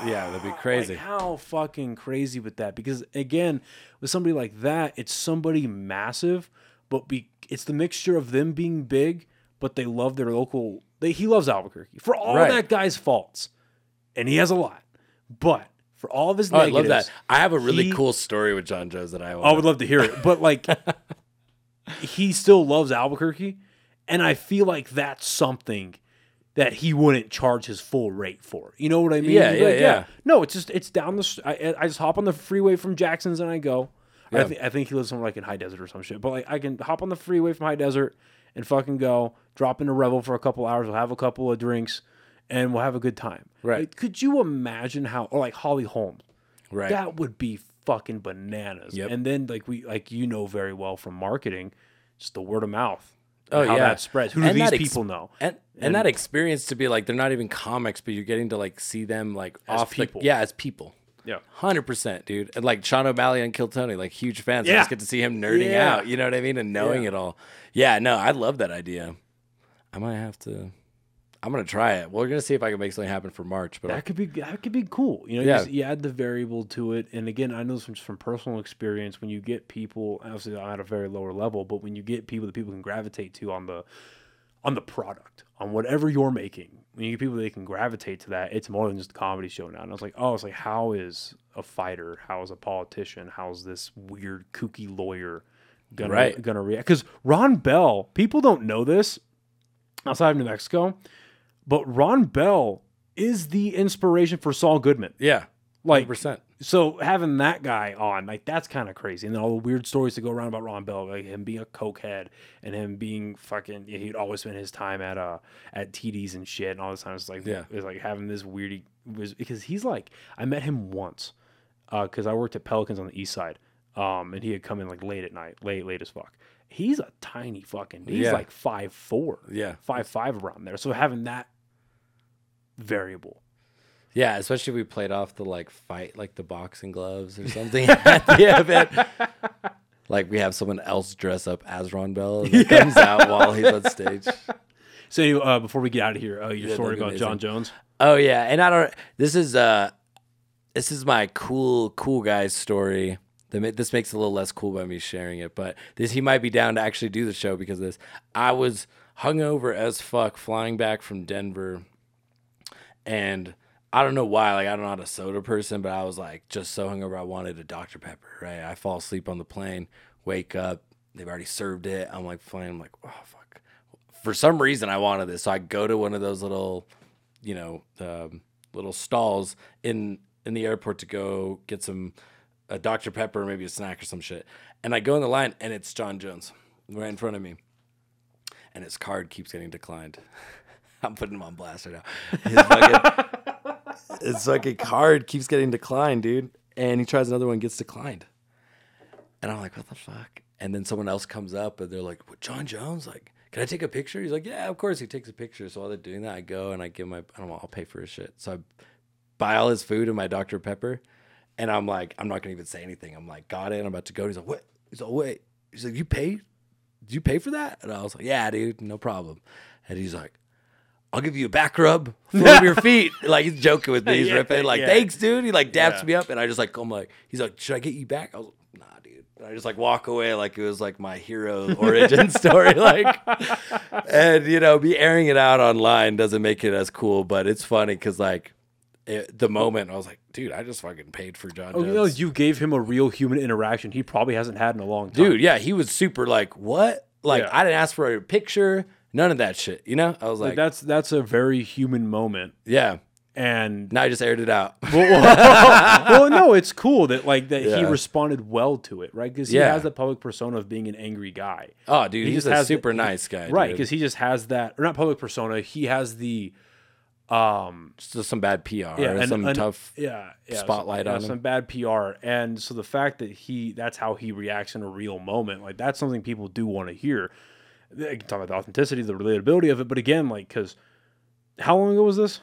Yeah, that'd be crazy. Like, how fucking crazy with that? Because again, with somebody like that, it's somebody massive, but be it's the mixture of them being big, but they love their local. They, he loves Albuquerque for all Right. that guy's faults, and he has a lot. But for all of his Oh, I love that. I have a really he- cool story with John Jones that I I would love to hear it. But like, he still loves Albuquerque, and I feel like that's something that he wouldn't charge his full rate for. You know what I mean? Yeah, yeah, like, yeah. No, it's just it's down the. I just hop on the freeway from Jackson's and I go. I Yeah. think I think he lives somewhere like in High Desert or some shit. But like I can hop on the freeway from High Desert and fucking go drop into Revel for a couple hours. We'll have a couple of drinks and we'll have a good time. Right. Like, could you imagine how or like Holly Holmes? right. That would be fucking bananas. Yep. And then like we like you know very well from marketing, just the word of mouth. Oh, how yeah. that spreads. Who do And these ex- people know? and, and that experience to be like they're not even comics, but you're getting to like see them like As off people. The, yeah, as people. Yeah. Hundred percent, dude. And like Sean O'Malley and Kill Tony, like huge fans. I Yeah. just get to see him nerding Yeah. out. You know what I mean? And knowing Yeah. it all. Yeah, no, I love that idea. I might have to. I'm gonna try it. We're gonna see if I can make something happen for March. But That could be that could be cool. You know, Yeah. you, just- you add the variable to it, and again, I know this from from personal experience. When you get people, obviously I'm at a very lower level, but when you get people that people can gravitate to on the on the product, on whatever you're making, when you get people that can gravitate to that, it's more than just a comedy show now. And I was like, oh, it's like how is a fighter, how is a politician, how's this weird kooky lawyer gonna Right. gonna react? Because Ron Bell, people don't know this outside of New Mexico, but Ron Bell is the inspiration for Saul Goodman. Yeah, Like, 100%. so having that guy on, like, that's kind of crazy. And then all the weird stories that go around about Ron Bell, like him being a cokehead and him being fucking, he'd always spend his time at uh at TDs and shit, and all this time it's like, Yeah. it's like having this weird, was because he's like, I met him once, uh, because I worked at Pelicans on the East Side, um, and he had come in like late at night, late, late as fuck. He's a tiny fucking. He's Yeah. like five four, Yeah. five five around there. So having that variable. Yeah, especially if we played off the like fight, like the boxing gloves or something at the event. Like we have someone else dress up as Ron Bell and it comes out while he's on stage. So uh, before we get out of here, uh, your Yeah, story about John. Jones. Oh yeah, and I don't. This is uh, this is my cool cool guy's story. This makes it a little less cool by me sharing it, but this he might be down to actually do the show because of this. I was hungover as fuck flying back from Denver, and I don't know why. Like I don't know not a soda person, but I was like just so hungover. I wanted a Dr Pepper. Right. I fall asleep on the plane, wake up. They've already served it. I'm like flying. I'm like, oh fuck. For some reason, I wanted this, so I go to one of those little you know um, little stalls in in the airport to go get some a Dr Pepper, maybe a snack or some shit. And I go in the line, and it's John Jones right in front of me, and his card keeps getting declined. I'm putting him on blast right now. His fucking, his fucking card keeps getting declined, dude. And he tries another one, gets declined. And I'm like, what the fuck? And then someone else comes up and they're like, what, John Jones? Like, can I take a picture? He's like, yeah, of course. He takes a picture. So while they're doing that, I go and I give my, I don't know, I'll pay for his shit. So I buy all his food and my Dr. Pepper. And I'm like, I'm not going to even say anything. I'm like, got it. I'm about to go. He's like, what? He's like, wait. He's like, you paid? Did you pay for that? And I was like, yeah, dude, no problem. And he's like, I'll give you a back rub for your feet. Like he's joking with me. He's Yeah, ripping. Like, yeah. thanks, dude. He like daps Yeah. me up, and I just like, I'm like, he's like, should I get you back? I was like, nah, dude. And I just like walk away like it was like my hero origin story. Like, and you know, be airing it out online doesn't make it as cool, but it's funny because like it, the moment I was like, dude, I just fucking paid for John. Oh, you Jones. know, you gave him a real human interaction he probably hasn't had in a long time. dude, yeah, he was super like, what? Like. I didn't ask for a picture, none of that shit. You know, I was like, like, that's that's a very human moment, yeah. and Now I just aired it out. well, no, it's cool that like that he Yeah. responded well to it, right? Because he Yeah. has the public persona of being an angry guy, Oh, dude, He he's just a has the- super nice guy, right? dude. Because he just has that, or not public persona. He has the, um, Just some bad PR, yeah, or some tough. yeah, yeah, spotlight some, on yeah, him. some bad PR, and so the fact that he that's how he reacts in a real moment, like that's something people do want to hear. They can talk about the authenticity, the relatability of it, but again, like because how long ago was this?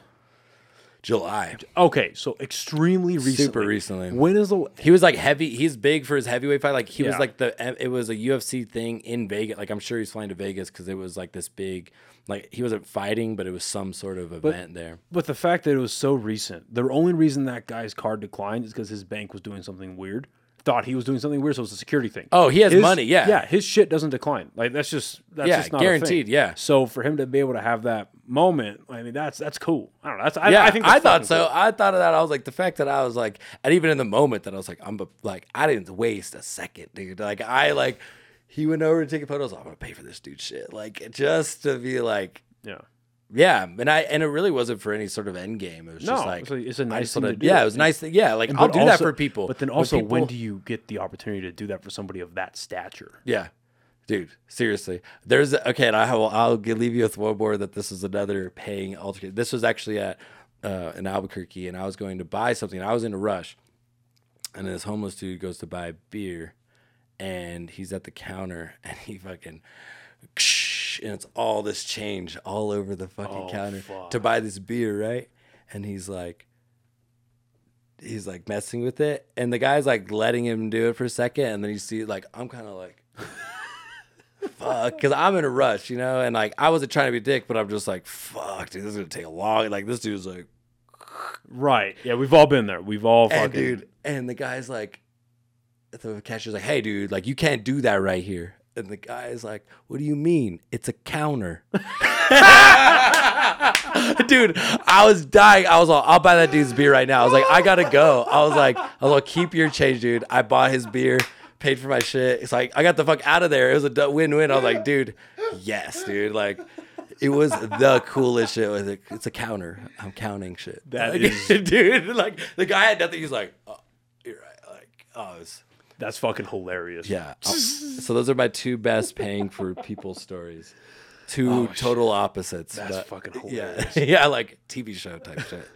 July, Okay, so extremely recently. super recently. When is the He was like heavy. He's big for his heavyweight fight. Like he was like the. It was a UFC thing in Vegas. Like I'm sure he's flying to Vegas because it was like this big. Like he wasn't fighting, but it was some sort of event there. But the fact that it was so recent, the only reason that guy's card declined is because his bank was doing something weird. Thought he was doing something weird, so it's a security thing. Oh, he has His- money. Yeah, yeah, his shit doesn't decline. Like that's just that's Yeah, just not guaranteed, yeah. So for him to be able to have that moment, I mean, that's that's cool. I don't know. That's I, yeah, I think I thought so. cool. I thought of that. I was like, the fact that I was like, and even in the moment that I was like, I'm like, I didn't waste a second, dude. Like, I like, he went over to take a photo. I was like, I'm gonna pay for this dude shit. Like, just to be like, Yeah. Yeah. And I and it really wasn't for any sort of end game. It was No, just like, it's a, it's a nice thing wanna- to do. yeah, it was nice. Thing. Yeah, like And- I'll do that for people. But then When also, when people- do you get the opportunity to do that for somebody of that stature? Yeah, dude. Seriously, there's okay. And I will. I'll leave you with one more. That this is another paying altercation. This was actually at uh, in Albuquerque, and I was going to buy something. I was in a rush, and this homeless dude goes to buy beer, and he's at the counter, and he fucking. And it's all this change all over the fucking Oh, counter fuck. to buy this beer, right? And he's like, he's like messing with it, and the guy's like letting him do it for a second, and then you see like I'm kind of like, fuck, because I'm in a rush, you know, and like I wasn't trying to be a dick, but I'm just like, fuck, dude, this is gonna take a long. Like this dude's like, Right. Yeah, we've all been there. We've all fucking and dude, and the guy's like, the cashier's like, hey, dude, like you can't do that right here. And the guy is like, what do you mean? It's a counter. dude, I was dying. I was like, I'll buy that dude's beer right now. I was like, I gotta go. I was like, I was like, keep your change, dude. I bought his beer, paid for my shit. It's like I got the fuck out of there. It was a win-win. I was like, dude, yes, dude. Like, It was the coolest shit. It was like, it's a counter. I'm counting shit. That Like, is- dude. Like the guy had nothing. He's like, oh, you're right. Like, oh, it's, That's fucking hilarious. yeah. I'll- so those are my two best paying for people stories. Two oh, total opposites. Oh, That's but- fucking yeah, hilarious. yeah, like TV show type shit.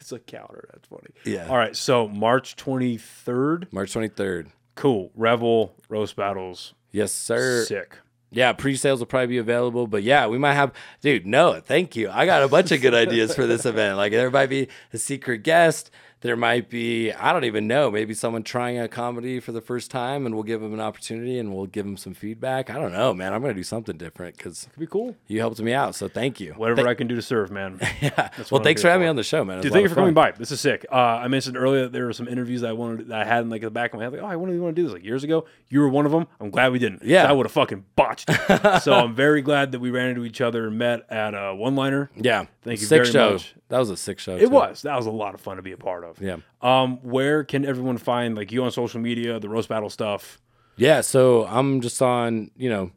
It's a counter. That's funny. Yeah. All right. So March 23rd. March 23rd. Cool. Revel roast battles. Yes, sir. Sick. Yeah, pre-sales will probably be available, but yeah, we might have. Dude, no, thank you. I got a bunch of good ideas for this event. Like there might be a secret guest. There might be I don't even know. Maybe someone trying a comedy for the first time, and we'll give them an opportunity, and we'll give them some feedback. I don't know, man. I'm gonna do something different because it Could be cool. you helped me out. So thank you. Whatever I can do to serve, man. yeah. Well, I'm thanks for having for. me on the show, man. Dude, a thank you of for coming by. This is sick. Uh, I mentioned earlier that there were some interviews that I wanted that I had in like the back of my head. Like, oh, I want to want to do this like years ago. You were one of them. I'm glad we didn't Yeah. I would have fucking botched. so I'm very glad that we ran into each other and met at a one liner. Yeah, Thank you sick very show. much. That was a sick show. It was. That was a lot of fun to be a part of. Yeah. Um, where can everyone find like you on social media, the roast battle stuff? Yeah, so I'm just on, you know,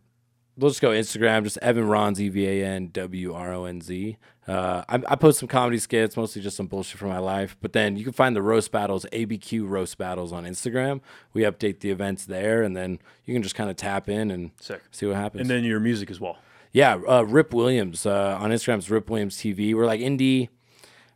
we'll just go Instagram, just Evan Wronz, E V A N W R O N Z. Uh, I, I post some comedy skits, mostly just some bullshit from my life. But then you can find the roast battles, ABQ roast battles on Instagram. We update the events there, and then you can just kind of tap in and Sick. see what happens. And then your music as well. yeah, uh, Rip Williams uh, on Instagram's Rip Williams TV. We're like indie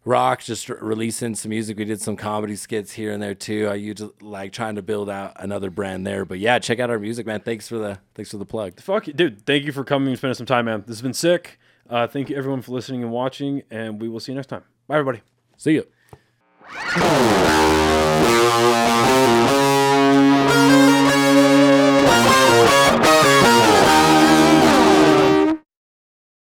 rock, just re- releasing some music. We did some comedy skits here and there too. I used like trying to build out another brand there. But yeah, check out our music, man. Thanks for the thanks for the plug. Fuck it, dude. Thank you for coming and spending some time, man. This has been sick. Uh, thank you everyone for listening and watching, and we will see you next time. Bye, everybody. See you.